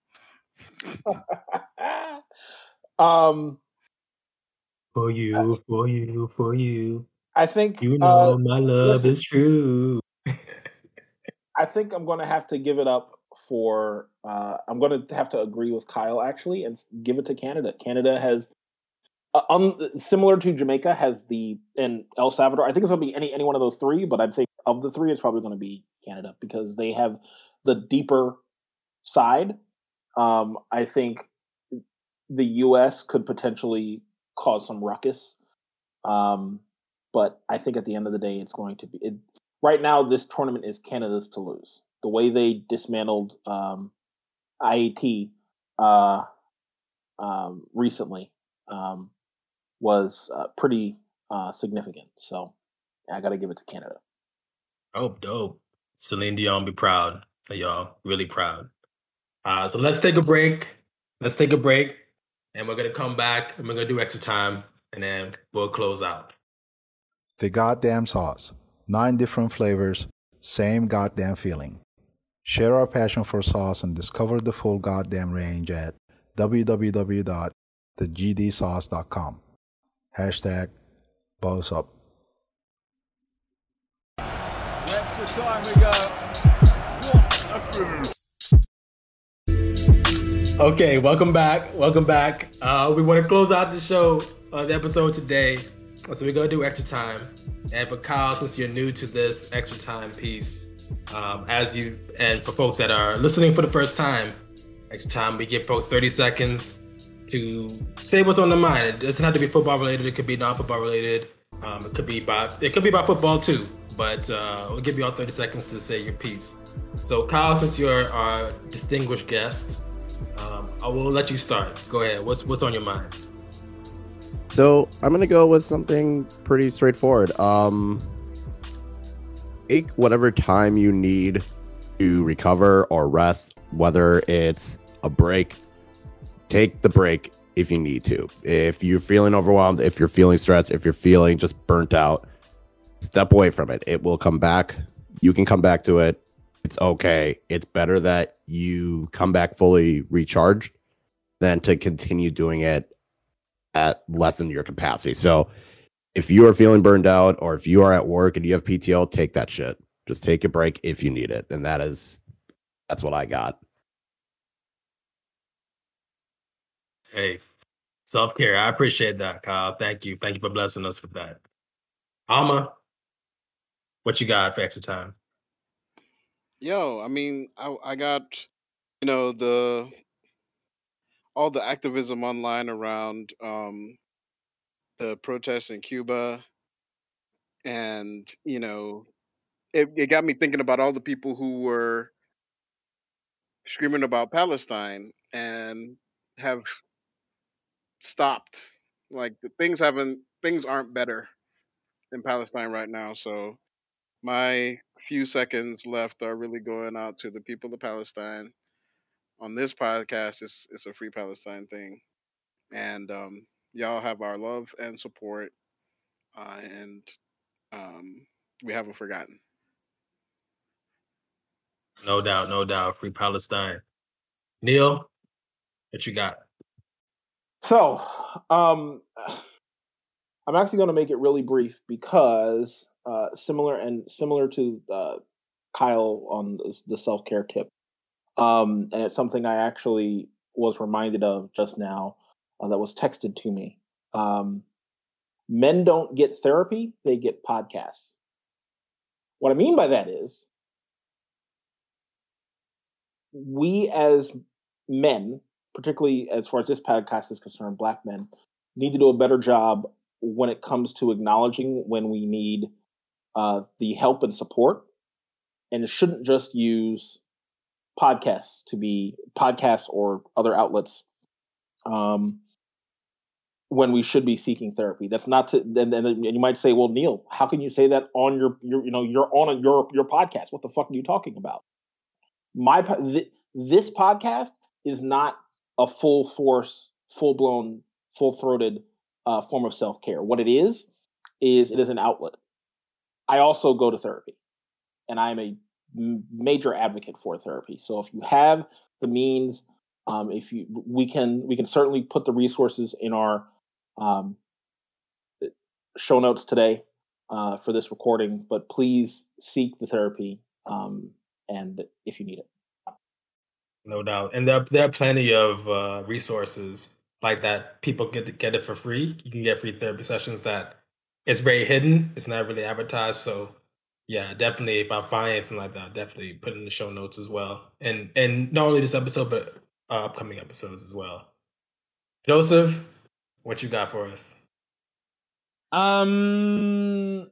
um, For you, for you, for you. I think You know uh, my love listen, is true. I think I'm going to have to give it up for. Uh, I'm going to have to agree with Kyle actually and give it to Canada. Canada has, uh, um, similar to Jamaica, has the and El Salvador. I think it's going to be any any one of those three, but I think of the three, it's probably going to be Canada because they have the deeper side. Um, I think the U.S. could potentially cause some ruckus. Um, but I think at the end of the day, it's going to be. It, right now, this tournament is Canada's to lose. The way they dismantled um, Haiti uh, um, recently um, was uh, pretty uh, significant. So I got to give it to Canada. Dope, dope. Celine Dion be proud y'all. Really proud. Uh, so let's take a break. Let's take a break. And we're gonna come back and we're gonna do extra time and then we'll close out. The goddamn sauce. Nine different flavors, same goddamn feeling. Share our passion for sauce and discover the full goddamn range at www.thegdsauce.com. Hashtag boss up. Extra time we go. What a finish. Okay, welcome back. Welcome back. Uh, we want to close out the show, uh, the episode today. So we're gonna do extra time. And for Kyle, since you're new to this extra time piece, um, as you and for folks that are listening for the first time, extra time we give folks 30 seconds to say what's on the mind. It doesn't have to be football related. It could be non-football related. Um, it could be about it could be about football too. But uh, we'll give you all 30 seconds to say your piece. So Kyle, since you're our distinguished guest, um, I will let you start. Go ahead. What's what's on your mind? So I'm gonna go with something pretty straightforward. Um, take whatever time you need to recover or rest, whether it's a break. Take the break if you need to. If you're feeling overwhelmed, if you're feeling stressed, if you're feeling just burnt out, step away from it. It will come back. You can come back to it. It's okay. It's better that you come back fully recharged than to continue doing it at less than your capacity. So if you are feeling burned out or if you are at work and you have PTO, take that shit. Just take a break if you need it. And that is that's what I got. Hey, self care. I appreciate that, Kyle. Thank you. Thank you for blessing us with that. Ama, what you got for extra time? Yo, I mean, I I got you know the all the activism online around um the protests in Cuba and you know it, it got me thinking about all the people who were screaming about Palestine and have stopped like things haven't things aren't better in Palestine right now so my few seconds left are really going out to the people of Palestine on this podcast it's it's a free Palestine thing and um y'all have our love and support uh, and um we haven't forgotten No doubt, no doubt. Free Palestine. Neal, what you got? So, um, I'm actually going to make it really brief because uh, similar and similar to uh, Kyle on the self care tip, um, and it's something I actually was reminded of just now uh, that was texted to me. Um, men don't get therapy; they get podcasts. What I mean by that is, we as men, particularly as far as this podcast is concerned, black men, need to do a better job when it comes to acknowledging when we need uh, the help and support, and shouldn't just use podcasts to be podcasts or other outlets um, when we should be seeking therapy. That's not to. And, and, you might say, "Well, Neal, how can you say that on your, your you know you're on a, your your podcast? What the fuck are you talking about?" My th- this podcast is not a full force, full blown, full throated uh, form of self care. What it is, is it is an outlet. I also go to therapy, and I'm a major advocate for therapy. So if you have the means, um, if you we can we can certainly put the resources in our um, show notes today uh, for this recording. But please seek the therapy, um, and if you need it. No doubt, and there there are plenty of uh, resources like that people get get it for free. You can get free therapy sessions that it's very hidden. It's not really advertised. So yeah, definitely if I find anything like that, I'll definitely put in the show notes as well. And and not only this episode, but uh, upcoming episodes as well. Joseph, what you got for us? Um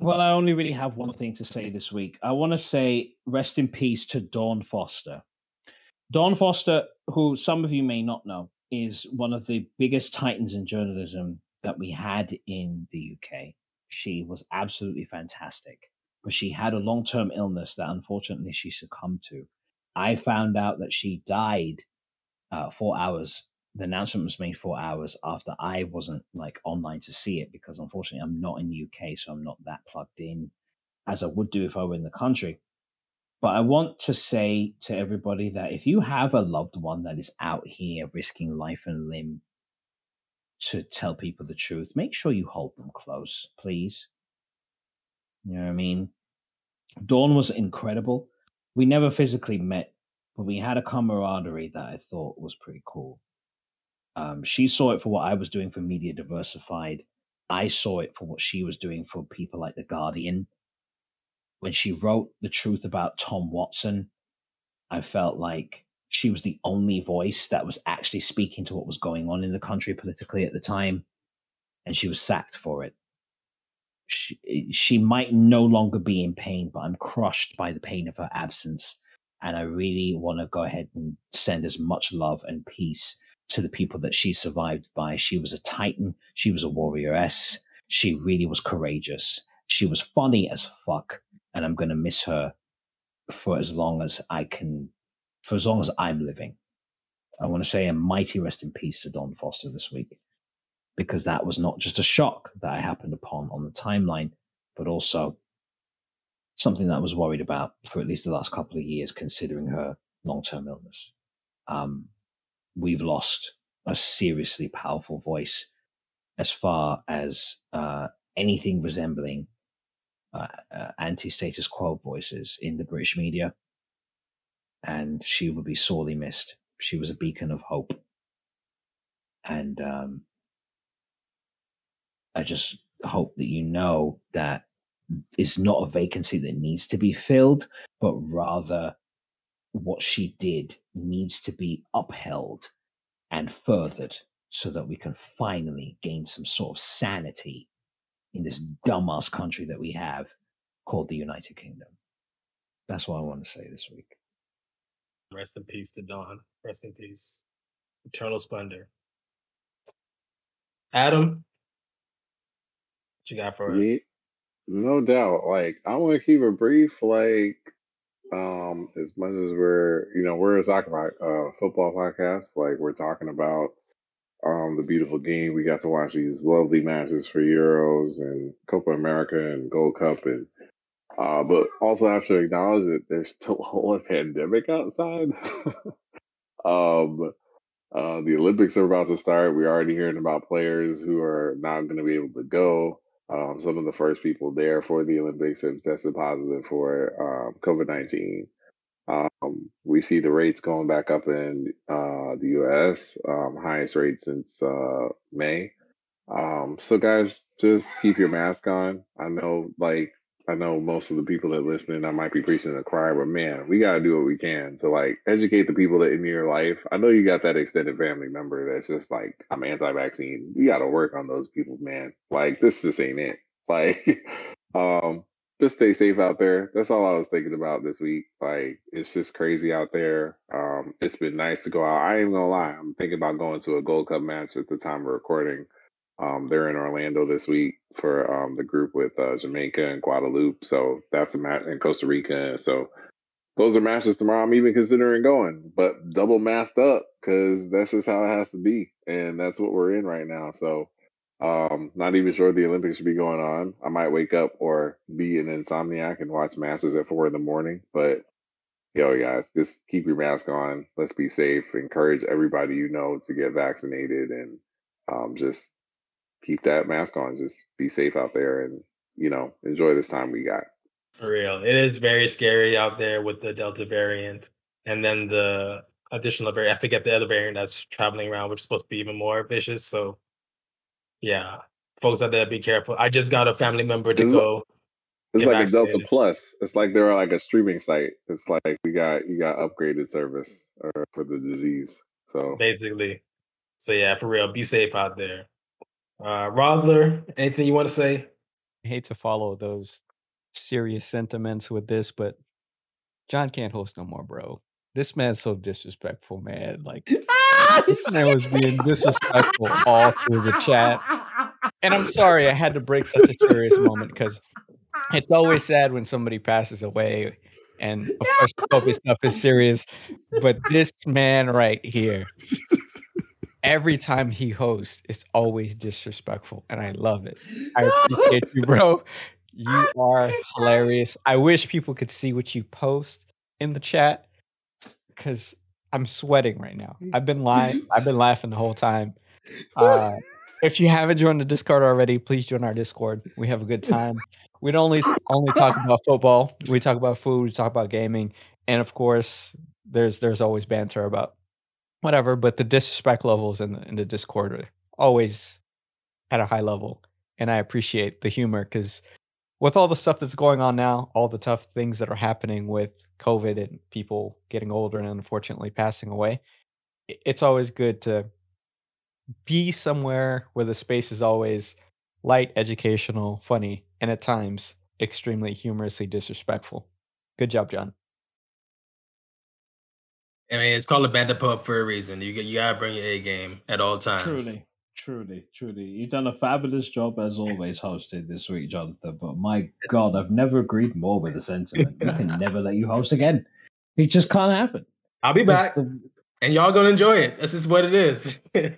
well, I only really have one thing to say this week. I want to say rest in peace to Dawn Foster. Dawn Foster, who some of you may not know, is one of the biggest titans in journalism that we had in the UK. She was absolutely fantastic, but she had a long term illness that unfortunately she succumbed to. I found out that she died uh, four hours. The announcement was made four hours after I wasn't like online to see it because unfortunately I'm not in the UK, so I'm not that plugged in as I would do if I were in the country. But I want to say to everybody that if you have a loved one that is out here risking life and limb to tell people the truth, make sure you hold them close, please. You know what I mean? Dawn was incredible. We never physically met, but we had a camaraderie that I thought was pretty cool. Um, she saw it for what I was doing for Media Diversified. I saw it for what she was doing for people like The Guardian when she wrote the truth about Tom Watson, I felt like she was the only voice that was actually speaking to what was going on in the country politically at the time, and she was sacked for it. She, she might no longer be in pain, but I'm crushed by the pain of her absence. And I really want to go ahead and send as much love and peace to the people that she survived by. She was a titan. She was a warrioress. She really was courageous. She was funny as fuck and I'm going to miss her for as long as I can, for as long as I'm living. I want to say a mighty rest in peace to Dawn Foster this week, because that was not just a shock that I happened upon on the timeline, but also something that I was worried about for at least the last couple of years, considering her long term illness. Um, we've lost a seriously powerful voice as far as uh, anything resembling uh, uh, anti-status quo voices in the British media, and she will be sorely missed. She was a beacon of hope, and um, I just hope that you know that it's not a vacancy that needs to be filled, but rather what she did needs to be upheld and furthered so that we can finally gain some sort of sanity in this dumbass country that we have called the United Kingdom. That's what I want to say this week. Rest in peace to Dawn. Rest in peace. Eternal splendor. Adam, what you got for us? No doubt. Like I want to keep it brief. Like um, as much as we're, you know, we're a soccer uh, football podcast. Like we're talking about um, the beautiful game. We got to watch these lovely matches for Euros and Copa America and Gold Cup, and uh, but also have to acknowledge that there's still a whole pandemic outside. um, Uh, the Olympics are about to start. We're already hearing about players who are not going to be able to go. Um, some of the first people there for the Olympics have tested positive for um, COVID 19. Um, we see the rates going back up in uh, the US, um, highest rate since uh, May. Um, so, guys, just keep your mask on. I know, like, I know most of the people that listening, I might be preaching to the choir, but man, we gotta do what we can to like educate the people that in your life. I know you got that extended family member that's just like, I'm anti-vaccine. You gotta work on those people, man. Like this just ain't it. Like, um, just stay safe out there. That's all I was thinking about this week. Like, it's just crazy out there. Um, it's been nice to go out. I ain't gonna lie. I'm thinking about going to a Gold Cup match at the time of recording. Um, they're in Orlando this week for um, the group with uh, Jamaica and Guadeloupe. So that's a match in Costa Rica. So those are matches tomorrow. I'm even considering going, but double masked up because that's just how it has to be, and that's what we're in right now. So um, not even sure the Olympics should be going on. I might wake up or be an insomniac and watch matches at four in the morning. But yo, guys, just keep your mask on. Let's be safe. Encourage everybody you know to get vaccinated and um, just keep that mask on. Just be safe out there and, you know, enjoy this time we got. For real. It is very scary out there with the Delta variant. And then the additional variant, I forget the other variant that's traveling around, which is supposed to be even more vicious. So, yeah, folks out there, be careful. I just got a family member to It's, go. it's like a Delta. Plus. It's like they're like a streaming site. It's like we got you got upgraded service uh, for the disease. So basically. So, yeah, for real, be safe out there. Uh, Rosler, anything you want to say? I hate to follow those serious sentiments with this, but John can't host no more, bro. This man's so disrespectful, man. Like this man was being disrespectful all through the chat. And I'm sorry I had to break such a serious moment because it's always sad when somebody passes away. And of course, COVID stuff is serious. But this man right here, every time he hosts, it's always disrespectful. And I love it. I appreciate you, bro. You are hilarious. I wish people could see what you post in the chat because I'm sweating right now. I've been lying. I've been laughing the whole time. Uh, if you haven't joined the Discord already, please join our Discord. We have a good time. We don't only only talk about football. We talk about food. We talk about gaming, and of course, there's there's always banter about whatever. But the disrespect levels in the in the Discord are always at a high level, and I appreciate the humor because with all the stuff that's going on now, all the tough things that are happening with COVID and people getting older and unfortunately passing away, it's always good to be somewhere where the space is always light, educational, funny, and at times extremely humorously disrespectful. Good job, John. I mean, it's called a Banter Pub for a reason. You, you gotta bring your A game at all times. Truly, truly, truly. You've done a fabulous job as always hosted this week, Jonathan. But my God, I've never agreed more with the sentiment. We can never let you host again. It just can't happen. I'll be back, the- and y'all gonna enjoy it. This is what it is. and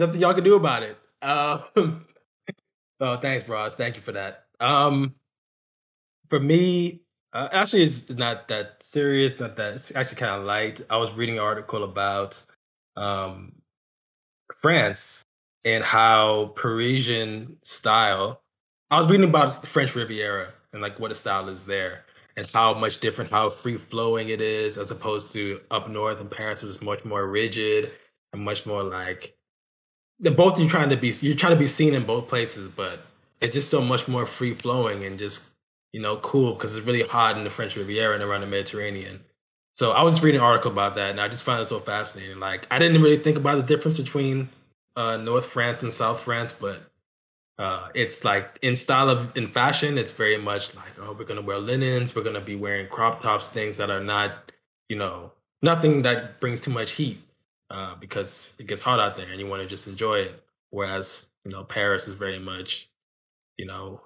nothing y'all can do about it. Um, oh, thanks, Ross. Thank you for that. Um, for me, uh, actually, it's not that serious. Not that. It's actually kind of light. I was reading an article about um, France and how Parisian style. I was reading about the French Riviera and like what the style is there and how much different, how free flowing it is as opposed to up north in Paris, it was much more rigid and much more like they're both you're trying to be you're trying to be seen in both places, but it's just so much more free flowing and just you know cool because it's really hot in the French Riviera and around the Mediterranean. So I was reading an article about that, and I just found it so fascinating. Like I didn't really think about the difference between uh, North France and South France, but uh, it's like in style of in fashion, it's very much like oh, we're gonna wear linens, we're gonna be wearing crop tops, things that are not, you know, nothing that brings too much heat, uh, because it gets hot out there and you want to just enjoy it. Whereas you know Paris is very much, you know,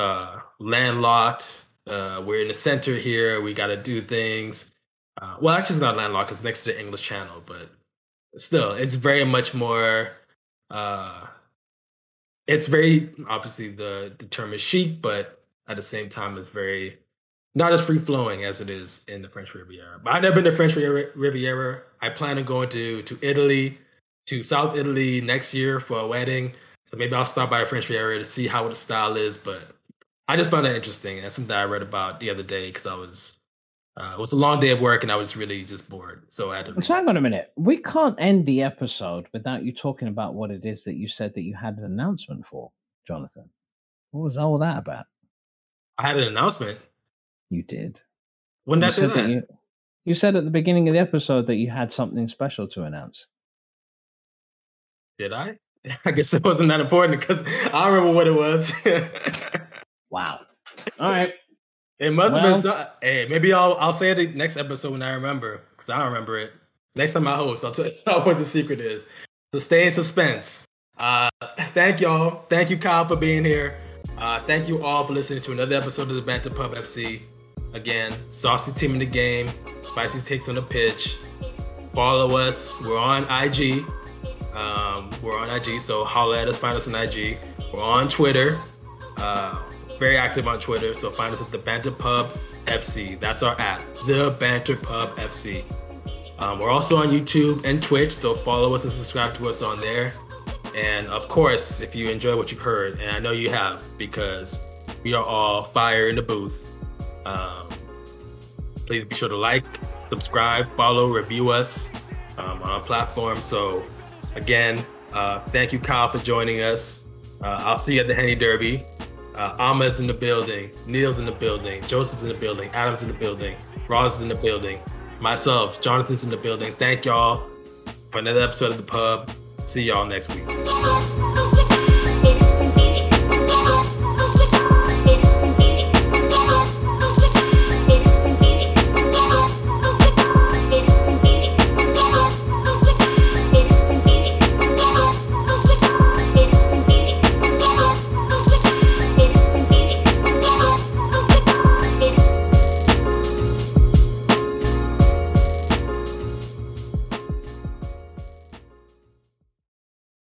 uh, landlocked. Uh, we're in the center here. We got to do things. Uh, well, actually, it's not landlocked. It's next to the English Channel, but still, it's very much more. Uh, it's very obviously the the term is chic, but at the same time, it's very not as free flowing as it is in the French Riviera. But I've never been to French Riviera. I plan on going to to Italy, to South Italy next year for a wedding. So maybe I'll stop by the French Riviera to see how the style is. But I just found that interesting. That's something I read about the other day because I was uh, it was a long day of work and I was really just bored. So I had to. So hang on a minute. We can't end the episode without you talking about what it is that you said that you had an announcement for, Jonathan. What was all that about? I had an announcement. You did. When did you I say said that? You, you said at the beginning of the episode that you had something special to announce. Did I? I guess it wasn't that important because I remember what it was. wow. All right. It must well, have been. So, hey, maybe I'll I'll say it next episode when I remember because I don't remember it. Next time I host, I'll tell you what the secret is. So stay in suspense. Uh, thank y'all. Thank you, Kyle, for being here. Uh, thank you all for listening to another episode of the Banter Pub FC. Again, saucy team in the game. spicy takes on the pitch. Follow us. We're on IG. Um, we're on IG, so holla at us. Find us on IG. We're on Twitter. Uh, very active on Twitter, so find us at the Banter Pub FC. That's our app, the Banter Pub FC. Um, we're also on YouTube and Twitch, so follow us and subscribe to us on there. And of course, if you enjoy what you've heard, and I know you have, because we are all fire in the booth. Um, please be sure to like, subscribe, follow, review us um, on our platform. So, again, uh, thank you, Kyle, for joining us. Uh, I'll see you at the Henny Derby. Uh, Ama's in the building, Neal's in the building, Joseph's in the building, Adam's in the building, Ross is in the building, myself, Jonathan's in the building. Thank y'all for another episode of the pub. See y'all next week.